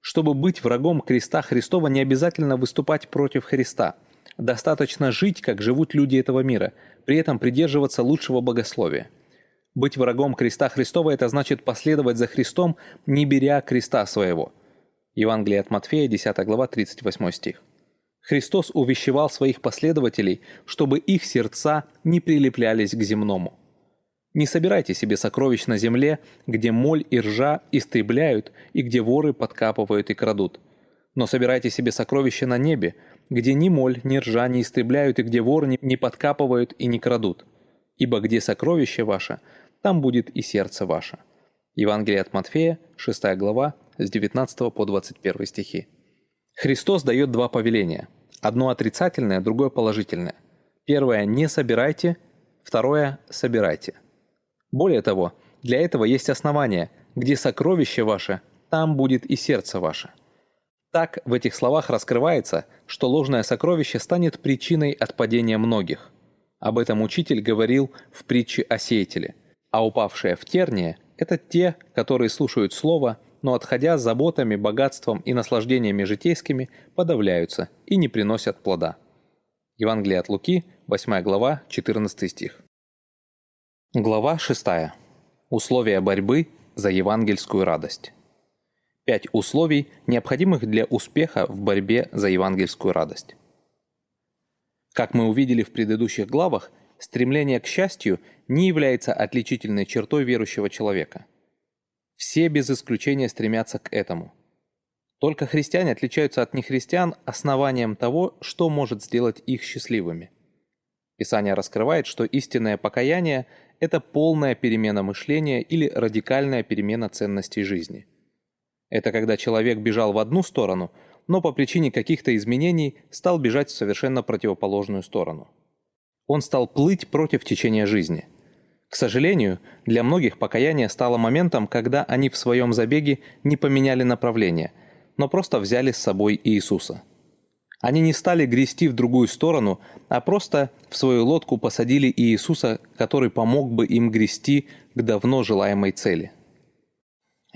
чтобы быть врагом креста Христова не обязательно выступать против Христа. Достаточно жить, как живут люди этого мира, при этом придерживаться лучшего богословия. Быть врагом креста Христова – это значит последовать за Христом, не беря креста своего – Евангелие от Матфея, 10 глава, 38 стих. Христос увещевал своих последователей, чтобы их сердца не прилеплялись к земному. Не собирайте себе сокровищ на земле, где моль и ржа истребляют и где воры подкапывают и крадут. Но собирайте себе сокровища на небе, где ни моль, ни ржа не истребляют и где воры не подкапывают и не крадут. Ибо где сокровище ваше, там будет и сердце ваше. Евангелие от Матфея, 6 глава, с 19 по 21 стихи. Христос дает два повеления. Одно отрицательное, другое положительное. Первое – не собирайте, второе – собирайте. Более того, для этого есть основание, где сокровище ваше, там будет и сердце ваше. Так в этих словах раскрывается, что ложное сокровище станет причиной отпадения многих. Об этом учитель говорил в притче о сеятеле. А упавшие в терние – это те, которые слушают слово но отходя заботами, богатством и наслаждениями житейскими, подавляются и не приносят плода. Евангелие от Луки, 8 глава, 14 стих. Глава 6. Условия борьбы за евангельскую радость. Пять условий, необходимых для успеха в борьбе за евангельскую радость. Как мы увидели в предыдущих главах, стремление к счастью не является отличительной чертой верующего человека. Все без исключения стремятся к этому. Только христиане отличаются от нехристиан основанием того, что может сделать их счастливыми. Писание раскрывает, что истинное покаяние – это полная перемена мышления или радикальная перемена ценностей жизни. Это когда человек бежал в одну сторону, но по причине каких-то изменений стал бежать в совершенно противоположную сторону. Он стал плыть против течения жизни. К сожалению, для многих покаяние стало моментом, когда они в своем забеге не поменяли направление, но просто взяли с собой Иисуса – они не стали грести в другую сторону, а просто в свою лодку посадили Иисуса, который помог бы им грести к давно желаемой цели.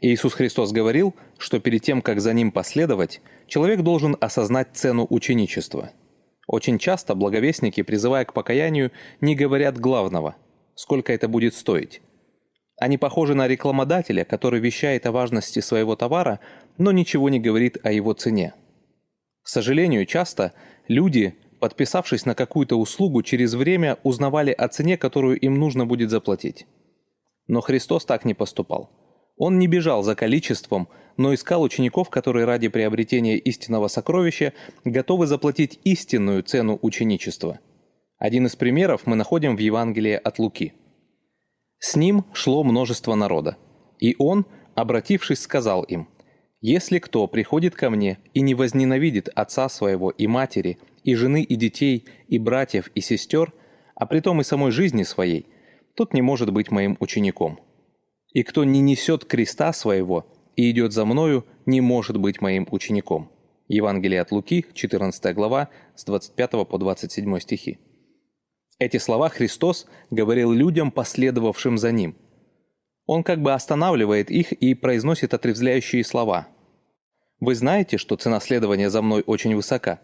Иисус Христос говорил, что перед тем, как за ним последовать, человек должен осознать цену ученичества. Очень часто благовестники, призывая к покаянию, не говорят главного – сколько это будет стоить. Они похожи на рекламодателя, который вещает о важности своего товара, но ничего не говорит о его цене. К сожалению, часто люди, подписавшись на какую-то услугу, через время узнавали о цене, которую им нужно будет заплатить. Но Христос так не поступал. Он не бежал за количеством, но искал учеников, которые ради приобретения истинного сокровища готовы заплатить истинную цену ученичества. Один из примеров мы находим в Евангелии от Луки. С ним шло множество народа, и он, обратившись, сказал им – если кто приходит ко мне и не возненавидит отца своего и матери, и жены и детей, и братьев и сестер, а притом и самой жизни своей, тот не может быть моим учеником. И кто не несет креста своего и идет за мною, не может быть моим учеником». Евангелие от Луки, 14 глава, с 25 по 27 стихи. Эти слова Христос говорил людям, последовавшим за Ним – он как бы останавливает их и произносит отрезвляющие слова. «Вы знаете, что цена следования за мной очень высока?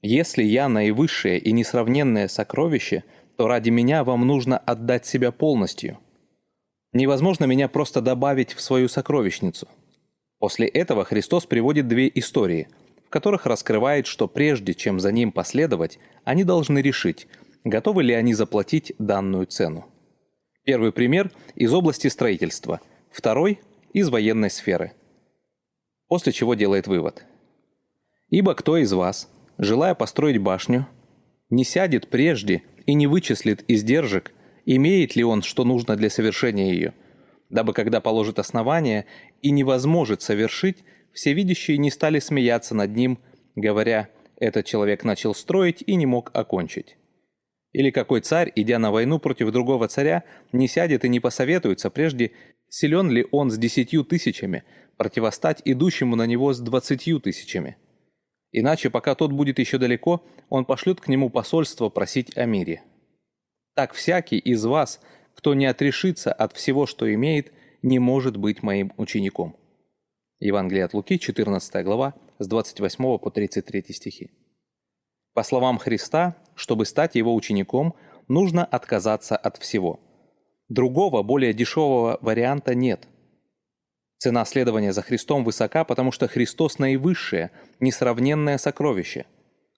Если я наивысшее и несравненное сокровище, то ради меня вам нужно отдать себя полностью. Невозможно меня просто добавить в свою сокровищницу». После этого Христос приводит две истории, в которых раскрывает, что прежде чем за ним последовать, они должны решить, готовы ли они заплатить данную цену. Первый пример из области строительства, второй – из военной сферы. После чего делает вывод. «Ибо кто из вас, желая построить башню, не сядет прежде и не вычислит издержек, имеет ли он, что нужно для совершения ее, дабы когда положит основание и не возможет совершить, все видящие не стали смеяться над ним, говоря, этот человек начал строить и не мог окончить. Или какой царь, идя на войну против другого царя, не сядет и не посоветуется прежде, силен ли он с десятью тысячами, противостать идущему на него с двадцатью тысячами. Иначе, пока тот будет еще далеко, он пошлет к нему посольство просить о мире. Так всякий из вас, кто не отрешится от всего, что имеет, не может быть моим учеником. Евангелие от Луки, 14 глава, с 28 по 33 стихи. По словам Христа, чтобы стать его учеником, нужно отказаться от всего. Другого, более дешевого варианта нет. Цена следования за Христом высока, потому что Христос наивысшее, несравненное сокровище.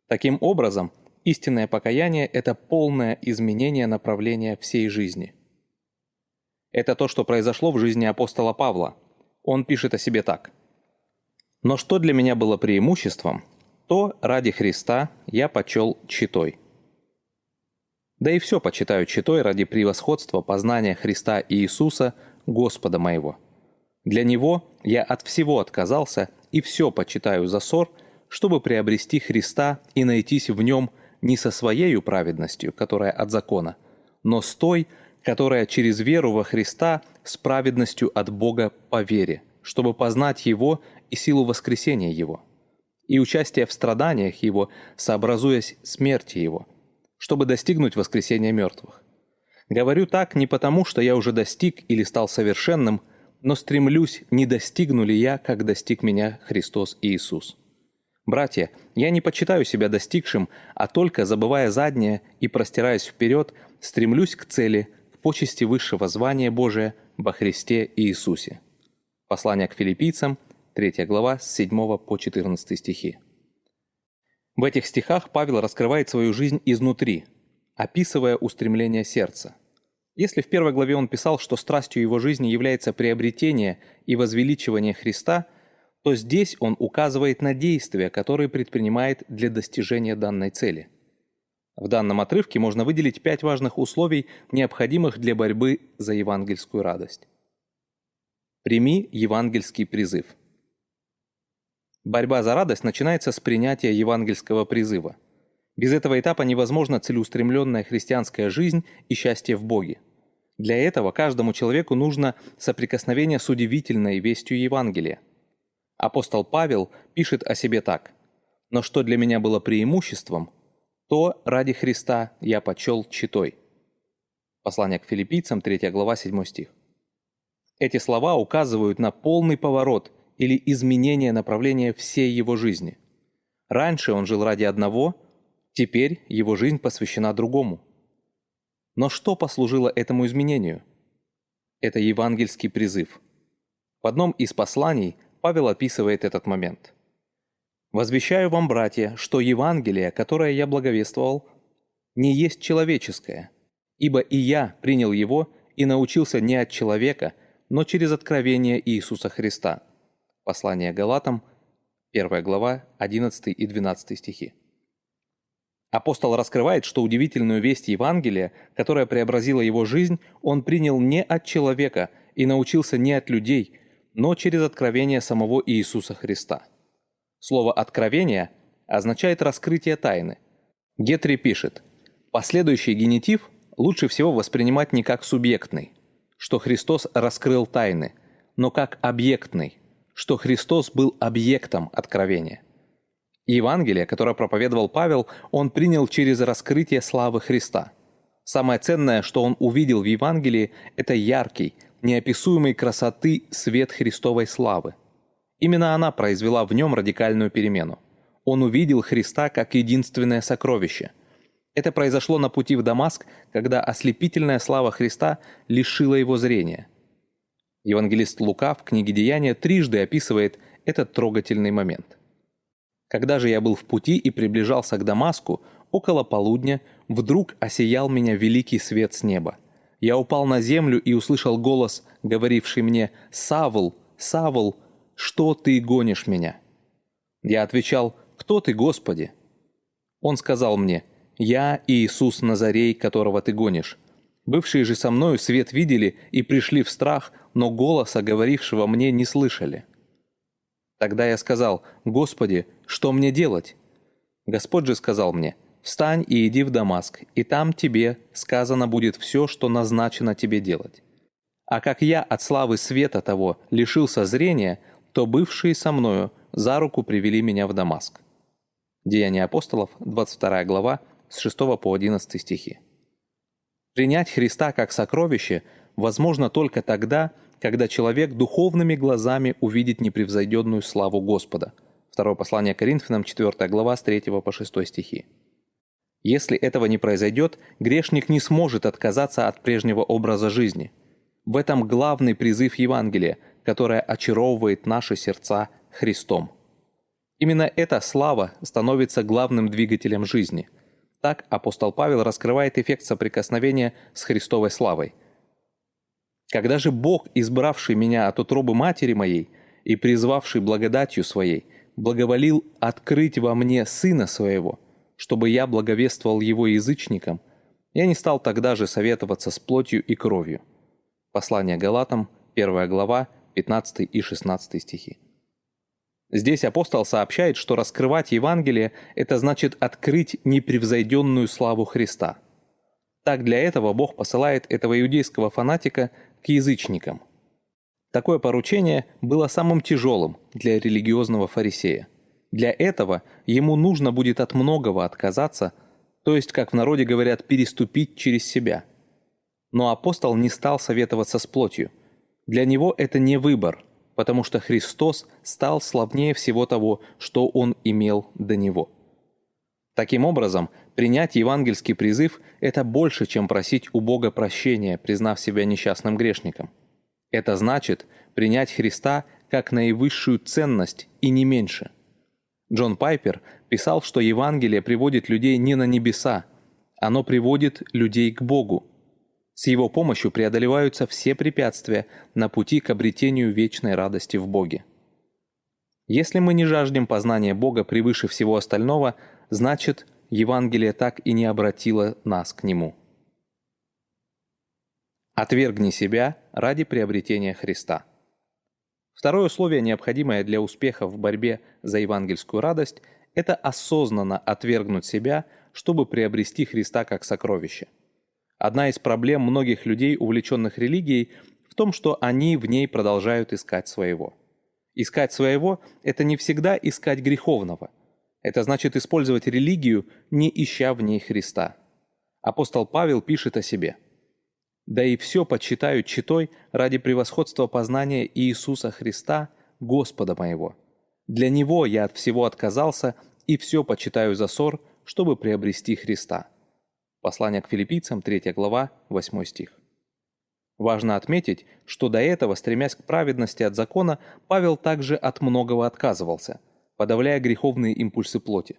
Таким образом, истинное покаяние – это полное изменение направления всей жизни. Это то, что произошло в жизни апостола Павла. Он пишет о себе так. «Но что для меня было преимуществом, то ради Христа я почел читой». Да и все почитаю читой ради превосходства познания Христа и Иисуса, Господа моего. Для Него я от всего отказался и все почитаю за ссор, чтобы приобрести Христа и найтись в Нем не со своей праведностью, которая от закона, но с той, которая через веру во Христа с праведностью от Бога по вере, чтобы познать Его и силу воскресения Его, и участие в страданиях Его, сообразуясь смерти Его – чтобы достигнуть воскресения мертвых. Говорю так не потому, что я уже достиг или стал совершенным, но стремлюсь, не достигну ли я, как достиг меня Христос Иисус. Братья, я не почитаю себя достигшим, а только, забывая заднее и простираясь вперед, стремлюсь к цели, к почести высшего звания Божия во Христе Иисусе. Послание к филиппийцам, 3 глава с 7 по 14 стихи. В этих стихах Павел раскрывает свою жизнь изнутри, описывая устремление сердца. Если в первой главе он писал, что страстью его жизни является приобретение и возвеличивание Христа, то здесь он указывает на действия, которые предпринимает для достижения данной цели – в данном отрывке можно выделить пять важных условий, необходимых для борьбы за евангельскую радость. Прими евангельский призыв. Борьба за радость начинается с принятия евангельского призыва. Без этого этапа невозможна целеустремленная христианская жизнь и счастье в Боге. Для этого каждому человеку нужно соприкосновение с удивительной вестью Евангелия. Апостол Павел пишет о себе так. «Но что для меня было преимуществом, то ради Христа я почел читой». Послание к филиппийцам, 3 глава, 7 стих. Эти слова указывают на полный поворот или изменение направления всей его жизни. Раньше он жил ради одного, теперь его жизнь посвящена другому. Но что послужило этому изменению? Это евангельский призыв. В одном из посланий Павел описывает этот момент – Возвещаю вам, братья, что Евангелие, которое я благовествовал, не есть человеческое, ибо и я принял его и научился не от человека, но через откровение Иисуса Христа». Послание Галатам, 1 глава, 11 и 12 стихи. Апостол раскрывает, что удивительную весть Евангелия, которая преобразила его жизнь, он принял не от человека и научился не от людей, но через откровение самого Иисуса Христа – Слово «откровение» означает раскрытие тайны. Гетри пишет, последующий генитив лучше всего воспринимать не как субъектный, что Христос раскрыл тайны, но как объектный, что Христос был объектом откровения. Евангелие, которое проповедовал Павел, он принял через раскрытие славы Христа. Самое ценное, что он увидел в Евангелии, это яркий, неописуемой красоты свет Христовой славы – Именно она произвела в нем радикальную перемену. Он увидел Христа как единственное сокровище. Это произошло на пути в Дамаск, когда ослепительная слава Христа лишила его зрения. Евангелист Лука в книге «Деяния» трижды описывает этот трогательный момент. «Когда же я был в пути и приближался к Дамаску, около полудня вдруг осиял меня великий свет с неба. Я упал на землю и услышал голос, говоривший мне «Савл, Савл, что ты гонишь меня?» Я отвечал, «Кто ты, Господи?» Он сказал мне, «Я Иисус Назарей, которого ты гонишь». Бывшие же со мною свет видели и пришли в страх, но голоса, говорившего мне, не слышали. Тогда я сказал, «Господи, что мне делать?» Господь же сказал мне, «Встань и иди в Дамаск, и там тебе сказано будет все, что назначено тебе делать». А как я от славы света того лишился зрения, то бывшие со мною за руку привели меня в Дамаск». Деяния апостолов, 22 глава, с 6 по 11 стихи. Принять Христа как сокровище возможно только тогда, когда человек духовными глазами увидит непревзойденную славу Господа. Второе послание Коринфянам, 4 глава, с 3 по 6 стихи. Если этого не произойдет, грешник не сможет отказаться от прежнего образа жизни. В этом главный призыв Евангелия которая очаровывает наши сердца Христом. Именно эта слава становится главным двигателем жизни. Так апостол Павел раскрывает эффект соприкосновения с Христовой славой. «Когда же Бог, избравший меня от утробы матери моей и призвавший благодатью своей, благоволил открыть во мне Сына Своего, чтобы я благовествовал Его язычникам, я не стал тогда же советоваться с плотью и кровью». Послание Галатам, 1 глава, 15 и 16 стихи. Здесь апостол сообщает, что раскрывать Евангелие – это значит открыть непревзойденную славу Христа. Так для этого Бог посылает этого иудейского фанатика к язычникам. Такое поручение было самым тяжелым для религиозного фарисея. Для этого ему нужно будет от многого отказаться, то есть, как в народе говорят, переступить через себя. Но апостол не стал советоваться с плотью – для него это не выбор, потому что Христос стал славнее всего того, что он имел до него. Таким образом, принять евангельский призыв – это больше, чем просить у Бога прощения, признав себя несчастным грешником. Это значит принять Христа как наивысшую ценность и не меньше. Джон Пайпер писал, что Евангелие приводит людей не на небеса, оно приводит людей к Богу. С его помощью преодолеваются все препятствия на пути к обретению вечной радости в Боге. Если мы не жаждем познания Бога превыше всего остального, значит, Евангелие так и не обратило нас к Нему. Отвергни себя ради приобретения Христа. Второе условие, необходимое для успеха в борьбе за евангельскую радость, это осознанно отвергнуть себя, чтобы приобрести Христа как сокровище. Одна из проблем многих людей, увлеченных религией, в том, что они в ней продолжают искать своего. Искать своего – это не всегда искать греховного. Это значит использовать религию, не ища в ней Христа. Апостол Павел пишет о себе. «Да и все почитаю читой ради превосходства познания Иисуса Христа, Господа моего. Для Него я от всего отказался и все почитаю за ссор, чтобы приобрести Христа». Послание к филиппийцам, 3 глава, 8 стих. Важно отметить, что до этого, стремясь к праведности от закона, Павел также от многого отказывался, подавляя греховные импульсы плоти.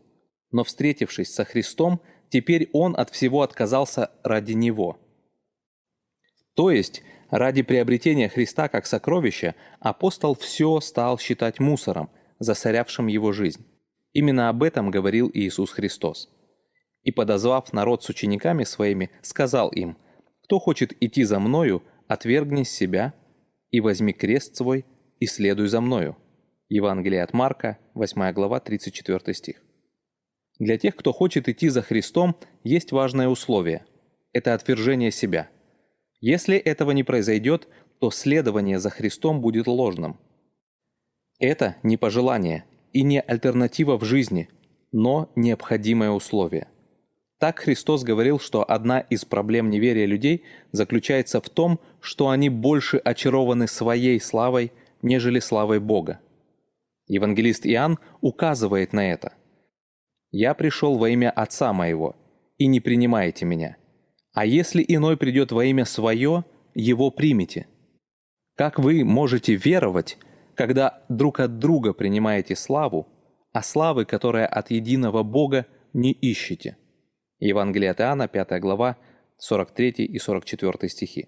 Но встретившись со Христом, теперь он от всего отказался ради Него. То есть, ради приобретения Христа как сокровища, апостол все стал считать мусором, засорявшим его жизнь. Именно об этом говорил Иисус Христос и, подозвав народ с учениками своими, сказал им, «Кто хочет идти за мною, отвергни себя и возьми крест свой и следуй за мною». Евангелие от Марка, 8 глава, 34 стих. Для тех, кто хочет идти за Христом, есть важное условие – это отвержение себя. Если этого не произойдет, то следование за Христом будет ложным. Это не пожелание и не альтернатива в жизни, но необходимое условие – так Христос говорил, что одна из проблем неверия людей заключается в том, что они больше очарованы своей славой, нежели славой Бога. Евангелист Иоанн указывает на это. «Я пришел во имя Отца моего, и не принимаете меня. А если иной придет во имя свое, его примите». Как вы можете веровать, когда друг от друга принимаете славу, а славы, которая от единого Бога, не ищете? Евангелие от Иоанна, 5 глава, 43 и 44 стихи.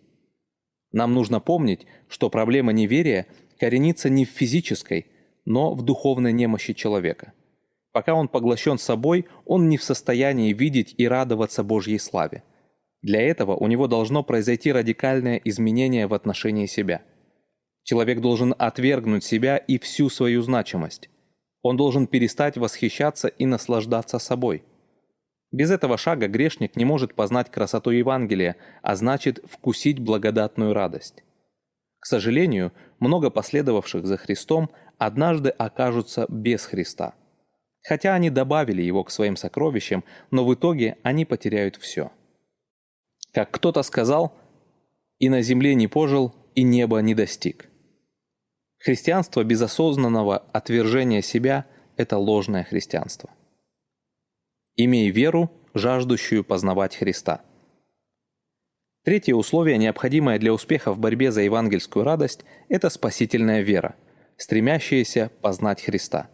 Нам нужно помнить, что проблема неверия коренится не в физической, но в духовной немощи человека. Пока он поглощен собой, он не в состоянии видеть и радоваться Божьей славе. Для этого у него должно произойти радикальное изменение в отношении себя. Человек должен отвергнуть себя и всю свою значимость. Он должен перестать восхищаться и наслаждаться собой – без этого шага грешник не может познать красоту Евангелия, а значит вкусить благодатную радость. К сожалению, много последовавших за Христом однажды окажутся без Христа. Хотя они добавили его к своим сокровищам, но в итоге они потеряют все. Как кто-то сказал, «И на земле не пожил, и неба не достиг». Христианство без осознанного отвержения себя – это ложное христианство. Имей веру, жаждущую познавать Христа. Третье условие, необходимое для успеха в борьбе за евангельскую радость, это спасительная вера, стремящаяся познать Христа.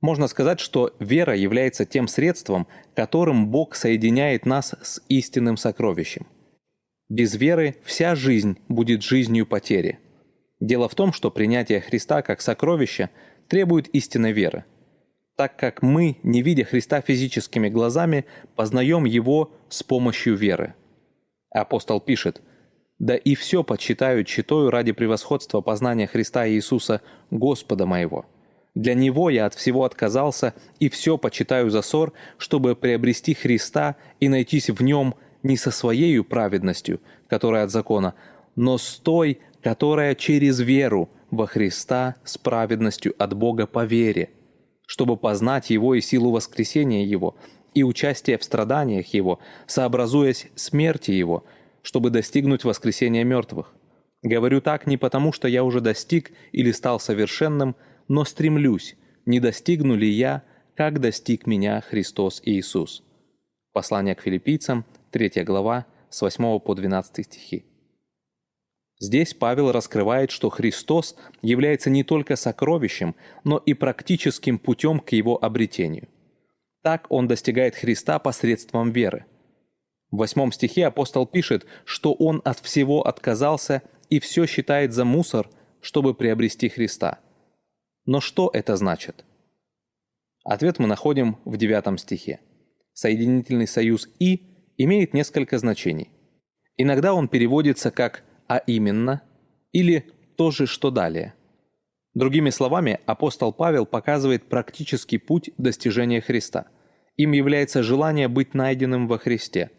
Можно сказать, что вера является тем средством, которым Бог соединяет нас с истинным сокровищем. Без веры вся жизнь будет жизнью потери. Дело в том, что принятие Христа как сокровища требует истинной веры – так как мы, не видя Христа физическими глазами, познаем Его с помощью веры. Апостол пишет, «Да и все почитаю читаю ради превосходства познания Христа Иисуса, Господа моего. Для Него я от всего отказался и все почитаю за ссор, чтобы приобрести Христа и найтись в Нем не со своей праведностью, которая от закона, но с той, которая через веру во Христа с праведностью от Бога по вере, чтобы познать Его и силу воскресения Его, и участие в страданиях Его, сообразуясь смерти Его, чтобы достигнуть воскресения мертвых. Говорю так не потому, что я уже достиг или стал совершенным, но стремлюсь, не достигну ли я, как достиг меня Христос Иисус. Послание к филиппийцам, 3 глава, с 8 по 12 стихи. Здесь Павел раскрывает, что Христос является не только сокровищем, но и практическим путем к его обретению. Так он достигает Христа посредством веры. В восьмом стихе апостол пишет, что он от всего отказался и все считает за мусор, чтобы приобрести Христа. Но что это значит? Ответ мы находим в девятом стихе. Соединительный союз «и» имеет несколько значений. Иногда он переводится как «а именно» или «то же, что далее». Другими словами, апостол Павел показывает практический путь достижения Христа. Им является желание быть найденным во Христе.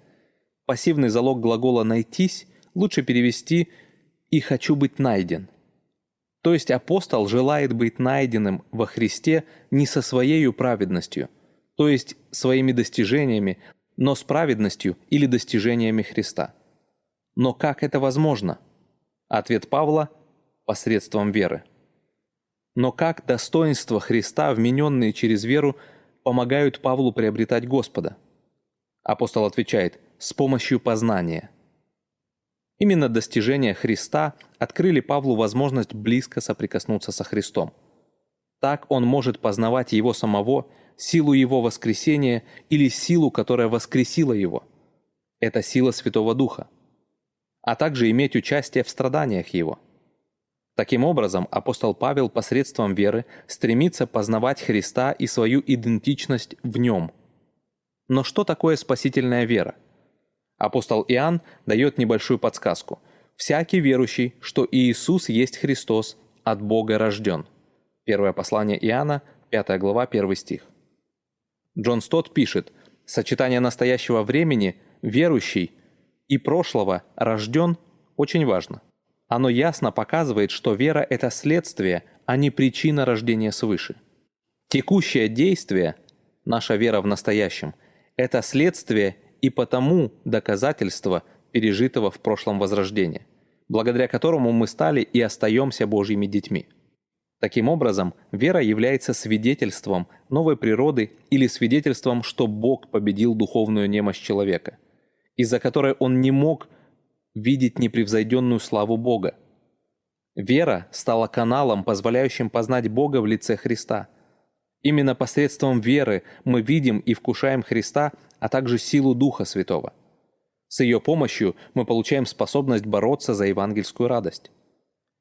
Пассивный залог глагола «найтись» лучше перевести «и хочу быть найден». То есть апостол желает быть найденным во Христе не со своей праведностью, то есть своими достижениями, но с праведностью или достижениями Христа. Но как это возможно? Ответ Павла – посредством веры. Но как достоинства Христа, вмененные через веру, помогают Павлу приобретать Господа? Апостол отвечает – с помощью познания – Именно достижения Христа открыли Павлу возможность близко соприкоснуться со Христом. Так он может познавать Его самого, силу Его воскресения или силу, которая воскресила Его. Это сила Святого Духа. А также иметь участие в страданиях Его. Таким образом, апостол Павел посредством веры стремится познавать Христа и свою идентичность в Нем. Но что такое спасительная вера – Апостол Иоанн дает небольшую подсказку. «Всякий верующий, что Иисус есть Христос, от Бога рожден». Первое послание Иоанна, 5 глава, 1 стих. Джон Стот пишет, «Сочетание настоящего времени, верующий, и прошлого, рожден, очень важно. Оно ясно показывает, что вера – это следствие, а не причина рождения свыше. Текущее действие, наша вера в настоящем, это следствие и потому доказательство пережитого в прошлом возрождения, благодаря которому мы стали и остаемся Божьими детьми. Таким образом, вера является свидетельством новой природы или свидетельством, что Бог победил духовную немощь человека, из-за которой он не мог видеть непревзойденную славу Бога. Вера стала каналом, позволяющим познать Бога в лице Христа. Именно посредством веры мы видим и вкушаем Христа а также силу Духа Святого. С ее помощью мы получаем способность бороться за евангельскую радость.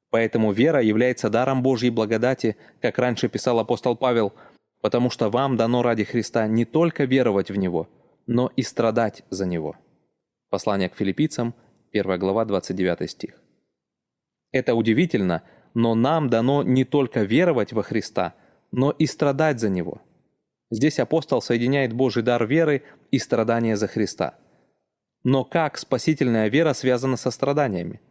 Поэтому вера является даром Божьей благодати, как раньше писал апостол Павел, потому что вам дано ради Христа не только веровать в Него, но и страдать за Него. Послание к филиппийцам, 1 глава, 29 стих. Это удивительно, но нам дано не только веровать во Христа, но и страдать за Него – Здесь апостол соединяет Божий дар веры и страдания за Христа. Но как спасительная вера связана со страданиями?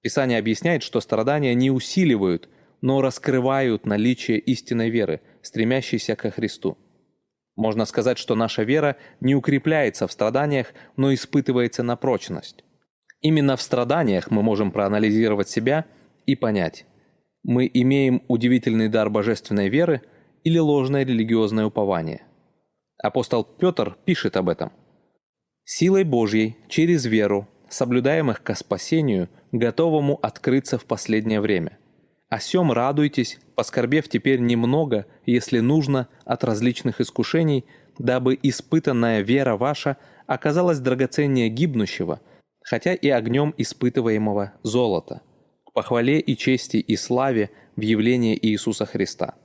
Писание объясняет, что страдания не усиливают, но раскрывают наличие истинной веры, стремящейся ко Христу. Можно сказать, что наша вера не укрепляется в страданиях, но испытывается на прочность. Именно в страданиях мы можем проанализировать себя и понять. Мы имеем удивительный дар божественной веры – или ложное религиозное упование. Апостол Петр пишет об этом. «Силой Божьей, через веру, соблюдаемых ко спасению, готовому открыться в последнее время. О сем радуйтесь, поскорбев теперь немного, если нужно, от различных искушений, дабы испытанная вера ваша оказалась драгоценнее гибнущего, хотя и огнем испытываемого золота, к похвале и чести и славе в явлении Иисуса Христа».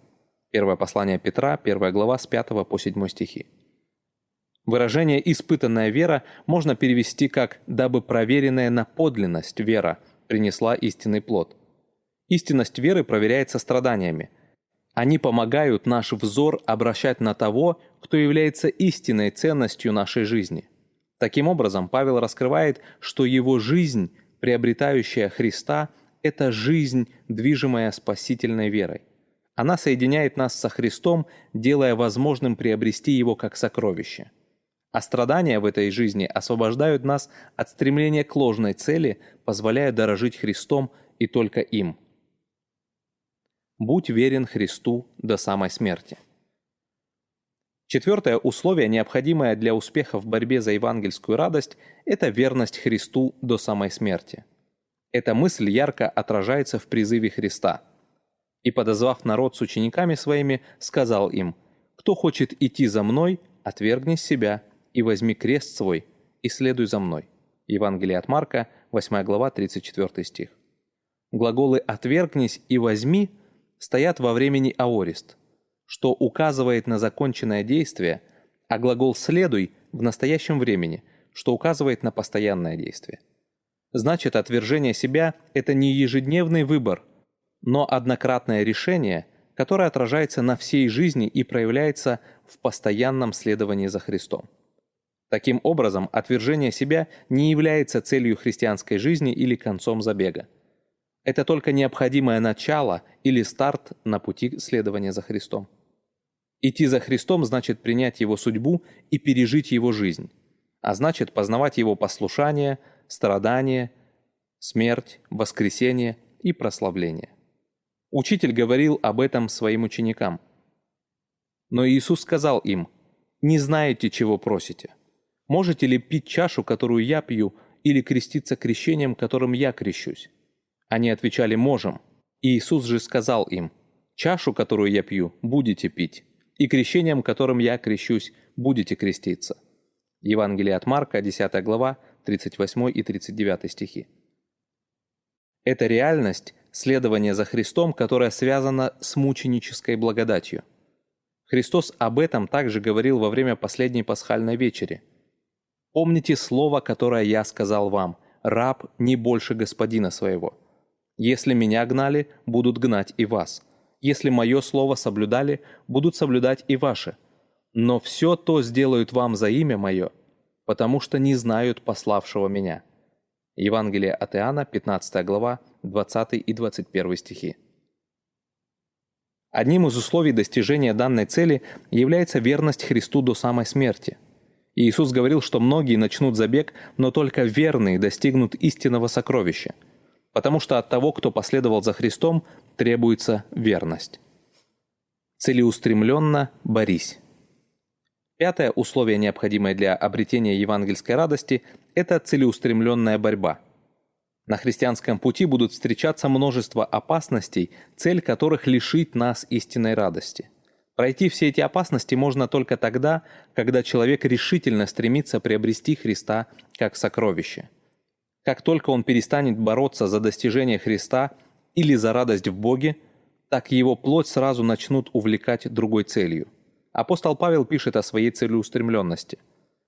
Первое послание Петра, первая глава с 5 по 7 стихи. Выражение «испытанная вера» можно перевести как «дабы проверенная на подлинность вера принесла истинный плод». Истинность веры проверяется страданиями. Они помогают наш взор обращать на того, кто является истинной ценностью нашей жизни. Таким образом, Павел раскрывает, что его жизнь, приобретающая Христа, это жизнь, движимая спасительной верой. Она соединяет нас со Христом, делая возможным приобрести Его как сокровище. А страдания в этой жизни освобождают нас от стремления к ложной цели, позволяя дорожить Христом и только им. Будь верен Христу до самой смерти. Четвертое условие, необходимое для успеха в борьбе за евангельскую радость, это верность Христу до самой смерти. Эта мысль ярко отражается в призыве Христа. «И, подозвав народ с учениками своими, сказал им, «Кто хочет идти за мной, отвергни себя и возьми крест свой, и следуй за мной». Евангелие от Марка, 8 глава, 34 стих. Глаголы «отвергнись» и «возьми» стоят во времени аорист, что указывает на законченное действие, а глагол «следуй» в настоящем времени, что указывает на постоянное действие. Значит, отвержение себя – это не ежедневный выбор, но однократное решение, которое отражается на всей жизни и проявляется в постоянном следовании за Христом. Таким образом, отвержение себя не является целью христианской жизни или концом забега. Это только необходимое начало или старт на пути следования за Христом. Идти за Христом значит принять Его судьбу и пережить Его жизнь, а значит познавать Его послушание – страдание, смерть, воскресение и прославление. Учитель говорил об этом своим ученикам. Но Иисус сказал им, «Не знаете, чего просите. Можете ли пить чашу, которую я пью, или креститься крещением, которым я крещусь?» Они отвечали, «Можем». Иисус же сказал им, «Чашу, которую я пью, будете пить, и крещением, которым я крещусь, будете креститься». Евангелие от Марка, 10 глава, 38 и 39 стихи. Это реальность следования за Христом, которая связана с мученической благодатью. Христос об этом также говорил во время последней пасхальной вечери. «Помните слово, которое я сказал вам, раб не больше господина своего. Если меня гнали, будут гнать и вас. Если мое слово соблюдали, будут соблюдать и ваши. Но все то сделают вам за имя мое, потому что не знают пославшего меня». Евангелие от Иоанна, 15 глава, 20 и 21 стихи. Одним из условий достижения данной цели является верность Христу до самой смерти. Иисус говорил, что многие начнут забег, но только верные достигнут истинного сокровища, потому что от того, кто последовал за Христом, требуется верность. Целеустремленно борись. Пятое условие, необходимое для обретения евангельской радости, это целеустремленная борьба. На христианском пути будут встречаться множество опасностей, цель которых лишить нас истинной радости. Пройти все эти опасности можно только тогда, когда человек решительно стремится приобрести Христа как сокровище. Как только он перестанет бороться за достижение Христа или за радость в Боге, так его плоть сразу начнут увлекать другой целью – Апостол Павел пишет о своей целеустремленности.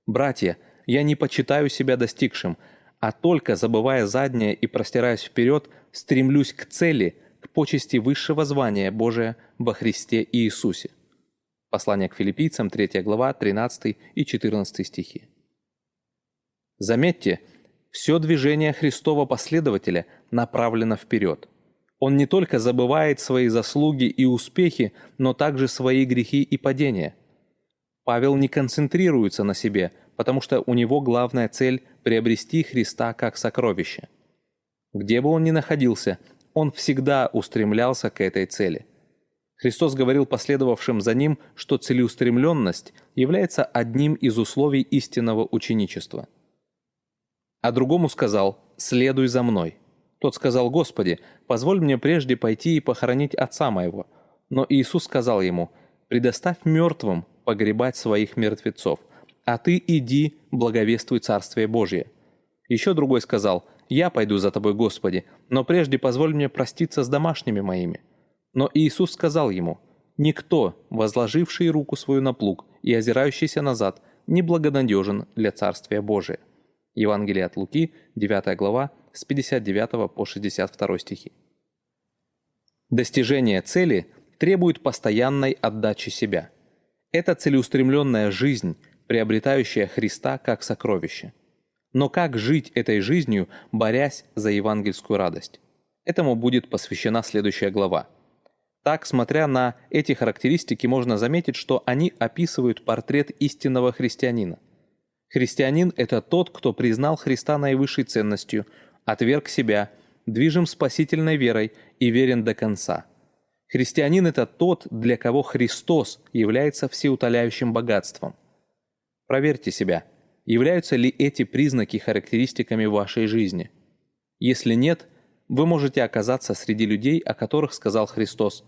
«Братья, я не почитаю себя достигшим, а только, забывая заднее и простираясь вперед, стремлюсь к цели, к почести высшего звания Божия во Христе Иисусе». Послание к филиппийцам, 3 глава, 13 и 14 стихи. Заметьте, все движение Христова последователя направлено вперед – он не только забывает свои заслуги и успехи, но также свои грехи и падения. Павел не концентрируется на себе, потому что у него главная цель – приобрести Христа как сокровище. Где бы он ни находился, он всегда устремлялся к этой цели. Христос говорил последовавшим за ним, что целеустремленность является одним из условий истинного ученичества. А другому сказал «следуй за мной». Тот сказал, «Господи, позволь мне прежде пойти и похоронить отца моего». Но Иисус сказал ему, «Предоставь мертвым погребать своих мертвецов, а ты иди, благовествуй Царствие Божие». Еще другой сказал, «Я пойду за тобой, Господи, но прежде позволь мне проститься с домашними моими». Но Иисус сказал ему, «Никто, возложивший руку свою на плуг и озирающийся назад, не благонадежен для Царствия Божия». Евангелие от Луки, 9 глава, с 59 по 62 стихи. Достижение цели требует постоянной отдачи себя. Это целеустремленная жизнь, приобретающая Христа как сокровище. Но как жить этой жизнью, борясь за евангельскую радость? Этому будет посвящена следующая глава. Так, смотря на эти характеристики, можно заметить, что они описывают портрет истинного христианина. Христианин – это тот, кто признал Христа наивысшей ценностью, отверг себя, движим спасительной верой и верен до конца. Христианин – это тот, для кого Христос является всеутоляющим богатством. Проверьте себя, являются ли эти признаки характеристиками вашей жизни. Если нет, вы можете оказаться среди людей, о которых сказал Христос.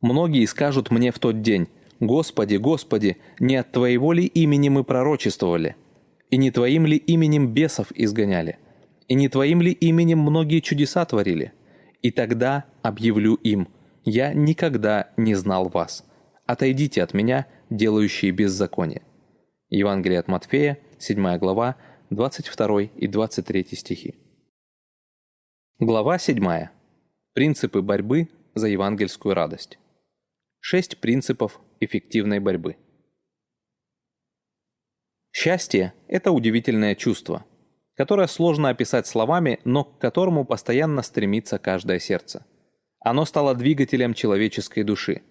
«Многие скажут мне в тот день, «Господи, Господи, не от Твоего ли имени мы пророчествовали? И не Твоим ли именем бесов изгоняли? И не Твоим ли именем многие чудеса творили? И тогда объявлю им, я никогда не знал вас. Отойдите от меня, делающие беззаконие». Евангелие от Матфея, 7 глава, 22 и 23 стихи. Глава 7. Принципы борьбы за евангельскую радость. Шесть принципов эффективной борьбы. Счастье – это удивительное чувство, которое сложно описать словами, но к которому постоянно стремится каждое сердце. Оно стало двигателем человеческой души.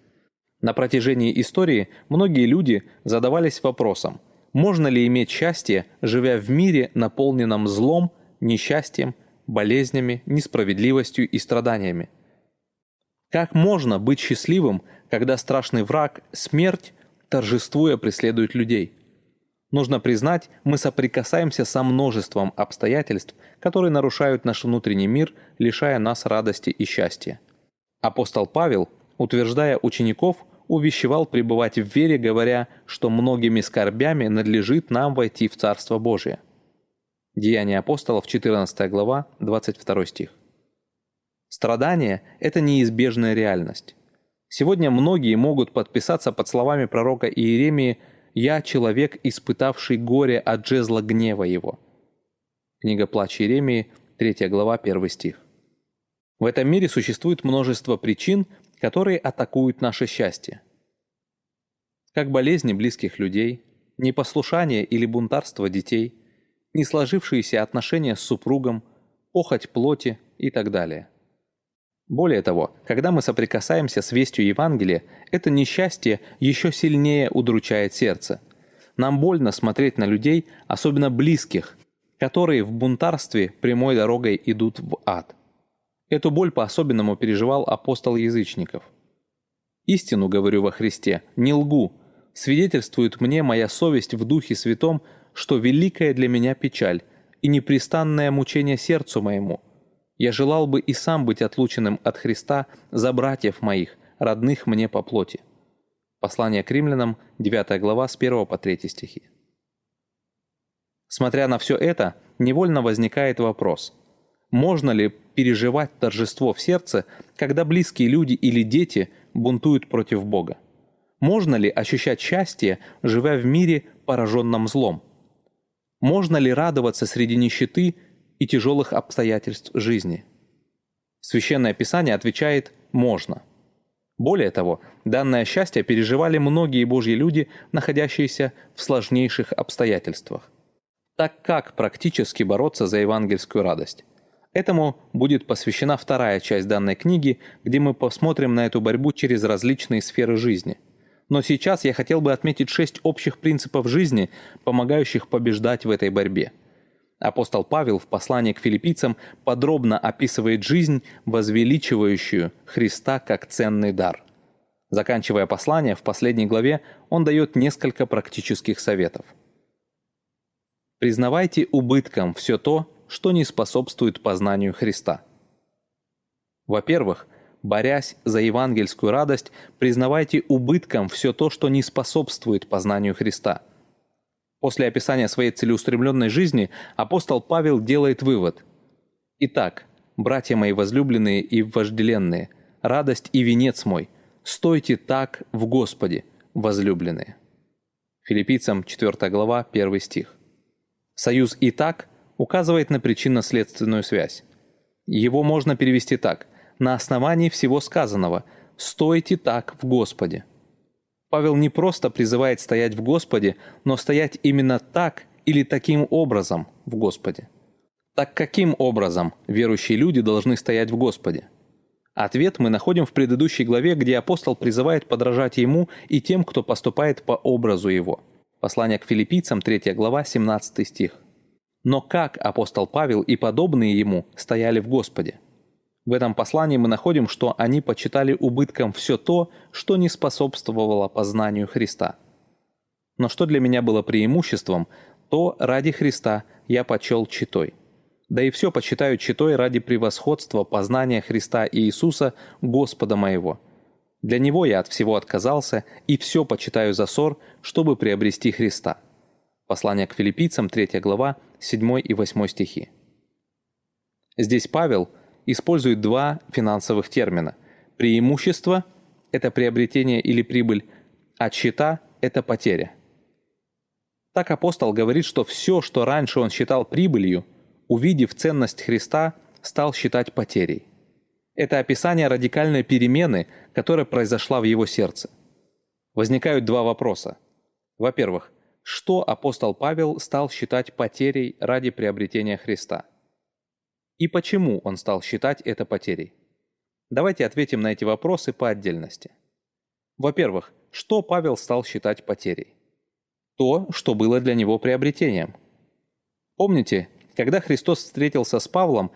На протяжении истории многие люди задавались вопросом, можно ли иметь счастье, живя в мире, наполненном злом, несчастьем, болезнями, несправедливостью и страданиями. Как можно быть счастливым, когда страшный враг, смерть, торжествуя преследует людей. Нужно признать, мы соприкасаемся со множеством обстоятельств, которые нарушают наш внутренний мир, лишая нас радости и счастья. Апостол Павел, утверждая учеников, увещевал пребывать в вере, говоря, что многими скорбями надлежит нам войти в Царство Божие. Деяния апостолов, 14 глава, 22 стих. Страдание – это неизбежная реальность. Сегодня многие могут подписаться под словами пророка Иеремии «Я человек, испытавший горе от жезла гнева его». Книга «Плач Иеремии», 3 глава, 1 стих. В этом мире существует множество причин, которые атакуют наше счастье. Как болезни близких людей, непослушание или бунтарство детей, несложившиеся отношения с супругом, похоть плоти и так далее. Более того, когда мы соприкасаемся с вестью Евангелия, это несчастье еще сильнее удручает сердце. Нам больно смотреть на людей, особенно близких, которые в бунтарстве прямой дорогой идут в ад. Эту боль по-особенному переживал апостол язычников. «Истину говорю во Христе, не лгу, свидетельствует мне моя совесть в Духе Святом, что великая для меня печаль и непрестанное мучение сердцу моему – я желал бы и сам быть отлученным от Христа за братьев моих, родных мне по плоти». Послание к римлянам, 9 глава, с 1 по 3 стихи. Смотря на все это, невольно возникает вопрос, можно ли переживать торжество в сердце, когда близкие люди или дети бунтуют против Бога? Можно ли ощущать счастье, живя в мире, пораженном злом? Можно ли радоваться среди нищеты и тяжелых обстоятельств жизни. Священное Писание отвечает «можно». Более того, данное счастье переживали многие Божьи люди, находящиеся в сложнейших обстоятельствах. Так как практически бороться за евангельскую радость? Этому будет посвящена вторая часть данной книги, где мы посмотрим на эту борьбу через различные сферы жизни. Но сейчас я хотел бы отметить шесть общих принципов жизни, помогающих побеждать в этой борьбе – Апостол Павел в послании к филиппийцам подробно описывает жизнь, возвеличивающую Христа как ценный дар. Заканчивая послание, в последней главе он дает несколько практических советов. Признавайте убытком все то, что не способствует познанию Христа. Во-первых, борясь за евангельскую радость, признавайте убытком все то, что не способствует познанию Христа – После описания своей целеустремленной жизни апостол Павел делает вывод. «Итак, братья мои возлюбленные и вожделенные, радость и венец мой, стойте так в Господе, возлюбленные». Филиппийцам 4 глава 1 стих. Союз «и так» указывает на причинно-следственную связь. Его можно перевести так «на основании всего сказанного, стойте так в Господе». Павел не просто призывает стоять в Господе, но стоять именно так или таким образом в Господе. Так каким образом верующие люди должны стоять в Господе? Ответ мы находим в предыдущей главе, где апостол призывает подражать ему и тем, кто поступает по образу его. Послание к филиппийцам, 3 глава, 17 стих. Но как апостол Павел и подобные ему стояли в Господе? В этом послании мы находим, что они почитали убытком все то, что не способствовало познанию Христа. Но что для меня было преимуществом, то ради Христа я почел читой. да и все почитаю читой ради превосходства познания Христа и Иисуса, Господа моего. Для Него я от всего отказался, и все почитаю за ссор, чтобы приобрести Христа». Послание к филиппийцам, 3 глава, 7 и 8 стихи. Здесь Павел использует два финансовых термина. Преимущество – это приобретение или прибыль, а счета – это потеря. Так апостол говорит, что все, что раньше он считал прибылью, увидев ценность Христа, стал считать потерей. Это описание радикальной перемены, которая произошла в его сердце. Возникают два вопроса. Во-первых, что апостол Павел стал считать потерей ради приобретения Христа? И почему он стал считать это потерей? Давайте ответим на эти вопросы по отдельности. Во-первых, что Павел стал считать потерей? То, что было для него приобретением. Помните, когда Христос встретился с Павлом,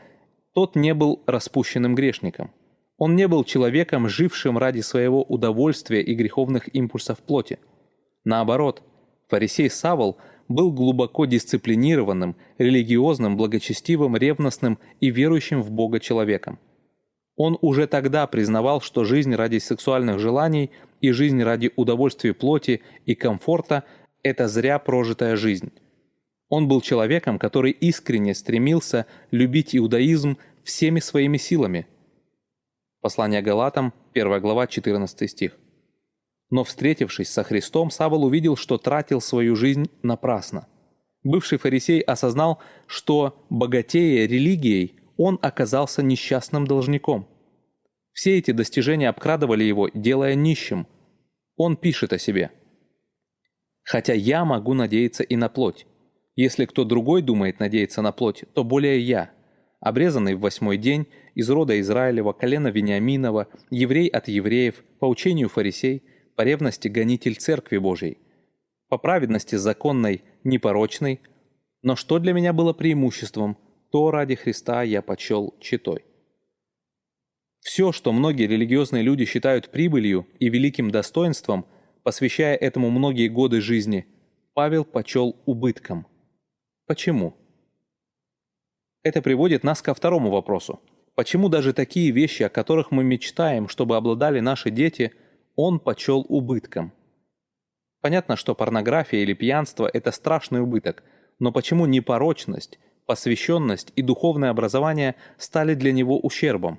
тот не был распущенным грешником. Он не был человеком, жившим ради своего удовольствия и греховных импульсов плоти. Наоборот, фарисей Савол был глубоко дисциплинированным, религиозным, благочестивым, ревностным и верующим в Бога человеком. Он уже тогда признавал, что жизнь ради сексуальных желаний и жизнь ради удовольствия плоти и комфорта – это зря прожитая жизнь. Он был человеком, который искренне стремился любить иудаизм всеми своими силами. Послание Галатам, 1 глава, 14 стих. Но встретившись со Христом, Савол увидел, что тратил свою жизнь напрасно. Бывший фарисей осознал, что, богатея религией, он оказался несчастным должником. Все эти достижения обкрадывали его, делая нищим. Он пишет о себе. «Хотя я могу надеяться и на плоть, если кто другой думает надеяться на плоть, то более я, обрезанный в восьмой день, из рода Израилева, колена Вениаминова, еврей от евреев, по учению фарисей, по ревности гонитель Церкви Божией, по праведности законной, непорочной, но что для меня было преимуществом, то ради Христа я почел читой. Все, что многие религиозные люди считают прибылью и великим достоинством, посвящая этому многие годы жизни, Павел почел убытком – Почему? Это приводит нас ко второму вопросу. Почему даже такие вещи, о которых мы мечтаем, чтобы обладали наши дети, он почел убытком? Понятно, что порнография или пьянство – это страшный убыток, но почему непорочность, посвященность и духовное образование стали для него ущербом?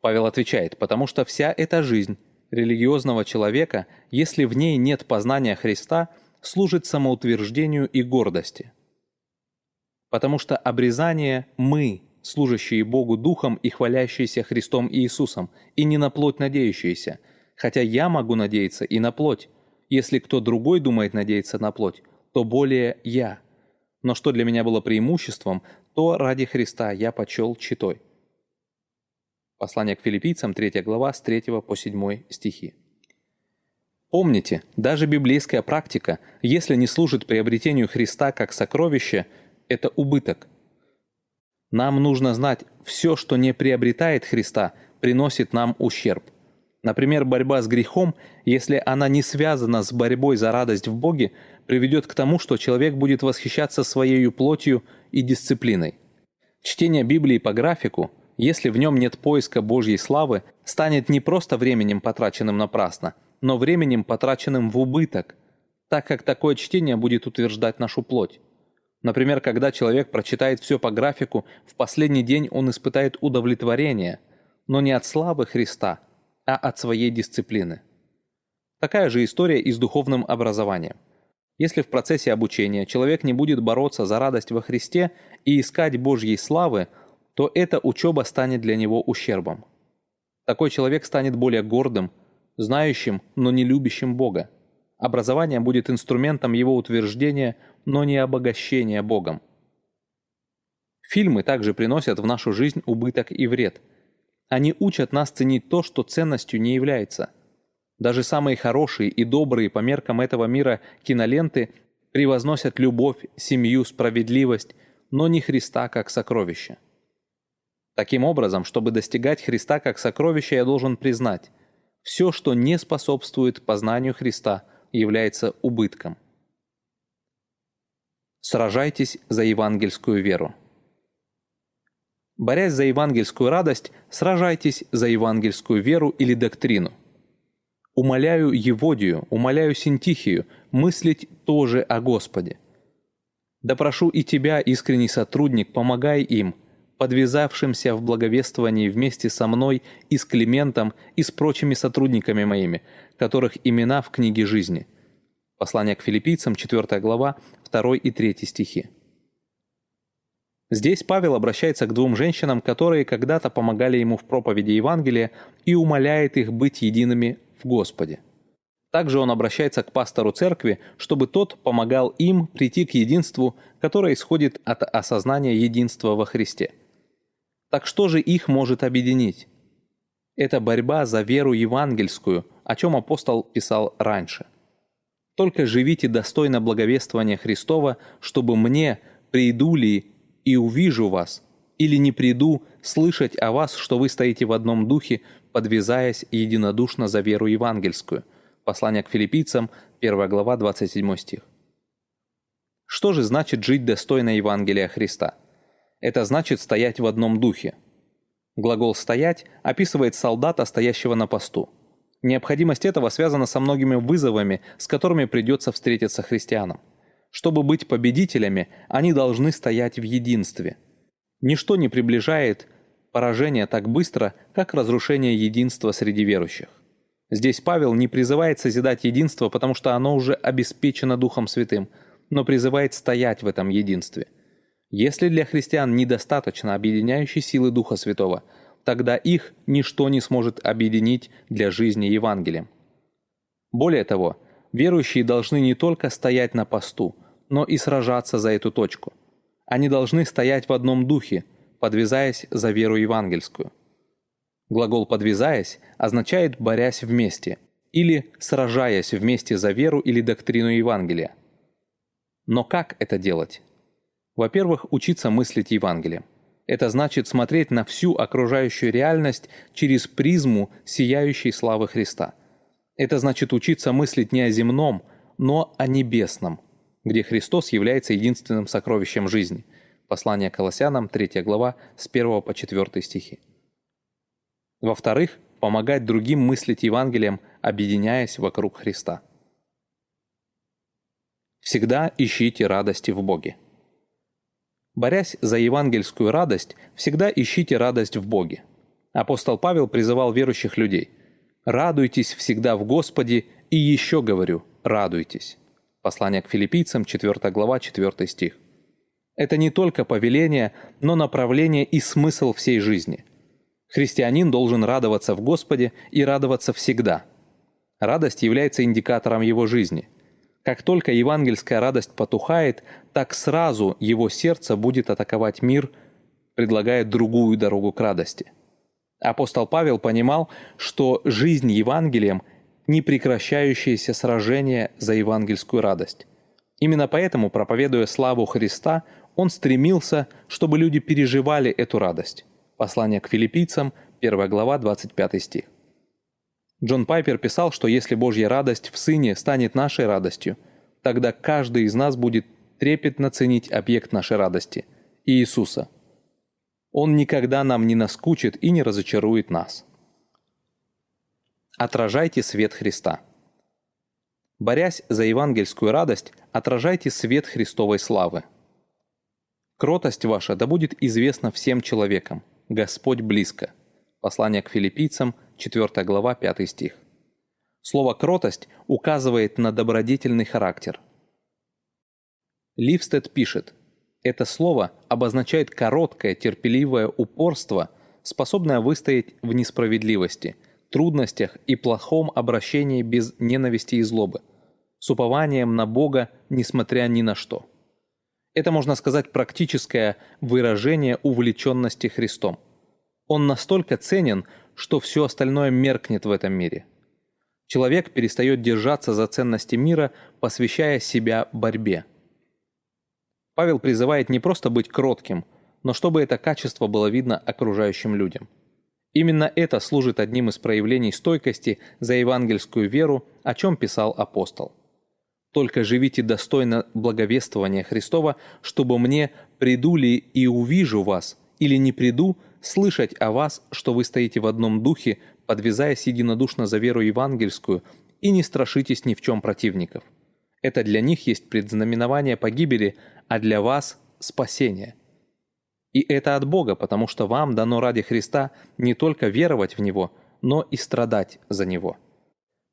Павел отвечает, потому что вся эта жизнь религиозного человека, если в ней нет познания Христа, служит самоутверждению и гордости – потому что обрезание мы, служащие Богу Духом и хвалящиеся Христом Иисусом, и не на плоть надеющиеся, хотя я могу надеяться и на плоть. Если кто другой думает надеяться на плоть, то более я. Но что для меня было преимуществом, то ради Христа я почел читой. Послание к филиппийцам, 3 глава, с 3 по 7 стихи. Помните, даже библейская практика, если не служит приобретению Христа как сокровище – это убыток. Нам нужно знать, все, что не приобретает Христа, приносит нам ущерб. Например, борьба с грехом, если она не связана с борьбой за радость в Боге, приведет к тому, что человек будет восхищаться своей плотью и дисциплиной. Чтение Библии по графику, если в нем нет поиска Божьей славы, станет не просто временем, потраченным напрасно, но временем, потраченным в убыток, так как такое чтение будет утверждать нашу плоть. Например, когда человек прочитает все по графику, в последний день он испытает удовлетворение, но не от славы Христа, а от своей дисциплины. Такая же история и с духовным образованием. Если в процессе обучения человек не будет бороться за радость во Христе и искать Божьей славы, то эта учеба станет для него ущербом. Такой человек станет более гордым, знающим, но не любящим Бога. Образование будет инструментом его утверждения, но не обогащения Богом. Фильмы также приносят в нашу жизнь убыток и вред. Они учат нас ценить то, что ценностью не является. Даже самые хорошие и добрые по меркам этого мира киноленты превозносят любовь, семью, справедливость, но не Христа как сокровище. Таким образом, чтобы достигать Христа как сокровища, я должен признать, все, что не способствует познанию Христа – является убытком. Сражайтесь за евангельскую веру. Борясь за евангельскую радость, сражайтесь за евангельскую веру или доктрину. Умоляю Еводию, умоляю Синтихию мыслить тоже о Господе. Да прошу и тебя, искренний сотрудник, помогай им, подвязавшимся в благовествовании вместе со мной и с Климентом и с прочими сотрудниками моими, которых имена в книге жизни. Послание к филиппийцам, 4 глава, 2 и 3 стихи. Здесь Павел обращается к двум женщинам, которые когда-то помогали ему в проповеди Евангелия и умоляет их быть едиными в Господе. Также он обращается к пастору церкви, чтобы тот помогал им прийти к единству, которое исходит от осознания единства во Христе. Так что же их может объединить? Это борьба за веру евангельскую, о чем апостол писал раньше. «Только живите достойно благовествования Христова, чтобы мне, приду ли и увижу вас, или не приду слышать о вас, что вы стоите в одном духе, подвязаясь единодушно за веру евангельскую». Послание к филиппийцам, 1 глава, 27 стих. Что же значит жить достойно Евангелия Христа? Это значит стоять в одном духе. Глагол «стоять» описывает солдата, стоящего на посту. Необходимость этого связана со многими вызовами, с которыми придется встретиться христианам. Чтобы быть победителями, они должны стоять в единстве. Ничто не приближает поражение так быстро, как разрушение единства среди верующих. Здесь Павел не призывает созидать единство, потому что оно уже обеспечено Духом Святым, но призывает стоять в этом единстве – если для христиан недостаточно объединяющей силы Духа Святого, тогда их ничто не сможет объединить для жизни Евангелием. Более того, верующие должны не только стоять на посту, но и сражаться за эту точку. Они должны стоять в одном духе, подвязаясь за веру евангельскую. Глагол «подвязаясь» означает «борясь вместе» или «сражаясь вместе за веру или доктрину Евангелия». Но как это делать? Во-первых, учиться мыслить Евангелием. Это значит смотреть на всю окружающую реальность через призму сияющей славы Христа. Это значит учиться мыслить не о земном, но о небесном, где Христос является единственным сокровищем жизни. Послание Колоссянам, 3 глава, с 1 по 4 стихи. Во-вторых, помогать другим мыслить Евангелием, объединяясь вокруг Христа. Всегда ищите радости в Боге. Борясь за евангельскую радость, всегда ищите радость в Боге. Апостол Павел призывал верующих людей «Радуйтесь всегда в Господе, и еще говорю, радуйтесь». Послание к филиппийцам, 4 глава, 4 стих. Это не только повеление, но направление и смысл всей жизни. Христианин должен радоваться в Господе и радоваться всегда. Радость является индикатором его жизни – как только евангельская радость потухает, так сразу его сердце будет атаковать мир, предлагая другую дорогу к радости. Апостол Павел понимал, что жизнь Евангелием – непрекращающееся сражение за евангельскую радость. Именно поэтому, проповедуя славу Христа, он стремился, чтобы люди переживали эту радость. Послание к филиппийцам, 1 глава, 25 стих. Джон Пайпер писал, что если Божья радость в Сыне станет нашей радостью, тогда каждый из нас будет трепетно ценить объект нашей радости – Иисуса. Он никогда нам не наскучит и не разочарует нас. Отражайте свет Христа. Борясь за евангельскую радость, отражайте свет Христовой славы. Кротость ваша да будет известна всем человекам. Господь близко. Послание к филиппийцам – 4 глава, 5 стих. Слово «кротость» указывает на добродетельный характер. Ливстед пишет, это слово обозначает короткое, терпеливое упорство, способное выстоять в несправедливости, трудностях и плохом обращении без ненависти и злобы, с упованием на Бога, несмотря ни на что. Это, можно сказать, практическое выражение увлеченности Христом. Он настолько ценен, что все остальное меркнет в этом мире. Человек перестает держаться за ценности мира, посвящая себя борьбе. Павел призывает не просто быть кротким, но чтобы это качество было видно окружающим людям. Именно это служит одним из проявлений стойкости за евангельскую веру, о чем писал апостол. «Только живите достойно благовествования Христова, чтобы мне, приду ли и увижу вас, или не приду слышать о вас, что вы стоите в одном духе, подвязаясь единодушно за веру евангельскую, и не страшитесь ни в чем противников. Это для них есть предзнаменование погибели, а для вас – спасение. И это от Бога, потому что вам дано ради Христа не только веровать в Него, но и страдать за Него.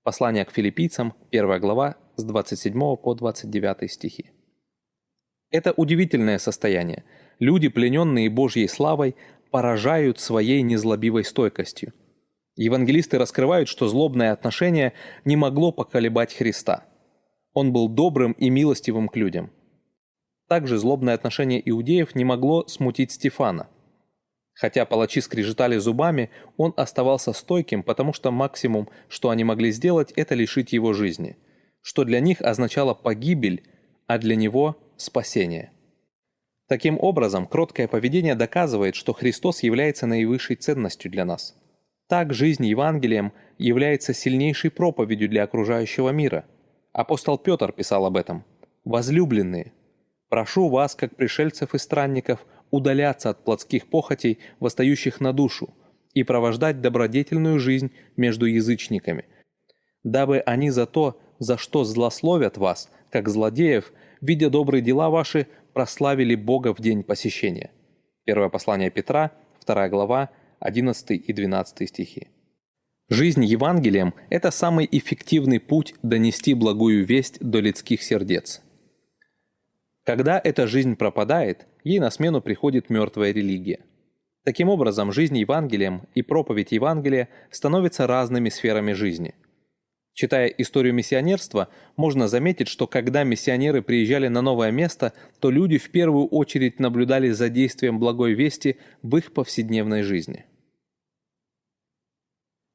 Послание к филиппийцам, 1 глава, с 27 по 29 стихи. Это удивительное состояние. Люди, плененные Божьей славой, поражают своей незлобивой стойкостью. Евангелисты раскрывают, что злобное отношение не могло поколебать Христа. Он был добрым и милостивым к людям. Также злобное отношение иудеев не могло смутить Стефана. Хотя палачи скрежетали зубами, он оставался стойким, потому что максимум, что они могли сделать, это лишить его жизни, что для них означало погибель, а для него – спасение. Таким образом, кроткое поведение доказывает, что Христос является наивысшей ценностью для нас. Так жизнь Евангелием является сильнейшей проповедью для окружающего мира. Апостол Петр писал об этом. «Возлюбленные, прошу вас, как пришельцев и странников, удаляться от плотских похотей, восстающих на душу, и провождать добродетельную жизнь между язычниками, дабы они за то, за что злословят вас, как злодеев, видя добрые дела ваши, прославили Бога в день посещения». Первое послание Петра, 2 глава, 11 и 12 стихи. Жизнь Евангелием – это самый эффективный путь донести благую весть до людских сердец. Когда эта жизнь пропадает, ей на смену приходит мертвая религия. Таким образом, жизнь Евангелием и проповедь Евангелия становятся разными сферами жизни – Читая историю миссионерства, можно заметить, что когда миссионеры приезжали на новое место, то люди в первую очередь наблюдали за действием благой вести в их повседневной жизни.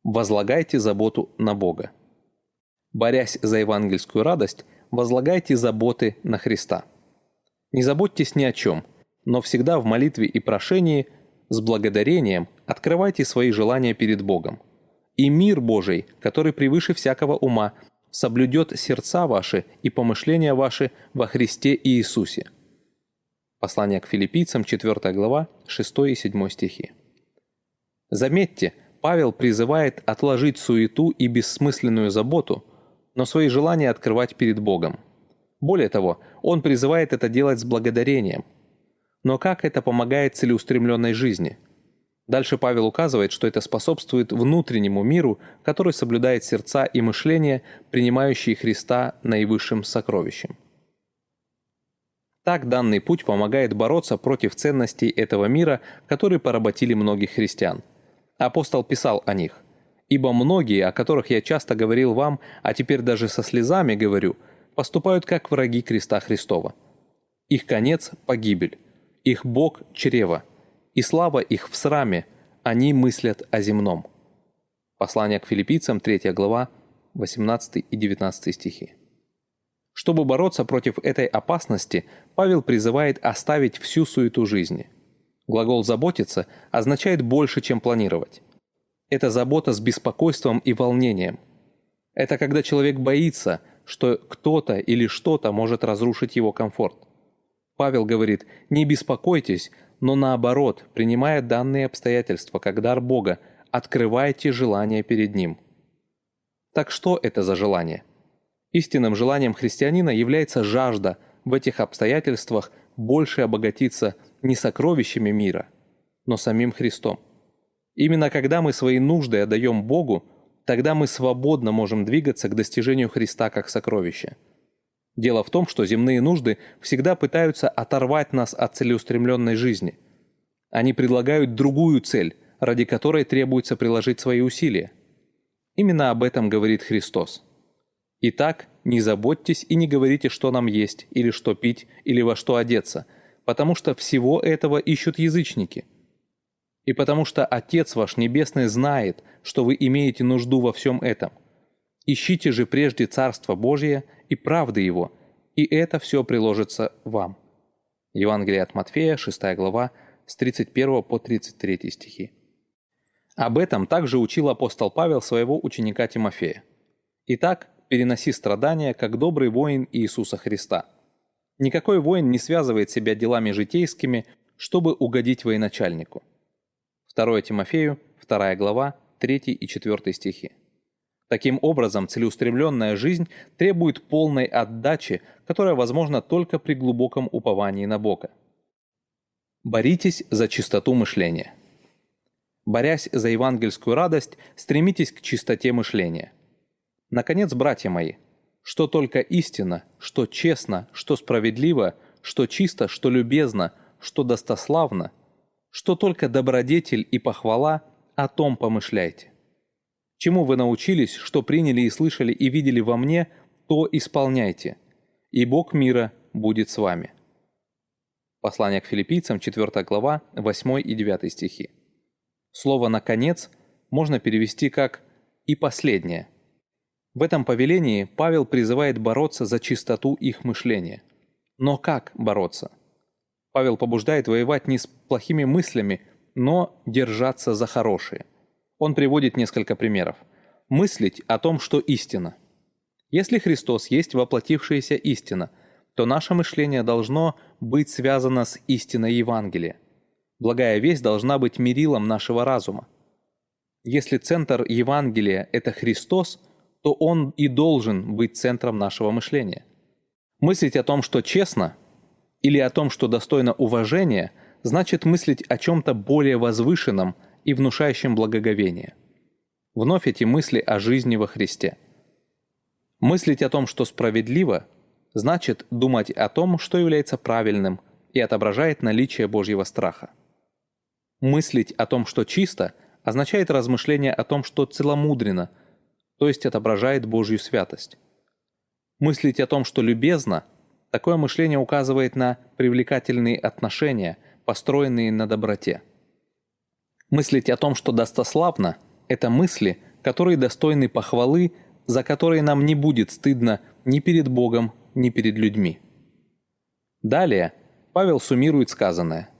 Возлагайте заботу на Бога. Борясь за евангельскую радость, возлагайте заботы на Христа. Не заботьтесь ни о чем, но всегда в молитве и прошении с благодарением открывайте свои желания перед Богом – и мир Божий, который превыше всякого ума, соблюдет сердца ваши и помышления ваши во Христе Иисусе». Послание к филиппийцам, 4 глава, 6 и 7 стихи. Заметьте, Павел призывает отложить суету и бессмысленную заботу, но свои желания открывать перед Богом. Более того, он призывает это делать с благодарением. Но как это помогает целеустремленной жизни – Дальше Павел указывает, что это способствует внутреннему миру, который соблюдает сердца и мышление, принимающие Христа наивысшим сокровищем. Так данный путь помогает бороться против ценностей этого мира, которые поработили многих христиан. Апостол писал о них. «Ибо многие, о которых я часто говорил вам, а теперь даже со слезами говорю, поступают как враги креста Христова. Их конец – погибель, их Бог – чрево, и слава их в сраме, они мыслят о земном». Послание к филиппийцам, 3 глава, 18 и 19 стихи. Чтобы бороться против этой опасности, Павел призывает оставить всю суету жизни. Глагол «заботиться» означает больше, чем планировать. Это забота с беспокойством и волнением. Это когда человек боится, что кто-то или что-то может разрушить его комфорт. Павел говорит «не беспокойтесь, но наоборот, принимая данные обстоятельства как дар Бога, открывайте желание перед Ним. Так что это за желание? Истинным желанием христианина является жажда в этих обстоятельствах больше обогатиться не сокровищами мира, но самим Христом. Именно когда мы свои нужды отдаем Богу, тогда мы свободно можем двигаться к достижению Христа как сокровища. Дело в том, что земные нужды всегда пытаются оторвать нас от целеустремленной жизни. Они предлагают другую цель, ради которой требуется приложить свои усилия. Именно об этом говорит Христос. Итак, не заботьтесь и не говорите, что нам есть, или что пить, или во что одеться, потому что всего этого ищут язычники. И потому что Отец ваш Небесный знает, что вы имеете нужду во всем этом. Ищите же прежде Царство Божие и правды Его, и это все приложится вам». Евангелие от Матфея, 6 глава, с 31 по 33 стихи. Об этом также учил апостол Павел своего ученика Тимофея. «Итак, переноси страдания, как добрый воин Иисуса Христа. Никакой воин не связывает себя делами житейскими, чтобы угодить военачальнику. 2 Тимофею, 2 глава, 3 и 4 стихи. Таким образом, целеустремленная жизнь требует полной отдачи, которая возможна только при глубоком уповании на Бога. Боритесь за чистоту мышления. Борясь за евангельскую радость, стремитесь к чистоте мышления. Наконец, братья мои, что только истина, что честно, что справедливо, что чисто, что любезно, что достославно, что только добродетель и похвала, о том помышляйте. Чему вы научились, что приняли и слышали и видели во мне, то исполняйте, и Бог мира будет с вами. Послание к филиппийцам, 4 глава, 8 и 9 стихи. Слово «наконец» можно перевести как «и последнее». В этом повелении Павел призывает бороться за чистоту их мышления. Но как бороться? Павел побуждает воевать не с плохими мыслями, но держаться за хорошие. Он приводит несколько примеров. Мыслить о том, что истина. Если Христос есть воплотившаяся истина, то наше мышление должно быть связано с истиной Евангелия. Благая весть должна быть мерилом нашего разума. Если центр Евангелия – это Христос, то Он и должен быть центром нашего мышления. Мыслить о том, что честно, или о том, что достойно уважения, значит мыслить о чем-то более возвышенном и внушающем благоговение. Вновь эти мысли о жизни во Христе. Мыслить о том, что справедливо, значит думать о том, что является правильным и отображает наличие Божьего страха. Мыслить о том, что чисто, означает размышление о том, что целомудренно, то есть отображает Божью святость. Мыслить о том, что любезно, такое мышление указывает на привлекательные отношения, построенные на доброте. Мыслить о том, что достославно, это мысли, которые достойны похвалы, за которые нам не будет стыдно ни перед Богом, ни перед людьми. Далее Павел суммирует сказанное,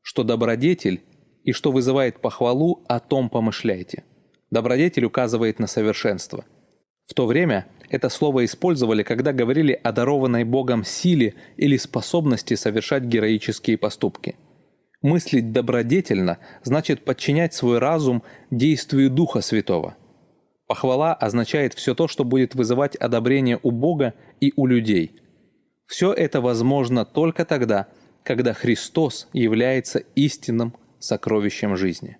что добродетель и что вызывает похвалу, о том помышляйте. Добродетель указывает на совершенство. В то время это слово использовали, когда говорили о дарованной Богом силе или способности совершать героические поступки. Мыслить добродетельно значит подчинять свой разум действию Духа Святого. Похвала означает все то, что будет вызывать одобрение у Бога и у людей. Все это возможно только тогда, когда Христос является истинным сокровищем жизни.